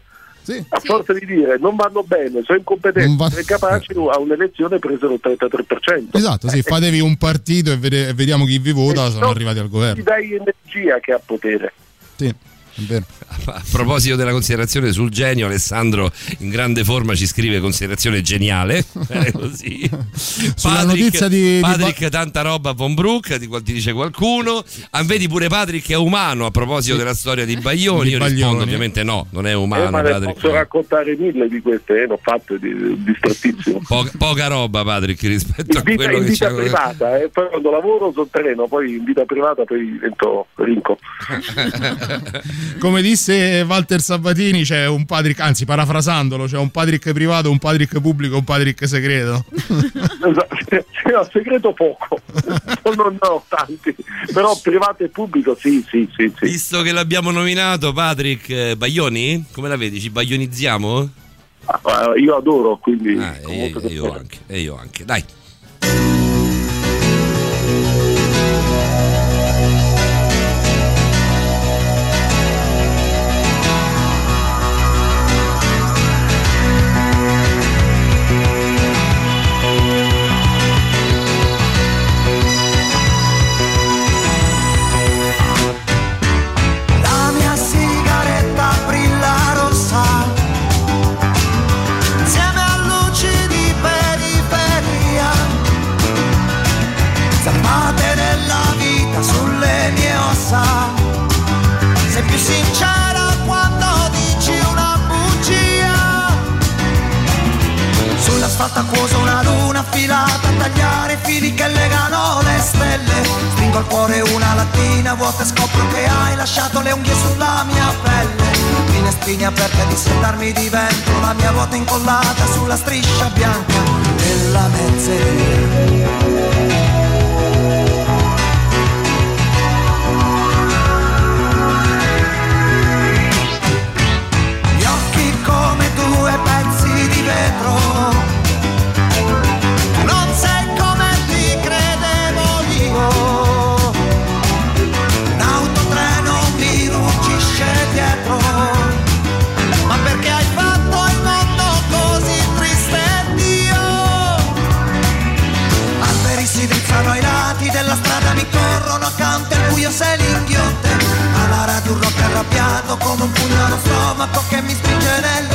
A forza di dire non vanno bene, sono incompetenti, Non va- sono incapaci, a un'elezione presero il 33%. Esatto, sì, fatevi un partito e vede- e vediamo chi vi vota, sono no, arrivati al Ti governo. dai energia che ha potere. Sì, è vero. A proposito della considerazione sul genio, Alessandro in grande forma ci scrive considerazione geniale. Bene così. Sulla notizia di- di Patrick tanta roba von Brook, di qual ti dice qualcuno. Ah, vedi pure Patrick è umano a proposito della storia di Baglioni. Di Io Baglioni. rispondo ovviamente no, non è umano Eh, ma Patrick. posso raccontare mille di queste, eh, ne ho fatte di, distrattissimo. Poca, poca roba Patrick rispetto a In vita, quello in che vita privata, eh, poi quando lavoro sono treno, poi in vita privata poi divento rinco. Come disse Walter Sabatini, c'è un Patrick, anzi parafrasandolo, c'è un Patrick privato, un Patrick pubblico, un Patrick segreto. Esatto, no, segreto poco, non ne ho tanti, però privato e pubblico sì, sì, sì, sì. Visto che l'abbiamo nominato Patrick eh, Baglioni, come la vedi? Ci baglionizziamo? Ah, io adoro, quindi... Ah, e e io anche, e io anche. Dai. Lasciato le unghie sulla mia pelle. Finestrini aperte di settarmi di vento La mia vuota incollata sulla striscia bianca della mezzeria accanto e il buio se li inghiotte Alla radio un rock arrabbiato come un pugno allo stomaco che mi spinge nella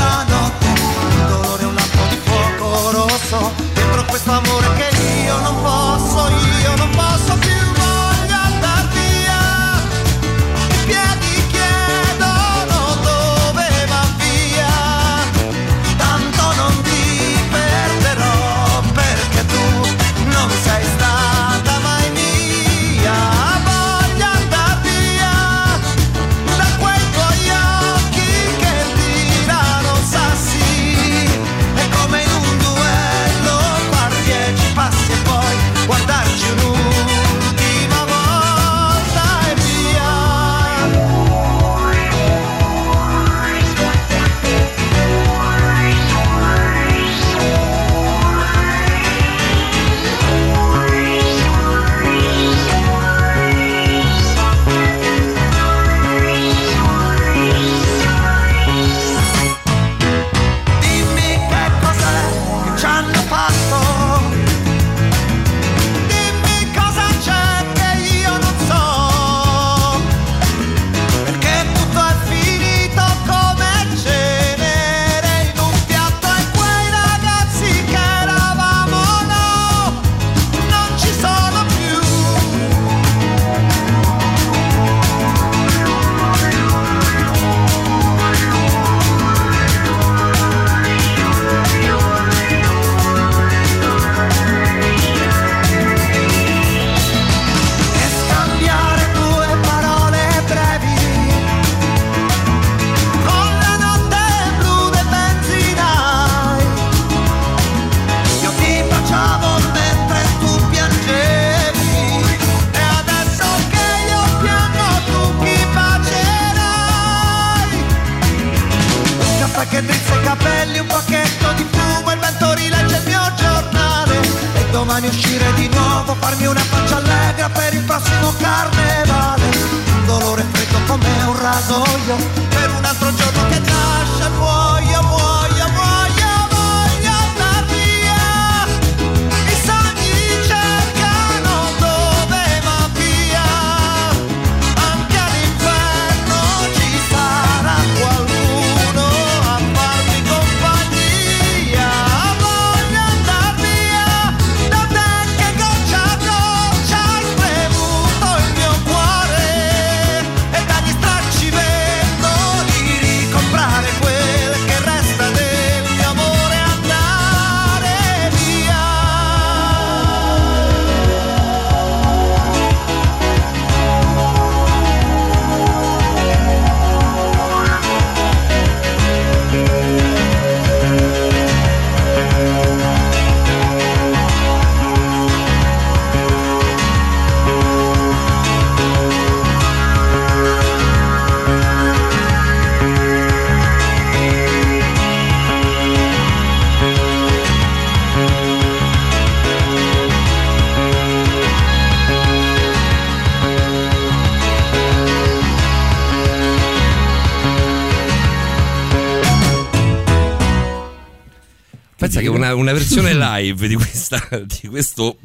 che una, una versione live di, questa, di questo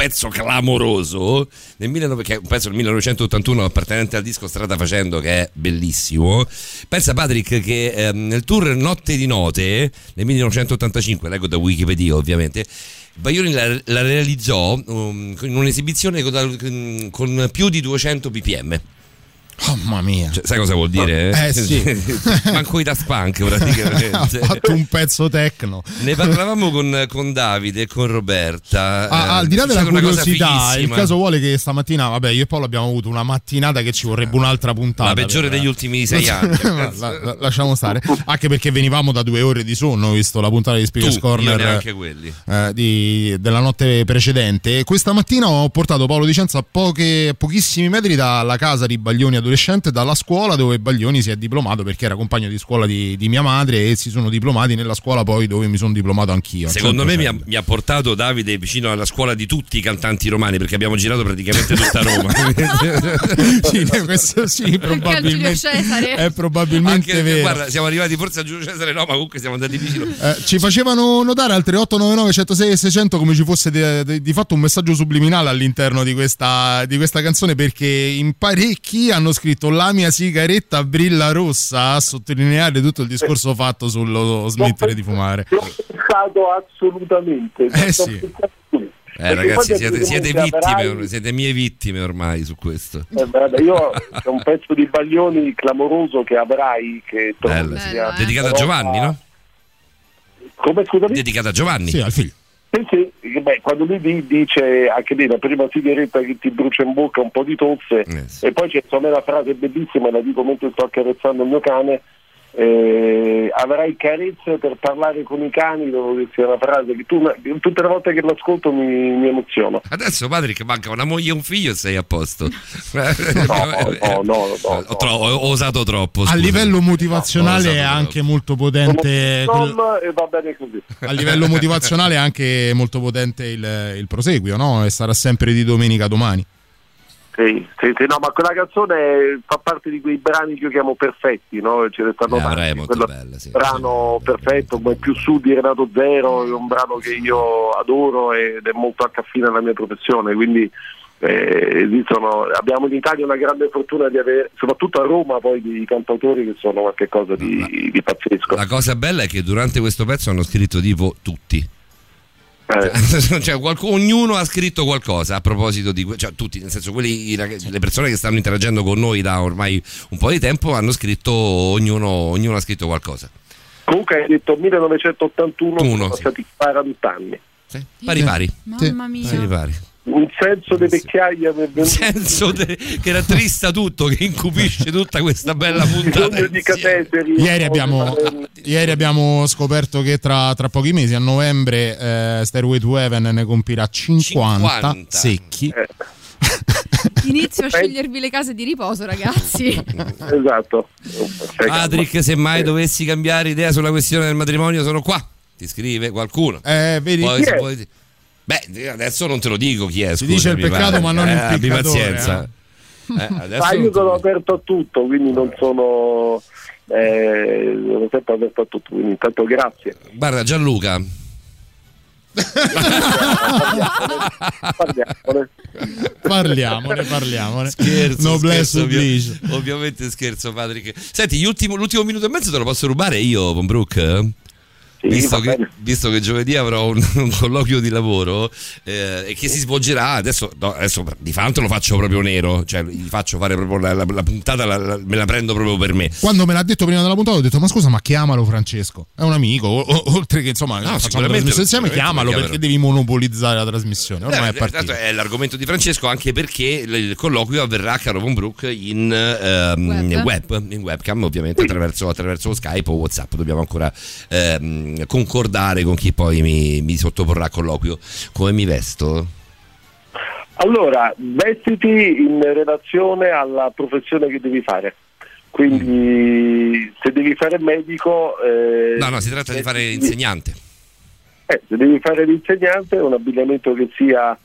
pezzo clamoroso nel 19 che è un pezzo del 1981 appartenente al disco Strada Facendo che è bellissimo. Pensa Patrick che ehm, nel tour Notte di Note nel 1985 leggo da Wikipedia ovviamente Baglioni la, la realizzò um, in un'esibizione con, con più di 200 Mamma mia. Cioè, sai cosa vuol dire? Eh, sì. Manco i Daft Punk praticamente. ha fatto un pezzo tecno. Ne parlavamo con, con Davide e con Roberta. Ah, eh, al di là della curiosità, il caso vuole che stamattina, vabbè, io e Paolo abbiamo avuto una mattinata che ci vorrebbe un'altra puntata. La peggiore per- degli ultimi sei anni. La- la- lasciamo stare. Anche perché venivamo da due ore di sonno, visto la puntata di Speakers Tu, Corner. io neanche quelli. eh, di- della notte precedente. Questa mattina ho portato Paolo Dicenza a poche, pochissimi metri dalla casa di Baglioni adolescente, dalla scuola dove Baglioni si è diplomato perché era compagno di scuola di, di mia madre e si sono diplomati nella scuola poi dove mi sono diplomato anch'io. Secondo me mi ha, 100%. mi ha portato Davide vicino alla scuola di tutti i cantanti romani perché abbiamo girato praticamente tutta Roma. sì, questo sì, Anche al Giulio probabilmente Cesare. è probabilmente Anche, vero. guarda, siamo arrivati forse a Giulio Cesare, no, ma comunque siamo andati vicino. Eh, ci facevano notare al 3899 106 e 600 come ci fosse de- de- di fatto un messaggio subliminale all'interno di questa, di questa canzone perché in parecchi hanno scritto la mia sigaretta brilla rossa a sottolineare tutto il discorso fatto sullo smettere di fumare. L'ho pensato assolutamente. Eh sì. Eh, Perché ragazzi, siete, siete vittime, avrai- siete mie vittime ormai su questo. Eh, guarda, io c'è un pezzo di Baglioni clamoroso che avrai che Bello, sì. Dedicato a Giovanni, no? Come scusami? Dedicato a Giovanni. Sì, al figlio. Che beh, quando lui di- dice anche lì la prima sigaretta che ti brucia in bocca un po' di tosse e poi c'è insomma una frase bellissima, la dico mentre sto accarezzando il mio cane eh, avrai carezze per parlare con i cani devo dirti una frase che tu, tutte le volte che l'ascolto mi, mi emoziono Adesso Patrick manca una moglie e un figlio e sei a posto. no, no, no, Ho, tro- ho osato troppo. A scusa. livello motivazionale No, è anche molto potente. quel- Tom e va bene così a livello motivazionale è anche molto potente il, il proseguio, no? E sarà sempre di domenica domani. Sì, sì, sì, no, ma quella canzone fa parte di quei brani che io chiamo perfetti, no? Ce ne stanno Eh, tanti. è molto bella, sì. brano perfetto, ma più su di Renato Zero, è un brano che io adoro ed è molto accaffina alla mia professione, quindi eh, esistono, abbiamo in Italia una grande fortuna di avere, soprattutto a Roma poi, di cantautori che sono qualcosa di, di pazzesco. La cosa bella è che durante questo pezzo hanno scritto tipo tutti. Eh. Cioè, qualc- ognuno ha scritto qualcosa a proposito di cioè tutti, nel senso quelli, le persone che stanno interagendo con noi da ormai un po' di tempo hanno scritto ognuno, ognuno ha scritto qualcosa. Comunque hai detto 1981, Uno, sono sì. stati 40 anni. Pari pari. Mamma mia. Pari pari. Un senso di vecchiaia mi è venuto. senso de- che rattrista tutto, che incupisce tutta questa bella puntata. Ieri abbiamo, ieri abbiamo scoperto che tra, tra pochi mesi, a novembre, eh, Stairway to Heaven ne compirà 50, 50. secchi. Inizio a scegliervi le case di riposo, ragazzi. Esatto. Patrick, se mai dovessi cambiare idea sulla questione del matrimonio, sono qua. Ti scrive qualcuno. Eh, vedi? Poi Chi se vuoi- Beh, adesso non te lo dico chi è. Si dice il peccato, ma non il abbi peccatore, pazienza. Eh, adesso Ma io sono aperto a tutto, quindi non sono. Eh, sono sempre aperto a tutto, quindi intanto grazie. Guarda, Gianluca. Parliamone, parliamone. Scherzo, Noblesse scherzo, ovvio- ovviamente scherzo, Patrick. Senti, ultimo- l'ultimo minuto e mezzo te lo posso rubare io, Von Brook? Visto va che, visto che giovedì avrò un, un colloquio di lavoro eh, e che si svolgerà adesso, no, adesso di fatto lo faccio proprio nero, cioè gli faccio fare proprio la, la- la puntata, la- la- me la prendo proprio per me. Quando me l'ha detto prima della puntata ho detto ma scusa ma chiamalo Francesco, è un amico, o- o- oltre che insomma facciamo la trasmissione insieme, chiamalo lo perché devi monopolizzare la trasmissione, ormai è Eh, partito. è l'argomento di Francesco anche perché il colloquio avverrà a Caro Von Brook in ehm, Web. web, in webcam ovviamente attraverso, attraverso Skype o Whatsapp dobbiamo ancora ehm, concordare con chi poi mi, mi sottoporrà a colloquio come mi vesto? Allora, vestiti in relazione alla professione che devi fare. Quindi, se devi fare medico. eh, no no si tratta di fare insegnante eh, se devi fare l'insegnante, un abbigliamento che sia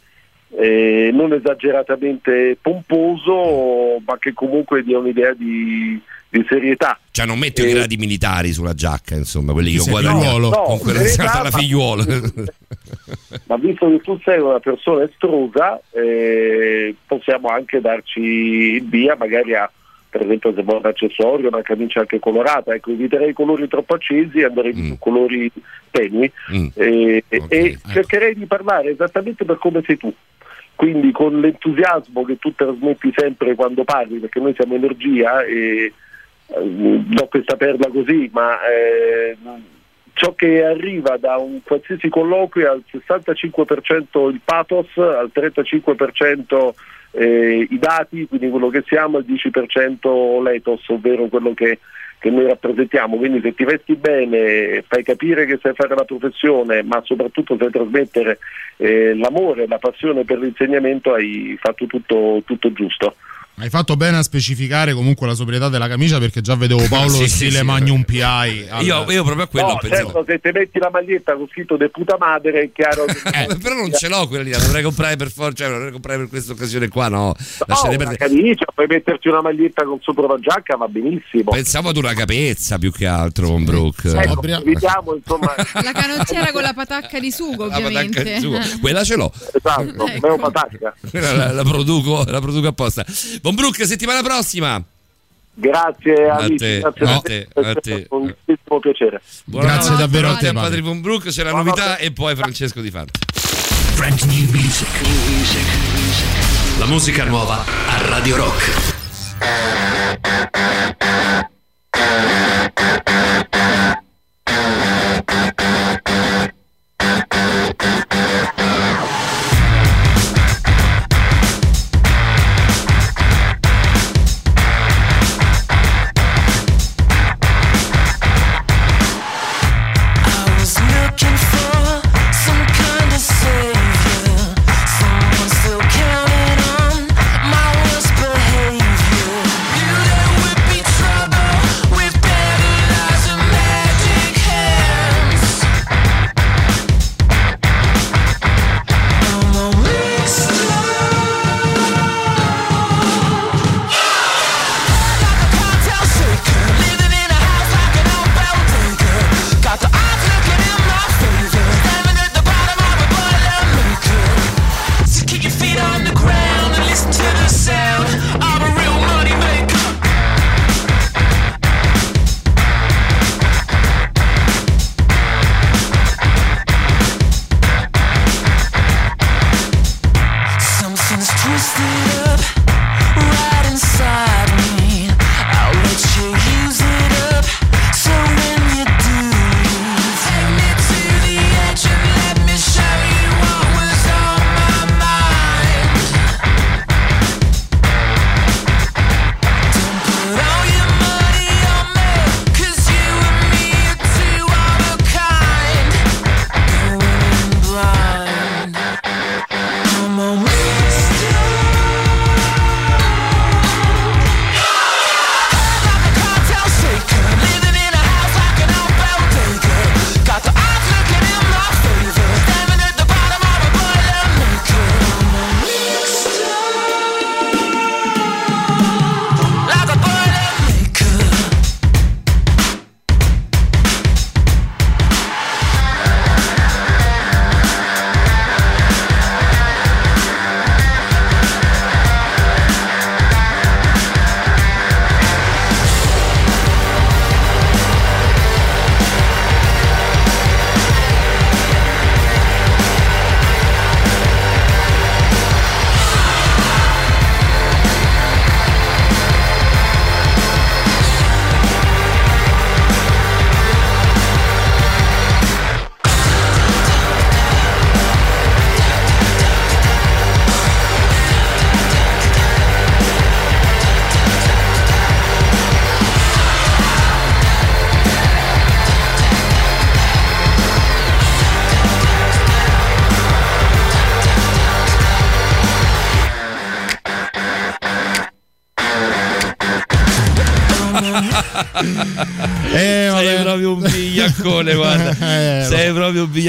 eh, non esageratamente pomposo, ma che comunque dia un'idea di, di serietà. Cioè non metto i Eh, gradi militari sulla giacca, insomma, quelli che ho guadagnato con quella risata alla ma- figliuolo. ma visto che tu sei una persona estrusa, eh, possiamo anche darci il via, magari a per esempio se vuoi un accessorio, una camicia anche colorata, ecco, eviterei i colori troppo accesi e andrei su colori tenui Mm. e, e cercherei di parlare esattamente per come sei tu. Quindi con l'entusiasmo che tu trasmetti sempre quando parli, perché noi siamo energia e eh, do questa perla così, ma eh, ciò che arriva da un qualsiasi colloquio è al 65% il pathos, al 35% eh, i dati, quindi quello che siamo, al 10% l'ethos, ovvero quello che, che noi rappresentiamo. Quindi se ti vesti bene, fai capire che sai fare la professione, ma soprattutto sai trasmettere eh, l'amore, la passione per l'insegnamento, hai fatto tutto, tutto giusto. Hai fatto bene a specificare comunque la sobrietà della camicia perché già vedevo Paolo Sì, sì, stile sì. Magnum PI. al- Io, io proprio a quello no, ho pensato. certo, se ti metti la maglietta con scritto de puta madre è chiaro che... Eh, però non ce l'ho quella lì, la dovrei comprare per forza, cioè la dovrei comprare per questa occasione qua, no? No, Lasciate una camicia, puoi metterci una maglietta con sopra la giacca, va benissimo. Pensavo ad una capezza più che altro con Brooke. Ecco, evitiamo insomma La canottiera con la patacca di sugo, La patacca ovviamente. in sugo. Quella ce l'ho. Esatto, Ecco. meno patacca. Quella la, la produco, la produco apposta. Buon Brooke, settimana prossima. Grazie A amici, te, grazie a a te, a te. grandissimo piacere. Grazie davvero a te, a padre. Padre Von Brook, c'è la novità e poi Francesco Di Fante. Brand new music. La musica nuova a Radio Rock. I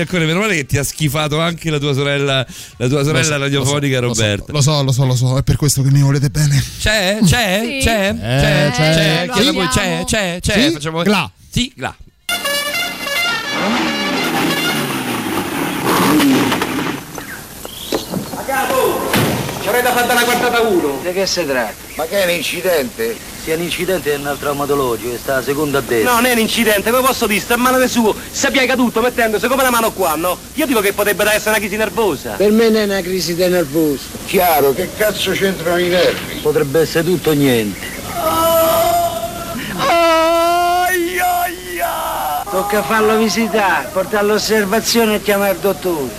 vigliaccone. Meno male che ti ha schifato anche la tua sorella, la tua sorella so, radiofonica lo so, Roberta. Lo so, lo so, lo so, è per questo che mi volete bene. C'è? C'è? Sì. C'è? Eh, c'è? c'è. C'è? Chieda voi, c'è? C'è? C'è? Sì? Facciamo... Gla. Sì, gla. Ci avrei da fare una guardata uno. Di che si tratta? Ma che è un incidente? Sia un incidente è un traumatologico, e sta secondo a destra. No, non è un incidente, come posso dire? Sta a mano del suo, si piega tutto mettendosi come una mano qua, no? Io dico che potrebbe essere una crisi nervosa. Per me non è una crisi di nervoso. Chiaro, che cazzo c'entrano i nervi? Potrebbe essere tutto o niente. Tocca farlo visitare, portarlo all'osservazione e chiamare il dottore.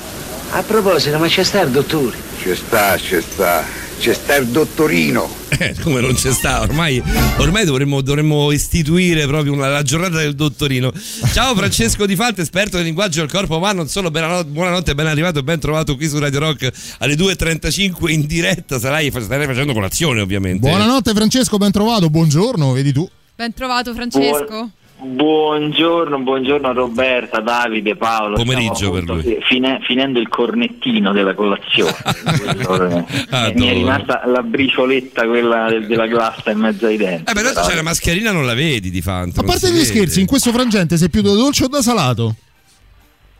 A proposito, ma c'è sta il dottore? Ci sta, ci sta. C'è sta il dottorino. Eh, come non c'è sta, ormai, ormai dovremmo, dovremmo istituire proprio una- la giornata del dottorino. Ciao Francesco Di Fante, esperto del linguaggio del corpo umano, non solo buonanotte, buonanotte, ben arrivato e ben trovato qui su Radio Rock alle 2.35 in diretta, sarai, starai facendo colazione ovviamente. Buonanotte Francesco, ben trovato, buongiorno, vedi tu. Ben trovato Francesco. Buongiorno, buongiorno Roberta, Davide, Paolo. Pomeriggio per lui. fine- finendo il cornettino della colazione. Quello- Ah, mi è no. rimasta la bricioletta, quella del- della glassa in mezzo ai denti. Eh, però c'è la mascherina, non la vedi di Fante. A parte gli vede. scherzi, in questo frangente sei più da dolce o da salato?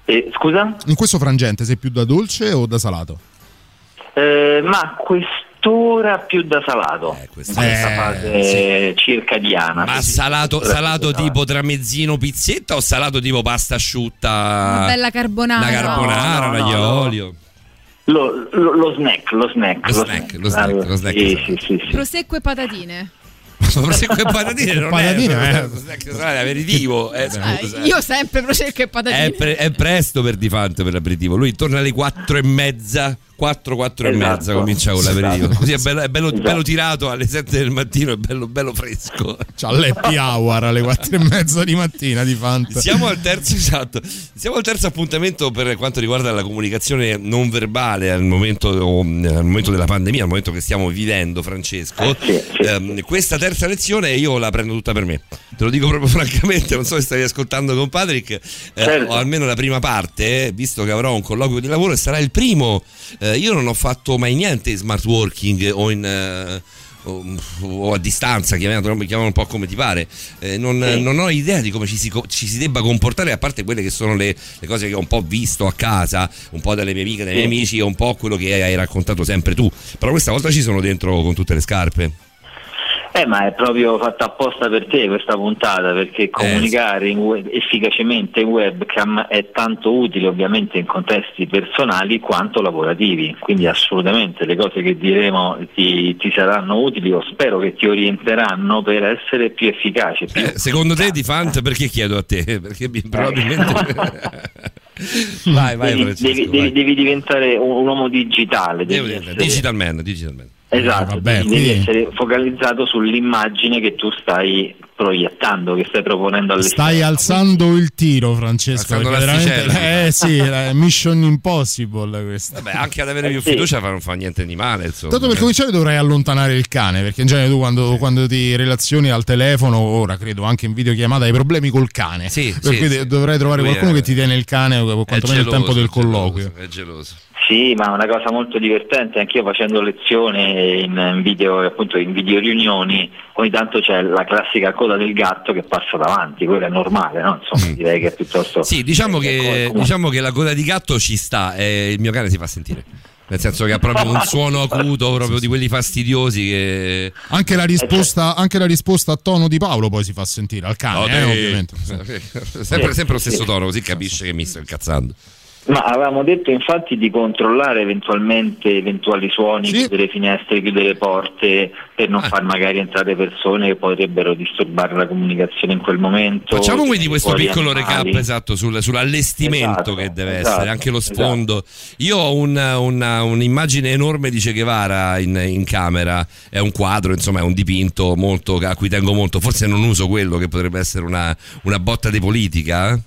Eh, scusa? In questo frangente sei più da dolce o da salato? Eh, ma quest'ora più da salato, in questa Eh, fase circadiana. Ma sì, sì. salato, salato tipo tramezzino pizzetta o salato tipo pasta asciutta? Una bella carbonara. La carbonara, No, no, l'aglio no. olio. Lo, lo- lo snack, lo snack. Lo snack, lo snack, lo snack, Sì, esatto. sì, sì, sì. Prosecco e patatine. Ma prosecco e patatine non Patatine, è, eh. è, è aperitivo. eh, Eh, io sempre prosecco e patatine. È, pre- è presto per Di Fante per l'aperitivo. Lui torna alle 4 e mezza. 4, 4 e Esatto. mezza comincia con l'aperitivo. Esatto. Così è bello, è bello- Esatto. bello tirato alle 7 del mattino, è bello, bello fresco. C'ha l'happy hour alle 4 e mezza di mattina di Fanta. Siamo al terzo, esatto. Siamo al terzo appuntamento per quanto riguarda la comunicazione non verbale al momento, al momento della pandemia, al momento che stiamo vivendo, Francesco. Ehm, questa terza lezione io la prendo tutta per me. Te lo dico proprio francamente, non so se stavi ascoltando con Patrick, eh, Certo. o almeno la prima parte, eh, visto che avrò un colloquio di lavoro e sarà il primo. Eh, io non ho fatto mai niente in smart working o in. eh, o, a distanza, chiamano, chiamano un po' come ti pare. Eh, non, Sì. non ho idea di come ci si, ci si debba comportare, a parte quelle che sono le, le cose che ho un po' visto a casa, un po' dalle mie amiche, dai miei Sì. amici, e un po' quello che hai raccontato sempre tu. Però questa volta ci sono dentro con tutte le scarpe. Eh, ma è proprio fatta apposta per te questa puntata, perché comunicare in web- efficacemente in webcam è tanto utile ovviamente in contesti personali quanto lavorativi, quindi assolutamente le cose che diremo ti, ti saranno utili o spero che ti orienteranno per essere più efficace. Più... Eh, secondo te, Di Fant, perché chiedo a te? Perché probabilmente. vai, vai, devi, devi- vai. devi- diventare un, un uomo digitale, devi digital man, digital man. Esatto, Eh, vabbè, devi qui- essere focalizzato sull'immagine che tu stai proiettando, che stai proponendo alle Stai alzando il tiro, Francesco. Veramente- Eh sì, è Mission Impossible questa. Vabbè, anche ad avere più sì. fiducia non fa niente di male. Insomma. Tanto per cominciare dovrei allontanare il cane, perché in genere tu quando, quando ti relazioni al telefono, ora credo anche in videochiamata, hai problemi col cane. Sì, per sì, cui sì. dovrei trovare Lui qualcuno è- che ti tiene il cane, quantomeno il geloso, tempo del è geloso, colloquio. È geloso. Sì, ma è una cosa molto divertente, anch'io facendo lezione in, video, appunto in video riunioni, ogni tanto c'è la classica coda del gatto che passa davanti, quello è normale, no? Insomma, direi che è piuttosto... Mm. Sì, diciamo che, come- diciamo che la coda di gatto ci sta e il mio cane si fa sentire. Nel senso che ha proprio un suono acuto, proprio di quelli fastidiosi che... Anche la, risposta, anche la risposta a tono di Paolo poi si fa sentire al cane, Oh, eh, ovviamente. sempre, sempre lo stesso tono, così capisce che mi sto incazzando. Ma avevamo detto infatti di controllare eventualmente eventuali suoni, chiudere finestre, chiudere porte per non far magari entrare persone che potrebbero disturbare la comunicazione in quel momento. Facciamo quindi questo piccolo animali. recap esatto sul- sull'allestimento Esatto, che deve esatto, essere, anche lo sfondo. Io ho una- una- un'immagine enorme di Che Guevara in, in camera, è un quadro, insomma è un dipinto molto, a cui tengo molto, forse non uso quello che potrebbe essere una, una botta di politica.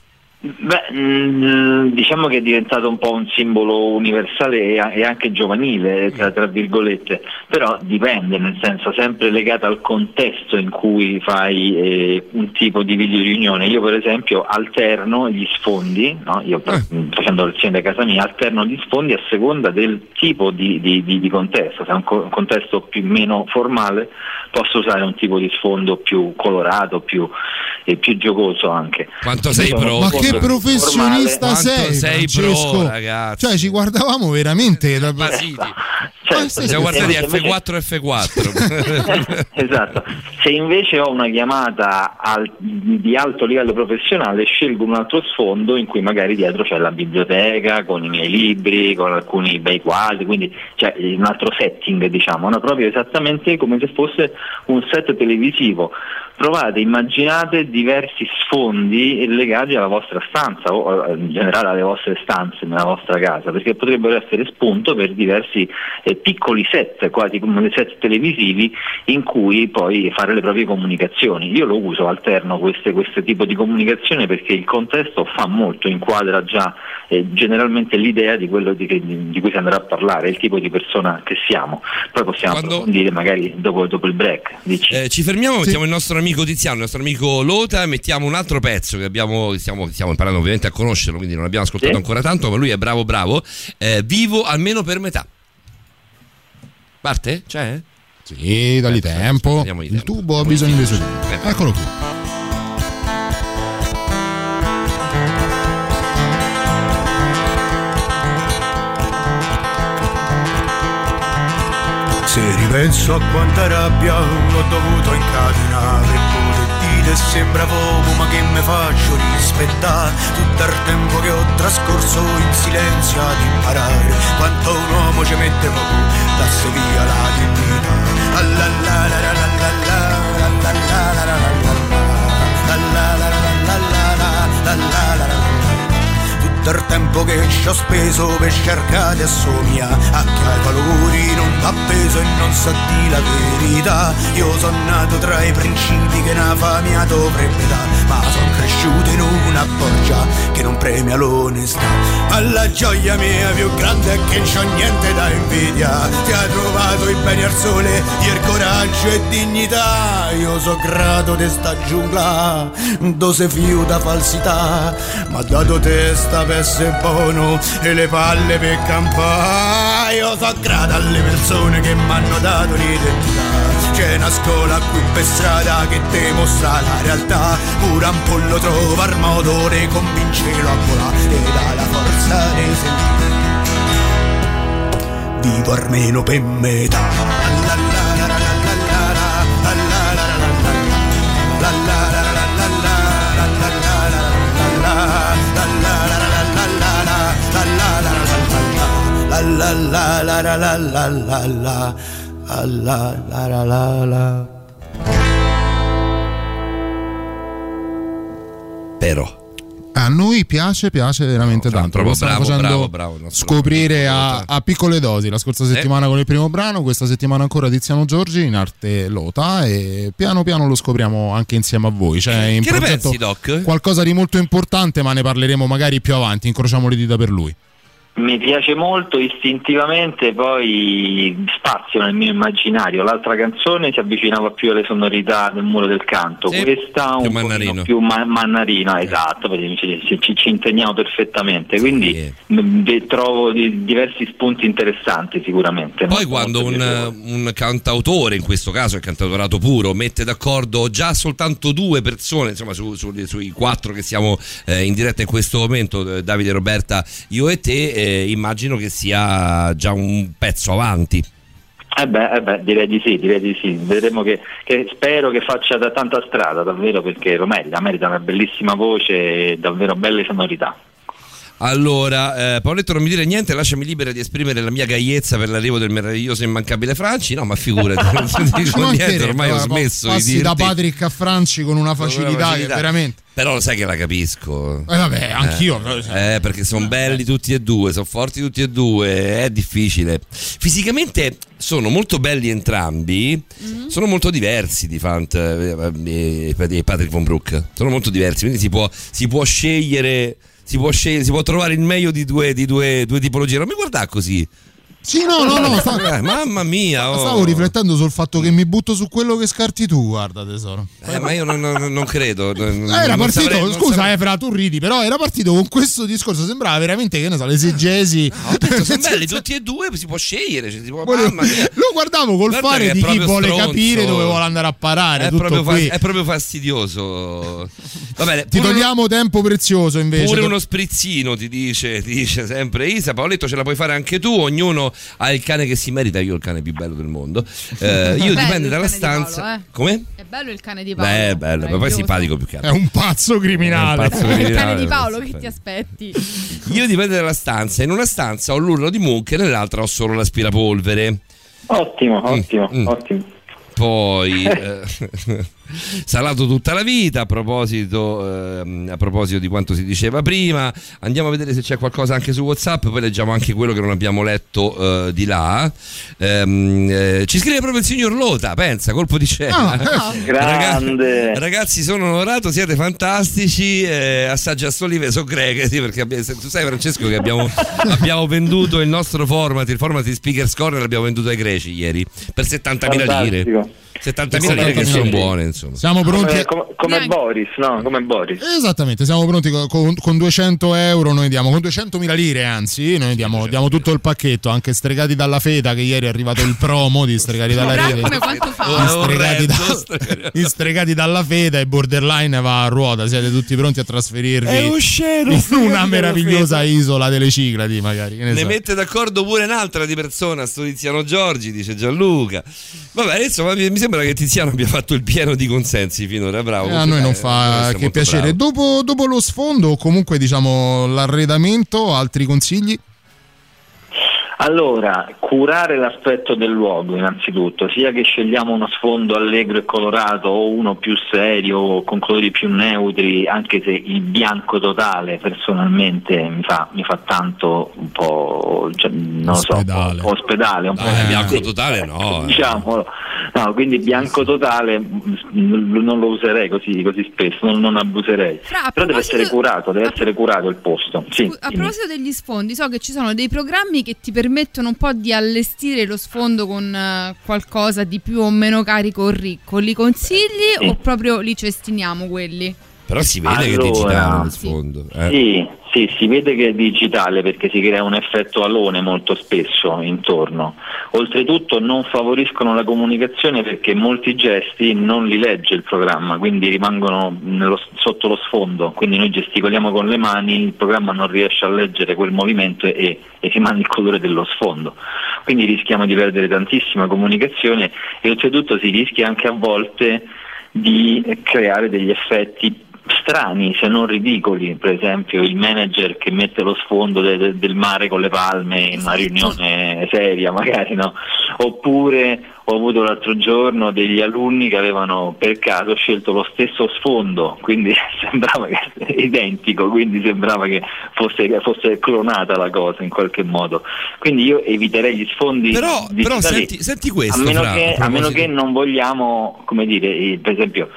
Eh? Beh, mm, diciamo che è diventato un po' un simbolo universale e anche giovanile, tra, tra virgolette, però dipende, nel senso sempre legato al contesto in cui fai eh, un tipo di video riunione. Io per esempio alterno gli sfondi, no? Io per- facendo lezioni da casa mia, alterno gli sfondi a seconda del tipo di, di- di- di contesto, se è un, co- un contesto più meno formale posso usare un tipo di sfondo più colorato, più, e più giocoso anche. Quanto sei pro? Ma che professionista sei, sei pro, Francesco? ragazzi. Cioè, ci guardavamo veramente da Certo, sì, Siamo sì, guardati se invece- F4 F4. esatto. Se invece ho una chiamata al- di alto livello professionale, scelgo un altro sfondo in cui magari dietro c'è la biblioteca con i miei libri, con alcuni bei quadri, quindi c'è un altro setting, diciamo, no? proprio esattamente come se fosse un set televisivo. Provate, immaginate diversi sfondi legati alla vostra stanza o eh, in generale alle vostre stanze nella vostra casa, perché potrebbero essere spunto per diversi eh, piccoli set, quasi come dei set televisivi, in cui poi fare le proprie comunicazioni. Io lo uso, alterno queste- questo tipo di comunicazione perché il contesto fa molto, inquadra già eh, generalmente l'idea di quello di, che- di cui si andrà a parlare, il tipo di persona che siamo. Poi possiamo approfondire magari dopo, dopo il break. Dici. Eh, ci fermiamo, mettiamo il nostro amico Tiziano, il nostro amico Lota, mettiamo un altro pezzo che abbiamo, stiamo, stiamo imparando ovviamente a conoscerlo, quindi non abbiamo ascoltato Sì. ancora tanto, ma lui è bravo bravo. Eh, vivo almeno per metà. Parte? C'è? Sì, dagli tempo. Il tubo ha bisogno suoi tempi. Eccolo qui. Se ripenso a quanta rabbia l'ho dovuto incatenare Eppure dite sembra poco ma che me faccio rispettare Tutto il tempo che ho trascorso in silenzio ad imparare Quanto un uomo ci mette poco da se via la dignità Ah, la, la la la la la la la, la la la la la la Il tempo che ci ho speso per cercare di assomigliare a chi ai valori non dà peso e non sa di la verità. Io sono nato tra i principi che una famiglia dovrebbe dare Ma sono cresciuto in una borgia che non premia l'onestà. Ma la gioia mia più grande è che non c'ho niente da invidia. Ti ha trovato i beni al sole, il coraggio e dignità. Io so grato di sta giungla dove fiuta falsità. Ma dato testa per essere buono e le palle per campare Io so grato alle persone che mi hanno dato l'identità C'è una scuola qui per strada che ti mostra la realtà Pure un pollo trova il modo di convincerlo a volare E dà la forza di sentire Vivo almeno per metà la la, la la la la la la, la la la la la la, la la la la la la la la la la la la la la Però. A noi piace, piace veramente tanto. proprio Lo stiamo bravo, facendo bravo, bravo, scoprire a, a piccole dosi. La scorsa settimana con il primo brano, questa settimana ancora Tiziano Giorgi in arte Lota e piano piano lo scopriamo anche insieme a voi. C'è in Che ne pensi, Doc? qualcosa di molto importante, ma ne parleremo magari più avanti. Incrociamo le dita per lui. Mi piace molto istintivamente, poi spazio nel mio immaginario. L'altra canzone si avvicinava più alle sonorità del muro del canto, questa un più pochino mannarino. più ma- mannarino, esatto, perché ci, ci- ci- intendiamo perfettamente. Quindi m- ve- trovo di- diversi spunti interessanti sicuramente. Poi quando un, un cantautore, in questo caso il cantautorato puro, mette d'accordo già soltanto due persone, insomma su- su- sui quattro che siamo eh, in diretta in questo momento, eh, Davide, Roberta, io e te, eh, immagino che sia già un pezzo avanti. Eh beh, eh beh, direi di sì, direi di sì. Vedremo che, che spero che faccia da tanta strada, davvero, perché lo merita, merita una bellissima voce e davvero belle sonorità. Allora, eh, Paoletto non mi dire niente, lasciami libera di esprimere la mia gaiezza per l'arrivo del meraviglioso e immancabile Franci. No, ma figurati, non ti dico niente, ormai ho smesso di passi dirti. da Patrick a Franci con una facilità, facilità. che veramente Però lo sai che la capisco. Eh, vabbè, anch'io, Eh, eh, perché sono belli tutti e due, sono forti tutti e due, è difficile. Fisicamente sono molto belli entrambi, sono molto diversi di Fant eh, e e Patrick Von Broek. Sono molto diversi, quindi si può, si può scegliere. Si può, scegliere, si può trovare il meglio di due, di due, due tipologie. Non mi guardare così. Sì, no, no, no, sta- Eh, mamma mia. oh. Stavo riflettendo sul fatto che mi butto su quello che scarti tu, guarda tesoro. Eh, ma io non, non- non credo. non- Eh, era partito, saprei- scusa saprei- Efra, tu ridi, però era partito con questo discorso, sembrava veramente che ne so, l'esegesi. Ho detto, sono belli tutti e due, si può scegliere. si può- mia. Lo guardavo col Guarda fare di chi vuole stronzo. capire dove vuole andare a parare. È proprio, fa- è proprio fastidioso. Va bene, Ti togliamo tempo prezioso invece. Pure uno sprizzino ti dice, ti dice sempre Isa. Paoletto ce la puoi fare anche tu. Ognuno ha il cane che si merita. Io ho il cane più bello del mondo. Eh, io dipende dalla di Paolo, stanza. eh. Come? È bello il cane di Paolo. Beh, è bello, ma poi simpatico più che altro. È un pazzo criminale. È un pazzo Il cane criminale. di Paolo, che ti aspetti? Io dipende dalla stanza. In una stanza ho l'urlo di Munch e nell'altra ho solo l'aspirapolvere. Ottimo, ottimo, ottimo. Poi eh, salato tutta la vita a proposito, ehm, a proposito di quanto si diceva prima. Andiamo a vedere se c'è qualcosa anche su WhatsApp, poi leggiamo anche quello che non abbiamo letto eh, di là. Ehm, eh, ci scrive proprio il signor Lota, pensa, colpo di scena. Ah, grande. Raga- ragazzi, sono onorato, siete fantastici. Eh, assaggia a Solive, so greche, sì, perché tu sai Francesco che abbiamo, abbiamo venduto il nostro format, il format di Speakers Corner l'abbiamo venduto ai greci ieri per 70.000 lire. Fantastico. 70.000 lire che 70.000 sono buone, insomma. Siamo pronti. Come, come- come Boris, no? Come Boris. Esattamente, siamo pronti con, con- con 200 euro, noi diamo con 200.000 lire, anzi, noi diamo, diamo tutto il pacchetto, anche stregati dalla feta, che ieri è arrivato il promo di stregati dalla Come rete. quanto fa? Gli stregati, da- stregati dalla feta e borderline va a ruota. Siete tutti pronti a trasferirvi È osceno, in una meravigliosa feta. isola delle Cicladi, magari. ne Ne so. mette d'accordo pure un'altra di persona, sto Tiziano Giorgi, dice Gianluca. Vabbè, insomma, mi mi sembra che Tiziano abbia fatto il pieno di consensi finora, bravo. Eh, a noi non Eh, fa è che piacere. Dopo, dopo lo sfondo, o comunque diciamo l'arredamento, altri consigli? Allora, curare l'aspetto del luogo innanzitutto, sia che scegliamo uno sfondo allegro e colorato o uno più serio o con colori più neutri, anche se il bianco totale personalmente mi fa, mi fa tanto un po', cioè, non lo so, un po', ospedale, un po' Eh, bianco totale no. eh. diciamo, no, quindi bianco totale mm, non lo userei così, così spesso, non, non abuserei. Fra, Però deve essere curato, deve essere curato il posto. Sì, A proposito degli sfondi, so che ci sono dei programmi che ti permettono un po' di allestire lo sfondo con eh, qualcosa di più o meno carico o ricco. Li consigli Sì. o proprio li cestiniamo quelli? Però si vede che è Allora, digitale lo sfondo. eh. Sì, sì, si vede che è digitale perché si crea un effetto alone molto spesso intorno. Oltretutto non favoriscono la comunicazione perché molti gesti non li legge il programma, quindi rimangono nello- sotto lo sfondo, quindi noi gesticoliamo con le mani, il programma non riesce a leggere quel movimento e, e rimane il colore dello sfondo. Quindi rischiamo di perdere tantissima comunicazione e oltretutto si rischia anche a volte di creare degli effetti strani se non ridicoli, per esempio il manager che mette lo sfondo de- de- del mare con le palme in una riunione seria magari no? oppure ho avuto l'altro giorno degli alunni che avevano per caso scelto lo stesso sfondo quindi sembrava che identico quindi sembrava che fosse, fosse clonata la cosa in qualche modo. Quindi io eviterei gli sfondi Però, però senti, senti questo, a meno, Fra, che, a meno che non vogliamo, come dire, per esempio,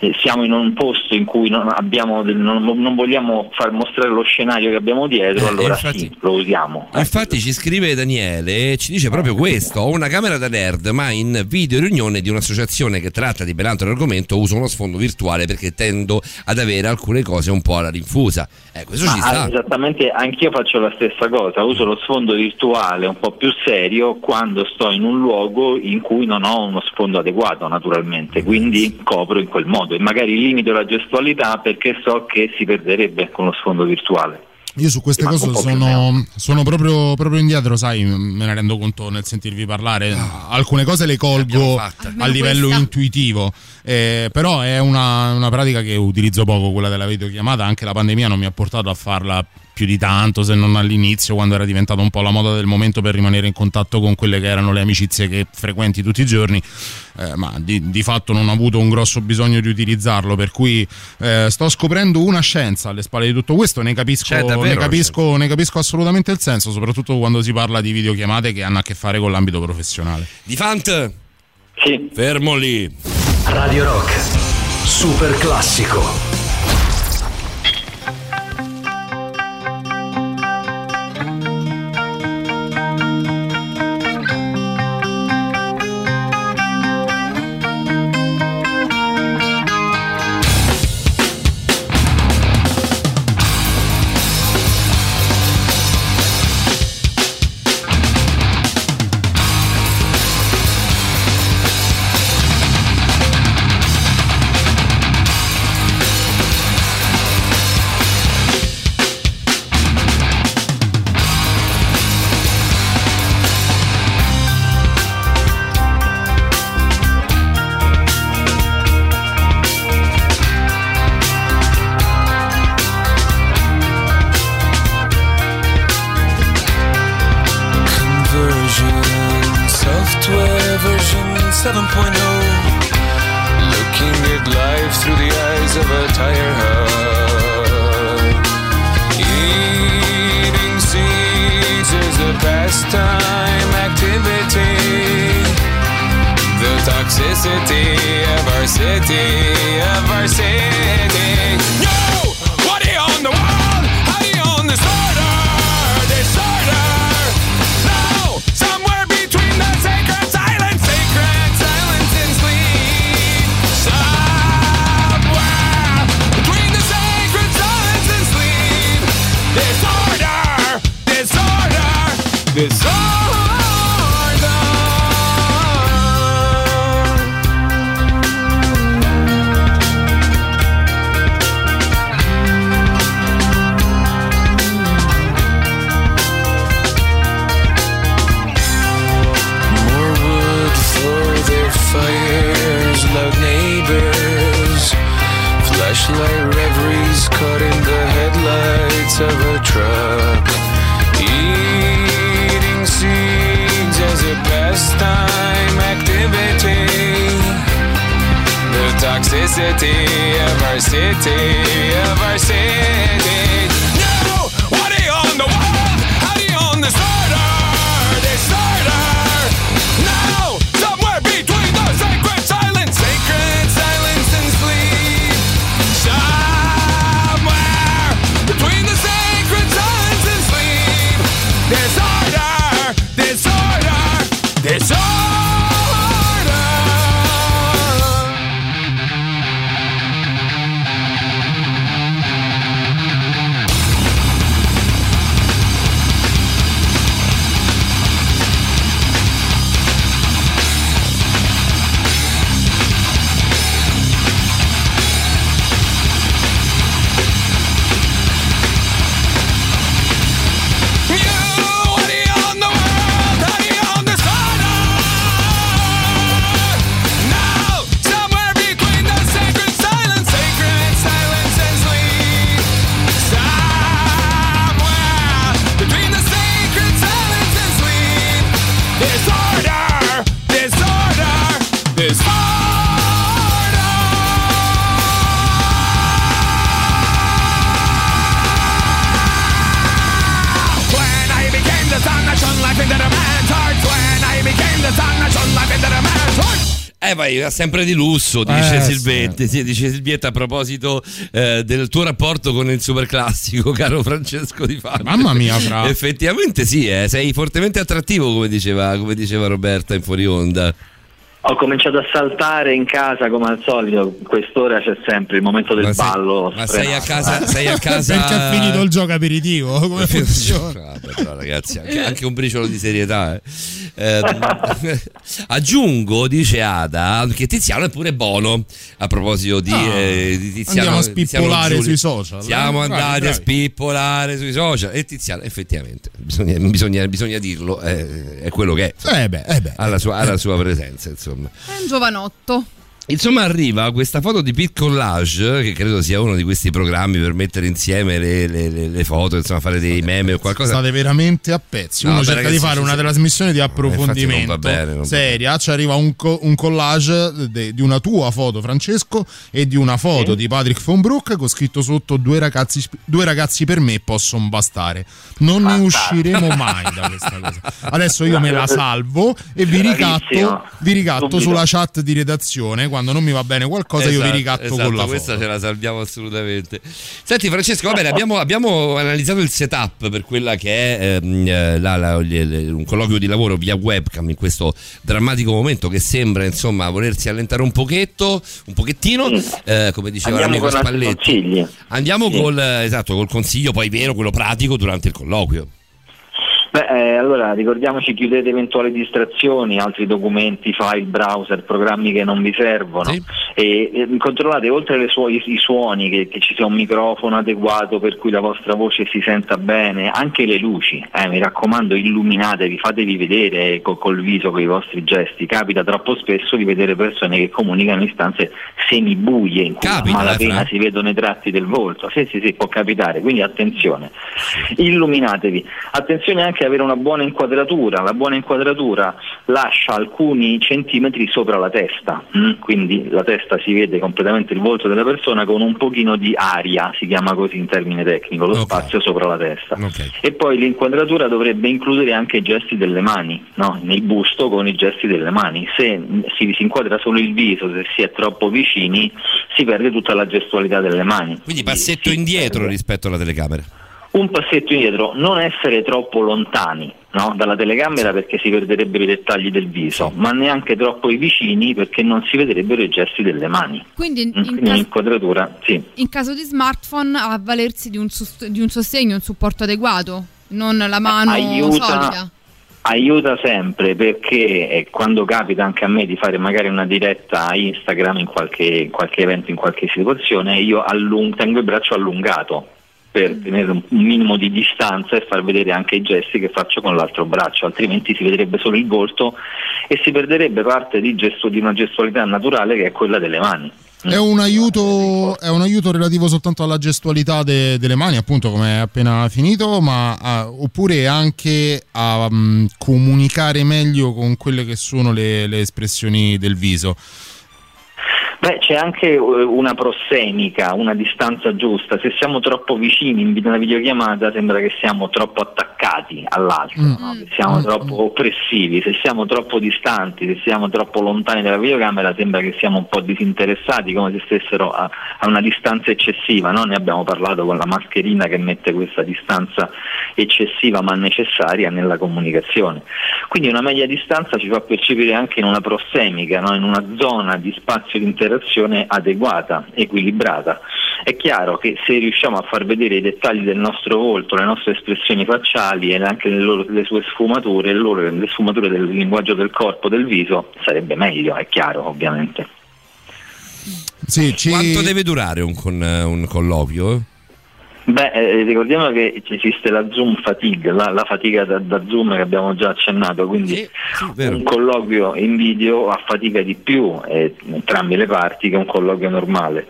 eh, siamo in un posto in cui non, abbiamo non, non vogliamo far mostrare lo scenario che abbiamo dietro, Eh, allora infatti- sì, lo usiamo. Infatti ci scrive Daniele, ci dice proprio questo, ho una camera da nerd ma in video riunione di un'associazione che tratta di ben altro argomento uso uno sfondo virtuale perché tendo ad avere alcune cose un po' alla rinfusa. Eh, questo ci Ma, sta. ah, esattamente, anch'io faccio la stessa cosa, uso lo sfondo virtuale un po' più serio quando sto in un luogo in cui non ho uno sfondo adeguato naturalmente, quindi copro in quel modo e magari limito la gestualità perché so che si perderebbe con lo sfondo virtuale. Io su queste cose sono, sono proprio, proprio indietro, sai, me ne rendo conto nel sentirvi parlare. Alcune cose le colgo a livello questa. intuitivo, eh, però è una, una pratica che utilizzo poco, quella della videochiamata. Anche la pandemia non mi ha portato a farla più di tanto, se non all'inizio, quando era diventata un po' la moda del momento per rimanere in contatto con quelle che erano le amicizie che frequenti tutti i giorni, eh, ma di, di fatto non ho avuto un grosso bisogno di utilizzarlo, per cui eh, sto scoprendo una scienza alle spalle di tutto questo, ne capisco, C'è davvero ne capisco, ne capisco assolutamente il senso, soprattutto quando si parla di videochiamate che hanno a che fare con l'ambito professionale. Di Fant? Sì. Fermo lì. Radio Rock, super classico. Sempre di lusso, dice Eh, Silvette. Sì, dice Silvietta a proposito eh, del tuo rapporto con il super classico, caro Francesco Di Fante. Mamma mia, Fra. Effettivamente sì, eh, sei fortemente attrattivo, come diceva, come diceva Roberta in fuori onda. Ho cominciato a saltare in casa come al solito, quest'ora c'è sempre il momento del Ma sei- ballo. ma sei a casa, sei a casa Perché ha finito il gioco aperitivo? Come funziona? Vabbè, però, ragazzi, anche, anche un briciolo di serietà. eh. Eh, aggiungo, dice Ada, che Tiziano è pure buono. A proposito di, Ah, eh, di Tiziano, andiamo a spippolare sui social, Siamo eh? Bravi, andati a bravi. spippolare sui social. E Tiziano, effettivamente, bisogna, bisogna- bisogna dirlo, eh, è quello che è. Eh beh, eh beh. Ha la sua, ha la sua presenza, insomma. È un giovanotto. Insomma, arriva questa foto di Pit Collage, che credo sia uno di questi programmi per mettere insieme le, le- le- le foto, insomma, fare dei meme o qualcosa. State veramente a pezzi. No, Uno cerca ragazzi, di fare sì, una sì. trasmissione di non approfondimento bene, non seria. Ci arriva un, co- un collage de- di una tua foto, Francesco, e di una foto di Patrick von Broek con scritto sotto: Due ragazzi, due ragazzi per me possono bastare. Non ne usciremo mai da questa cosa. Adesso io me la salvo e vi ricatto, vi ricatto sulla chat di redazione. Quando non mi va bene qualcosa, io vi Esatto, ricatto esatto, con la questa foto. ce la salviamo assolutamente. Senti Francesco, va bene, abbiamo, abbiamo analizzato il setup per quella che è ehm, eh, la- la- le- le- un colloquio di lavoro via webcam in questo drammatico momento che sembra insomma volersi allentare un pochetto, un pochettino, eh, come diceva Andiamo altri Spalletti. consigli. Andiamo Sì. col, eh, esatto, col consiglio poi vero, quello pratico durante il colloquio. Beh, eh, allora ricordiamoci, chiudete eventuali distrazioni, altri documenti, file, browser, programmi che non vi servono. E, e controllate oltre le suo- i, suoni che, che ci sia un microfono adeguato per cui la vostra voce si senta bene, anche le luci, eh, mi raccomando illuminatevi, fatevi vedere co- col viso, con i vostri gesti, capita troppo spesso di vedere persone che comunicano in stanze semibuie in cui Capita, a eh, malapena si vedono i tratti del volto, sì sì sì può capitare, quindi attenzione. Illuminatevi. Attenzione anche ad avere una buona inquadratura, la buona inquadratura lascia alcuni centimetri sopra la testa, mm? quindi la testa si vede completamente il volto della persona con un pochino di aria, si chiama così in termine tecnico, lo spazio sopra la testa. E poi l'inquadratura dovrebbe includere anche i gesti delle mani, no? nel busto con i gesti delle mani. Se si, si inquadra solo il viso, se si è troppo vicini, si perde tutta la gestualità delle mani. Quindi passetto indietro rispetto alla telecamera. Un passetto indietro, non essere troppo lontani no, dalla telecamera perché si perderebbero i dettagli del viso, ma neanche troppo vicini perché non si vedrebbero i gesti delle mani. Quindi in, Mm, in Quindi cas- un'inquadratura, sì. in caso di smartphone avvalersi di un, sus- di un sostegno, un supporto adeguato, non la mano Aiuta. solida. Aiuta sempre perché eh, quando capita anche a me di fare magari una diretta a Instagram in qualche, in qualche evento, in qualche situazione, io allung- tengo il braccio allungato per tenere un minimo di distanza e far vedere anche i gesti che faccio con l'altro braccio, altrimenti si vedrebbe solo il volto e si perderebbe parte di, gesto- di una gestualità naturale che è quella delle mani. È un, aiuto, è un aiuto relativo soltanto alla gestualità de- delle mani, appunto come è appena finito, ma ah, oppure anche a mm, comunicare meglio con quelle che sono le, le espressioni del viso. Beh, c'è anche eh, una prossemica, una distanza giusta. Se siamo troppo vicini in una videochiamata sembra che siamo troppo attaccati all'altro, Mm. no? siamo troppo oppressivi. Se siamo troppo distanti, se siamo troppo lontani dalla videocamera sembra che siamo un po' disinteressati, come se stessero a, a una distanza eccessiva. no? Ne abbiamo parlato con la mascherina che mette questa distanza eccessiva ma necessaria nella comunicazione. Quindi una media distanza ci fa percepire anche in una prossemica, no? in una zona di spazio di interazione adeguata, equilibrata. È chiaro che se riusciamo a far vedere i dettagli del nostro volto, le nostre espressioni facciali e anche le, loro- le sue sfumature, le, loro- le sfumature del linguaggio del corpo, del viso, sarebbe meglio, è chiaro ovviamente. Sì, ci- Quanto deve durare un, con- un colloquio? Beh, eh, ricordiamo che esiste la Zoom fatigue, la, la fatica da, da Zoom che abbiamo già accennato, quindi un colloquio in video affatica di più eh, entrambe le parti che un colloquio normale.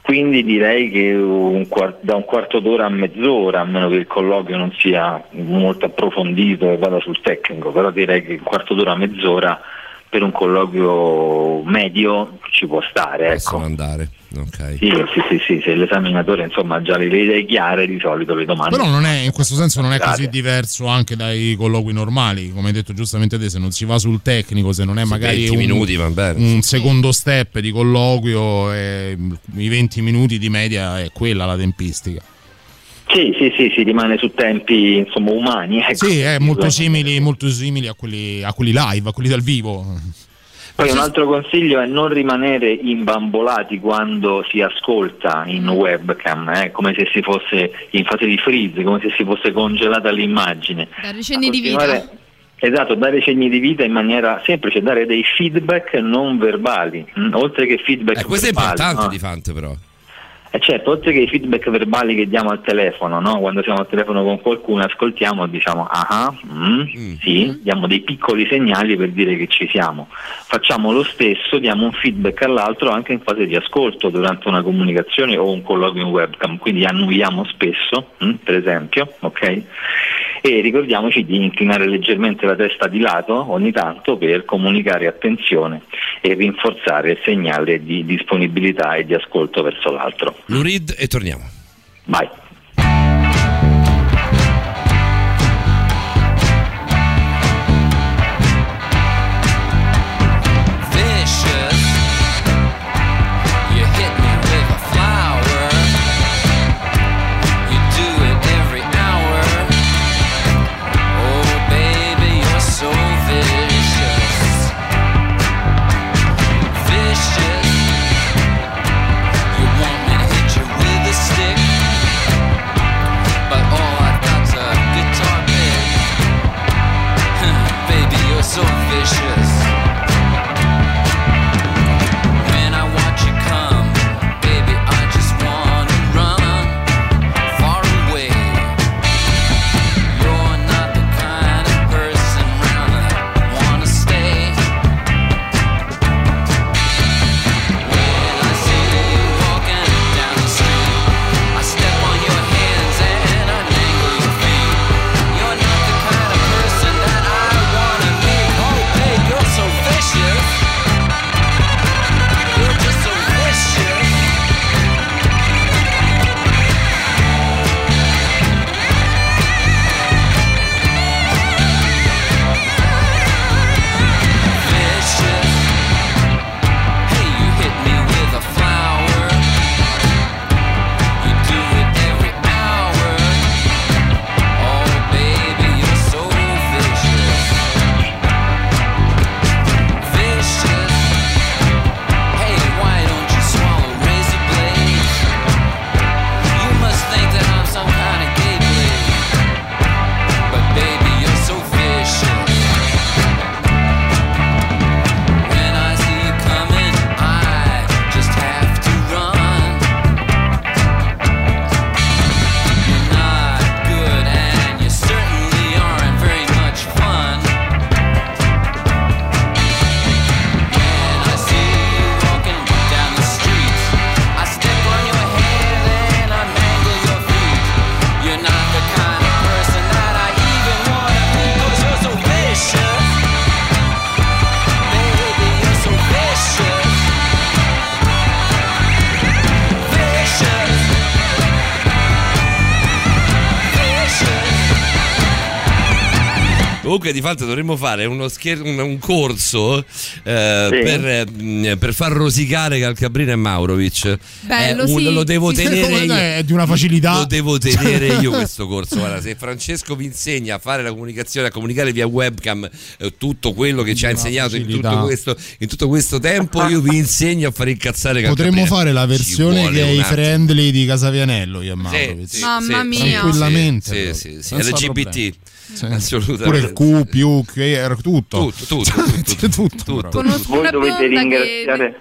Quindi direi che un da un quarto d'ora a mezz'ora, a meno che il colloquio non sia molto approfondito e vada sul tecnico, però direi che un quarto d'ora a mezz'ora per un colloquio medio ci può stare. Ecco. andare, ok. Sì, sì, sì, sì, se l'esaminatore insomma ha già le idee chiare, di solito le domande. Però non è, in questo senso non è così diverso anche dai colloqui normali, come hai detto giustamente te, se non si va sul tecnico, se non è Sì, magari 20 un, minuti, va bene. un secondo step di colloquio, eh, i 20 minuti di media è quella la tempistica. Sì, sì, sì, si rimane su tempi insomma umani. Ecco. Sì, è molto simili, molto simili a, quelli, a quelli live, a quelli dal vivo. Poi un altro consiglio è non rimanere imbambolati quando si ascolta in webcam, eh, come se si fosse in fase di freeze, come se si fosse congelata l'immagine. Dare cenni di vita. Esatto, dare segni di vita in maniera semplice, dare dei feedback non verbali, mm, oltre che feedback Eh, questo è verbali, importante no? di Fante però. E certo, oltre che i feedback verbali che diamo al telefono, no? quando siamo al telefono con qualcuno ascoltiamo e diciamo ah, mm, sì, diamo dei piccoli segnali per dire che ci siamo. Facciamo lo stesso, diamo un feedback all'altro anche in fase di ascolto durante una comunicazione o un colloquio in webcam, quindi annuiamo spesso, mm, per esempio, ok? E ricordiamoci di inclinare leggermente la testa di lato ogni tanto per comunicare attenzione e rinforzare il segnale di disponibilità e di ascolto verso l'altro. Lurid e torniamo. Vai. Fatto dovremmo fare uno scher- un, un corso eh, Sì. per, eh, per far rosicare Calcabrina e Maurovic. Bello, Eh, un- sì. Lo devo Sì, tenere io. È di una facilità. Lo devo tenere io questo corso. Guarda, se Francesco vi insegna a fare la comunicazione, a comunicare via webcam, eh, tutto quello che ci ha insegnato in tutto, questo, in tutto questo tempo, io vi insegno a fare incazzare Calcabrina. Potremmo fare la versione che è i friendly di Casavianello, io e Maurovic. sì, Mamma sì, mia. Tranquillamente. Sì, proprio, sì, sì, senza LGBT. Sì. Assolutamente. Pure il Q, più, queer, tutto. Tutto, tutto, tutto, tutto, tutto. Conosco Voi una dovete bionda ringraziare. che,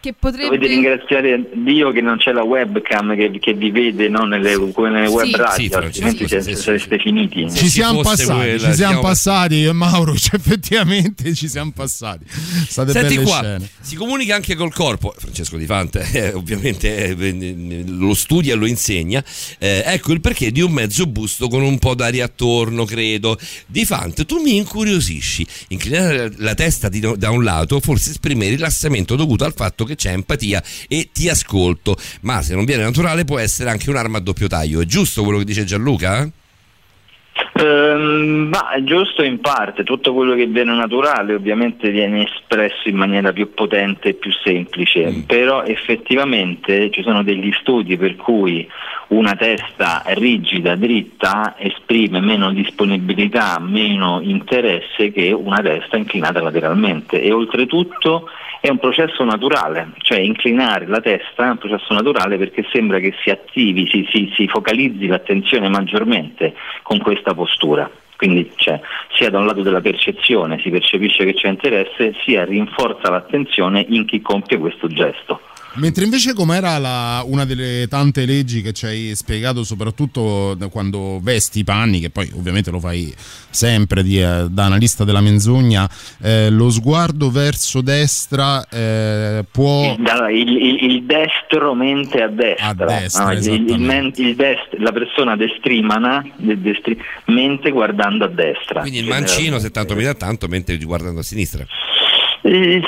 che potrebbe... Dovete ringraziare Dio che non c'è la webcam che, che vi vede no, nelle, come nelle web Sì. radio, Sì, altrimenti sì, sareste finiti. Ci siamo passati, quella, ci siamo passati io e Mauro, cioè, effettivamente ci siamo passati. State Senti qua, scene. si comunica anche col corpo. Francesco Di Fante, eh, ovviamente, eh, lo studia e lo insegna. Eh, ecco il perché di un mezzo busto con un po' d'aria attorno, credo. Di Fante, tu mi incuriosisci. Inclinare la testa di- da un lato forse esprime rilassamento dovuto al fatto che c'è empatia e ti ascolto. Ma se non viene naturale, può essere anche un'arma a doppio taglio. È giusto quello che dice Gianluca? Ehm, ma è giusto in parte, tutto quello che viene naturale ovviamente viene espresso in maniera più potente e più semplice, però effettivamente ci sono degli studi per cui una testa rigida, dritta, esprime meno disponibilità, meno interesse che una testa inclinata lateralmente e oltretutto è un processo naturale, cioè inclinare la testa è un processo naturale perché sembra che si attivi, si, si- si focalizzi l'attenzione maggiormente con questa postura. Quindi cioè, sia da un lato della percezione si percepisce che c'è interesse, sia rinforza l'attenzione in chi compie questo gesto. Mentre invece com'era la- una delle tante leggi che ci hai spiegato soprattutto quando vesti i panni, che poi ovviamente lo fai sempre di, eh, da analista della menzogna, eh, lo sguardo verso destra eh, può... Il, il- il- il destro mente a destra, A destra, no, il- il, dest- la persona destrimana de- destri- mente guardando a destra. Quindi il mancino, se tanto mi dà tanto, mentre guardando a sinistra. Eh,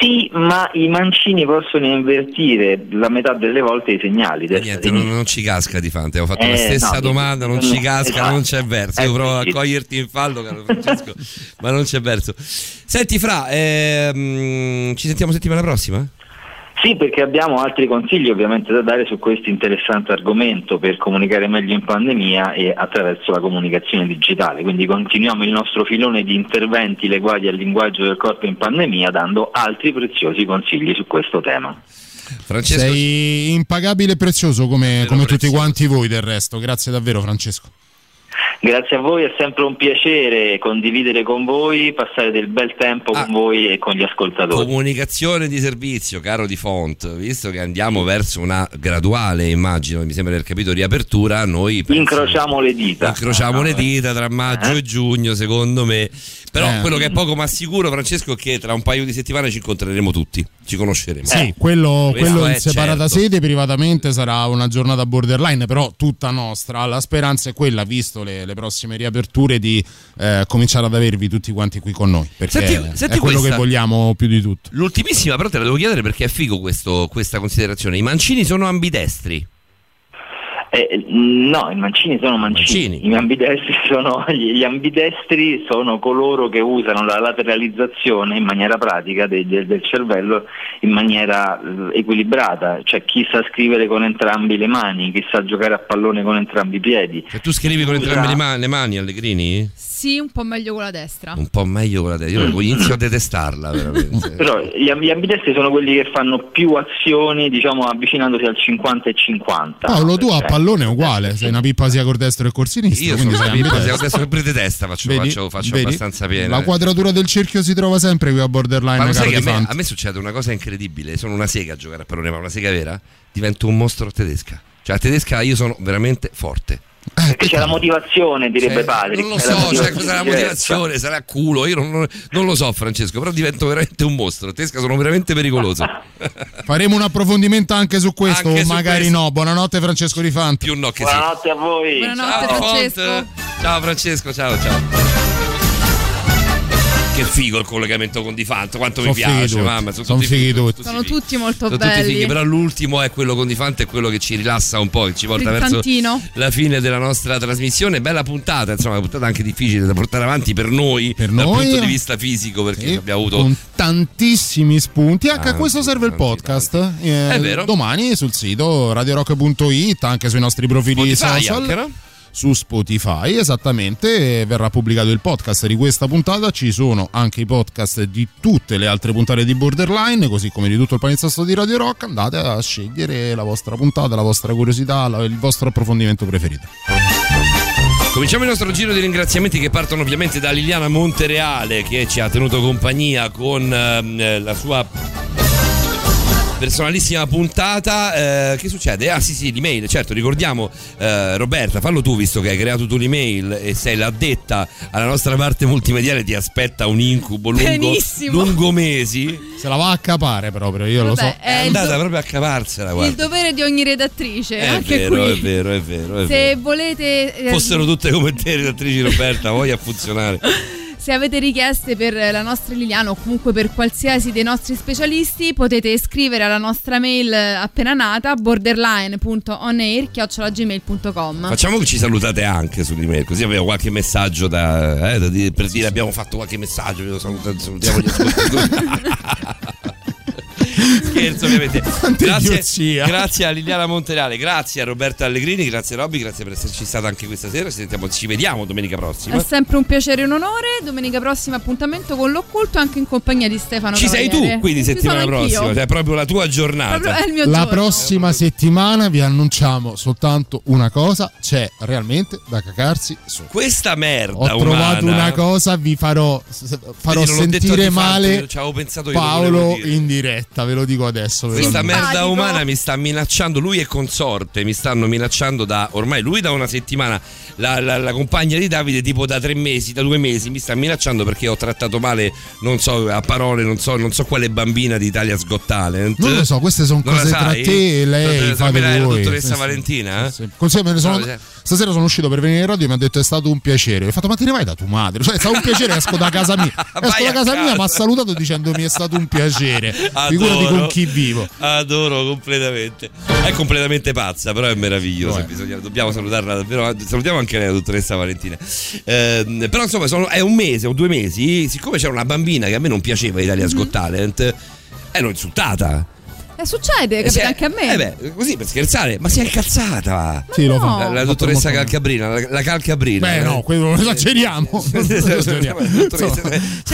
sì, ma i mancini possono invertire la metà delle volte i segnali. destra, Niente, non, non ci casca di fante. Ho fatto la Eh, stessa no, domanda, non no, ci casca, esatto. non c'è verso. Io Eh, provo a coglierti in fallo, caro Francesco, ma non c'è verso. Senti, Fra, ehm, ci sentiamo settimana prossima? Sì, perché abbiamo altri consigli ovviamente da dare su questo interessante argomento per comunicare meglio in pandemia e attraverso la comunicazione digitale. Quindi continuiamo il nostro filone di interventi legati al linguaggio del corpo in pandemia dando altri preziosi consigli su questo tema. Francesco, Sei impagabile e prezioso come, come tutti quanti voi del resto. Grazie davvero Francesco. Grazie a voi, è sempre un piacere condividere con voi, passare del bel tempo Ah. con voi e con gli ascoltatori. comunicazione di servizio, caro di font, visto che andiamo verso una graduale, immagino, mi sembra di aver capito, riapertura, noi penso- Incrociamo le dita. incrociamo le dita tra maggio Eh? e giugno, secondo me. Però Eh. quello che è poco ma sicuro, Francesco, è che tra un paio di settimane ci incontreremo tutti, ci conosceremo. Sì, quello, questo quello è in separata certo. sede, privatamente sarà una giornata borderline, però tutta nostra. La speranza è quella, visto le, le prossime riaperture, di eh, cominciare ad avervi tutti quanti qui con noi. Perché Senti- senti è quello questa. che vogliamo più di tutto. L'ultimissima, però te la devo chiedere perché è figo questo- questa considerazione. I mancini sono ambidestri. Eh, no, i mancini sono mancini, i ambidestri sono, gli gli ambidestri sono coloro che usano la lateralizzazione in maniera pratica de- de- del cervello in maniera eh, equilibrata, cioè chi sa scrivere con entrambi le mani, chi sa giocare a pallone con entrambi i piedi. Se tu scrivi con entrambe le, ma- le mani, Allegrini? Sì, un po' meglio con la destra. Un po' meglio con la testa. Io inizio a detestarla, veramente. Però gli, amb- gli ambidestri sono quelli che fanno più azioni, diciamo, avvicinandosi al 50 e 50. Paolo, tu a pallone è uguale, sei una pippa sia col destro che col sinistro. Io quindi sono una pippa, ambidestro. se adesso sempre di testa faccio, Vedi? faccio, faccio Vedi? abbastanza piena. La quadratura del cerchio si trova sempre qui a borderline, Ma sai che a me, a me succede una cosa incredibile. Sono una sega a giocare a pallone, ma una sega vera. Divento un mostro tedesca. Cioè, a tedesca io sono veramente forte. Perché c'è la motivazione, direbbe Cioè, Padre. non lo so, cioè, cos'è la motivazione? Sarà culo, io non, non lo so, Francesco. Però divento veramente un mostro. A tedesca sono veramente pericoloso. Faremo un approfondimento anche su questo, Anche o su magari questo. no. Buonanotte Francesco Di Fanti. Più no che Buonanotte a voi. Buonanotte, Ciao, Francesco. Ciao Francesco, ciao ciao. Che figo il collegamento con Di Fanto, quanto mi Sono fighi piace, tutti. mamma. Sono, Sono tutti fighi fighi, tutti. Sono tutti molto Sono tutti belli. fighi, però l'ultimo è quello con Di Fanto, è quello che ci rilassa un po', che ci porta verso la fine della nostra trasmissione. Bella puntata, insomma, una puntata anche difficile da portare avanti per noi, dal noi, punto di vista fisico, perché abbiamo avuto con tantissimi spunti. Anche a Tanti, questo serve il podcast. Eh, È vero. Domani sul sito radiorock.it, anche sui nostri profili Spotify social. anche, no? Su Spotify, esattamente, verrà pubblicato il podcast di questa puntata. Ci sono anche i podcast di tutte le altre puntate di Borderline, così come di tutto il palinsesto di Radio Rock. Andate a scegliere la vostra puntata, la vostra curiosità, il vostro approfondimento preferito. Cominciamo il nostro giro di ringraziamenti che partono ovviamente da Liliana Montereale che ci ha tenuto compagnia con ehm, la sua personalissima puntata. Eh, che succede? Ah sì sì, l'email, certo, ricordiamo eh, Roberta, fallo tu visto che hai creato tu l'email e sei l'addetta alla nostra parte multimediale, ti aspetta un incubo lungo, lungo mesi. Se la va a capare proprio, io lo Vabbè, so. è È il, andata do- proprio a cavarsela, il guarda. dovere di ogni redattrice, È anche vero, qui. è vero, è vero, è vero. Se volete eh, Fossero tutte come te, redattrici Roberta, voglia funzionare. Se avete richieste per la nostra Liliana o comunque per qualsiasi dei nostri specialisti, potete scrivere alla nostra mail appena nata borderline.onair.gmail.com Facciamo che ci salutate anche sull'email, così abbiamo qualche messaggio da, eh, da dire, per dire abbiamo fatto qualche messaggio, salutiamo gli ascoltatori. Scherzo ovviamente. Grazie, grazie a Liliana Monterale, grazie a Roberta Allegrini, grazie a Robby, grazie per esserci stata anche questa sera. Ci, sentiamo- ci vediamo domenica prossima. È sempre un piacere e un onore. Domenica prossima appuntamento con l'occulto anche in compagnia di Stefano Ci sei tu, Cavaliere. quindi Ci settimana anch'io. prossima, cioè proprio la tua giornata. Proprio è il mio La giorno. prossima settimana vi annunciamo soltanto una cosa: c'è realmente da cacarsi su. Questa merda Ho trovato umana. una cosa, vi farò, farò sentire male ci avevo pensato io, lo Paolo in diretta, ve lo dico adesso. Questa merda umana mi sta minacciando, lui e consorte mi stanno minacciando da ormai lui da una settimana, la, la- la compagna di Davide tipo da tre mesi, da due mesi, mi sta minacciando perché ho trattato male, non so, a parole, non so, non so quale bambina di Italia Got Talent. Non lo so, queste sono la cose tra te e lei. Fate sapeva la voi. dottoressa. Valentina? Sì, sì. Consiglio, me ne sono- No. Stasera sono uscito per venire in radio e mi ha detto è stato un piacere. Ho fatto ma te ne vai da tua madre? Cioè è stato un piacere, esco da casa mia. Esco da casa mia, mi ha salutato dicendomi è stato un piacere. Figurati Adoro. con chi vivo. Adoro completamente. È completamente pazza, però è meravigliosa. Bisogna- dobbiamo salutarla davvero. Salutiamo anche la dottoressa Valentina. Ehm, però insomma, sono- è un mese o due mesi. Siccome c'era una bambina che a me non piaceva Italia Got Talent, ero insultata. Eh, succede, capita anche a me. Eh beh, così per scherzare, ma si è incazzata. Sì, lo fa. La, la dottoressa Calcabrina, la, la Calcabrina. Beh, no, quello lo esageriamo. Si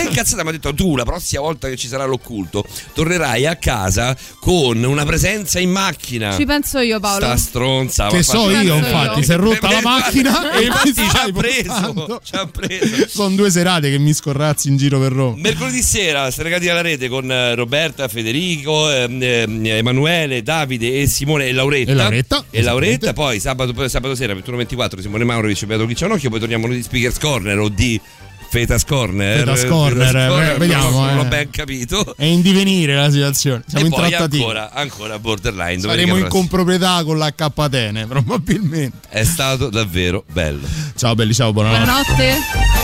è incazzata, mi ha detto tu la prossima volta che ci sarà l'occulto tornerai a casa con una presenza in macchina. Ci penso io, Paolo. Sta stronza. Che so io, infatti, si è rotta la macchina e e infatti ci ha preso. Ci ha preso. Sono due serate che mi scorrazzi in giro per Roma. Mercoledì sera, stregati alla rete con eh, Roberta, Federico, ehm, ehm, Emanuele, Davide e Simone e Lauretta. E Lauretta, E Lauretta, poi sabato, poi sabato sera 21-24 Simone Maurovic e Beato Chiccianocchio, poi torniamo noi di Speakers Corner o di Fetas Corner. Fetas Corner, Fetas eh, vediamo, Non, eh. ho ben capito. È in divenire la situazione. Siamo e in poi trattativa. ancora, ancora borderline. Saremo in comproprietà con l'H Atene, probabilmente. È stato davvero bello. Ciao belli, ciao, buonanotte. Buonanotte.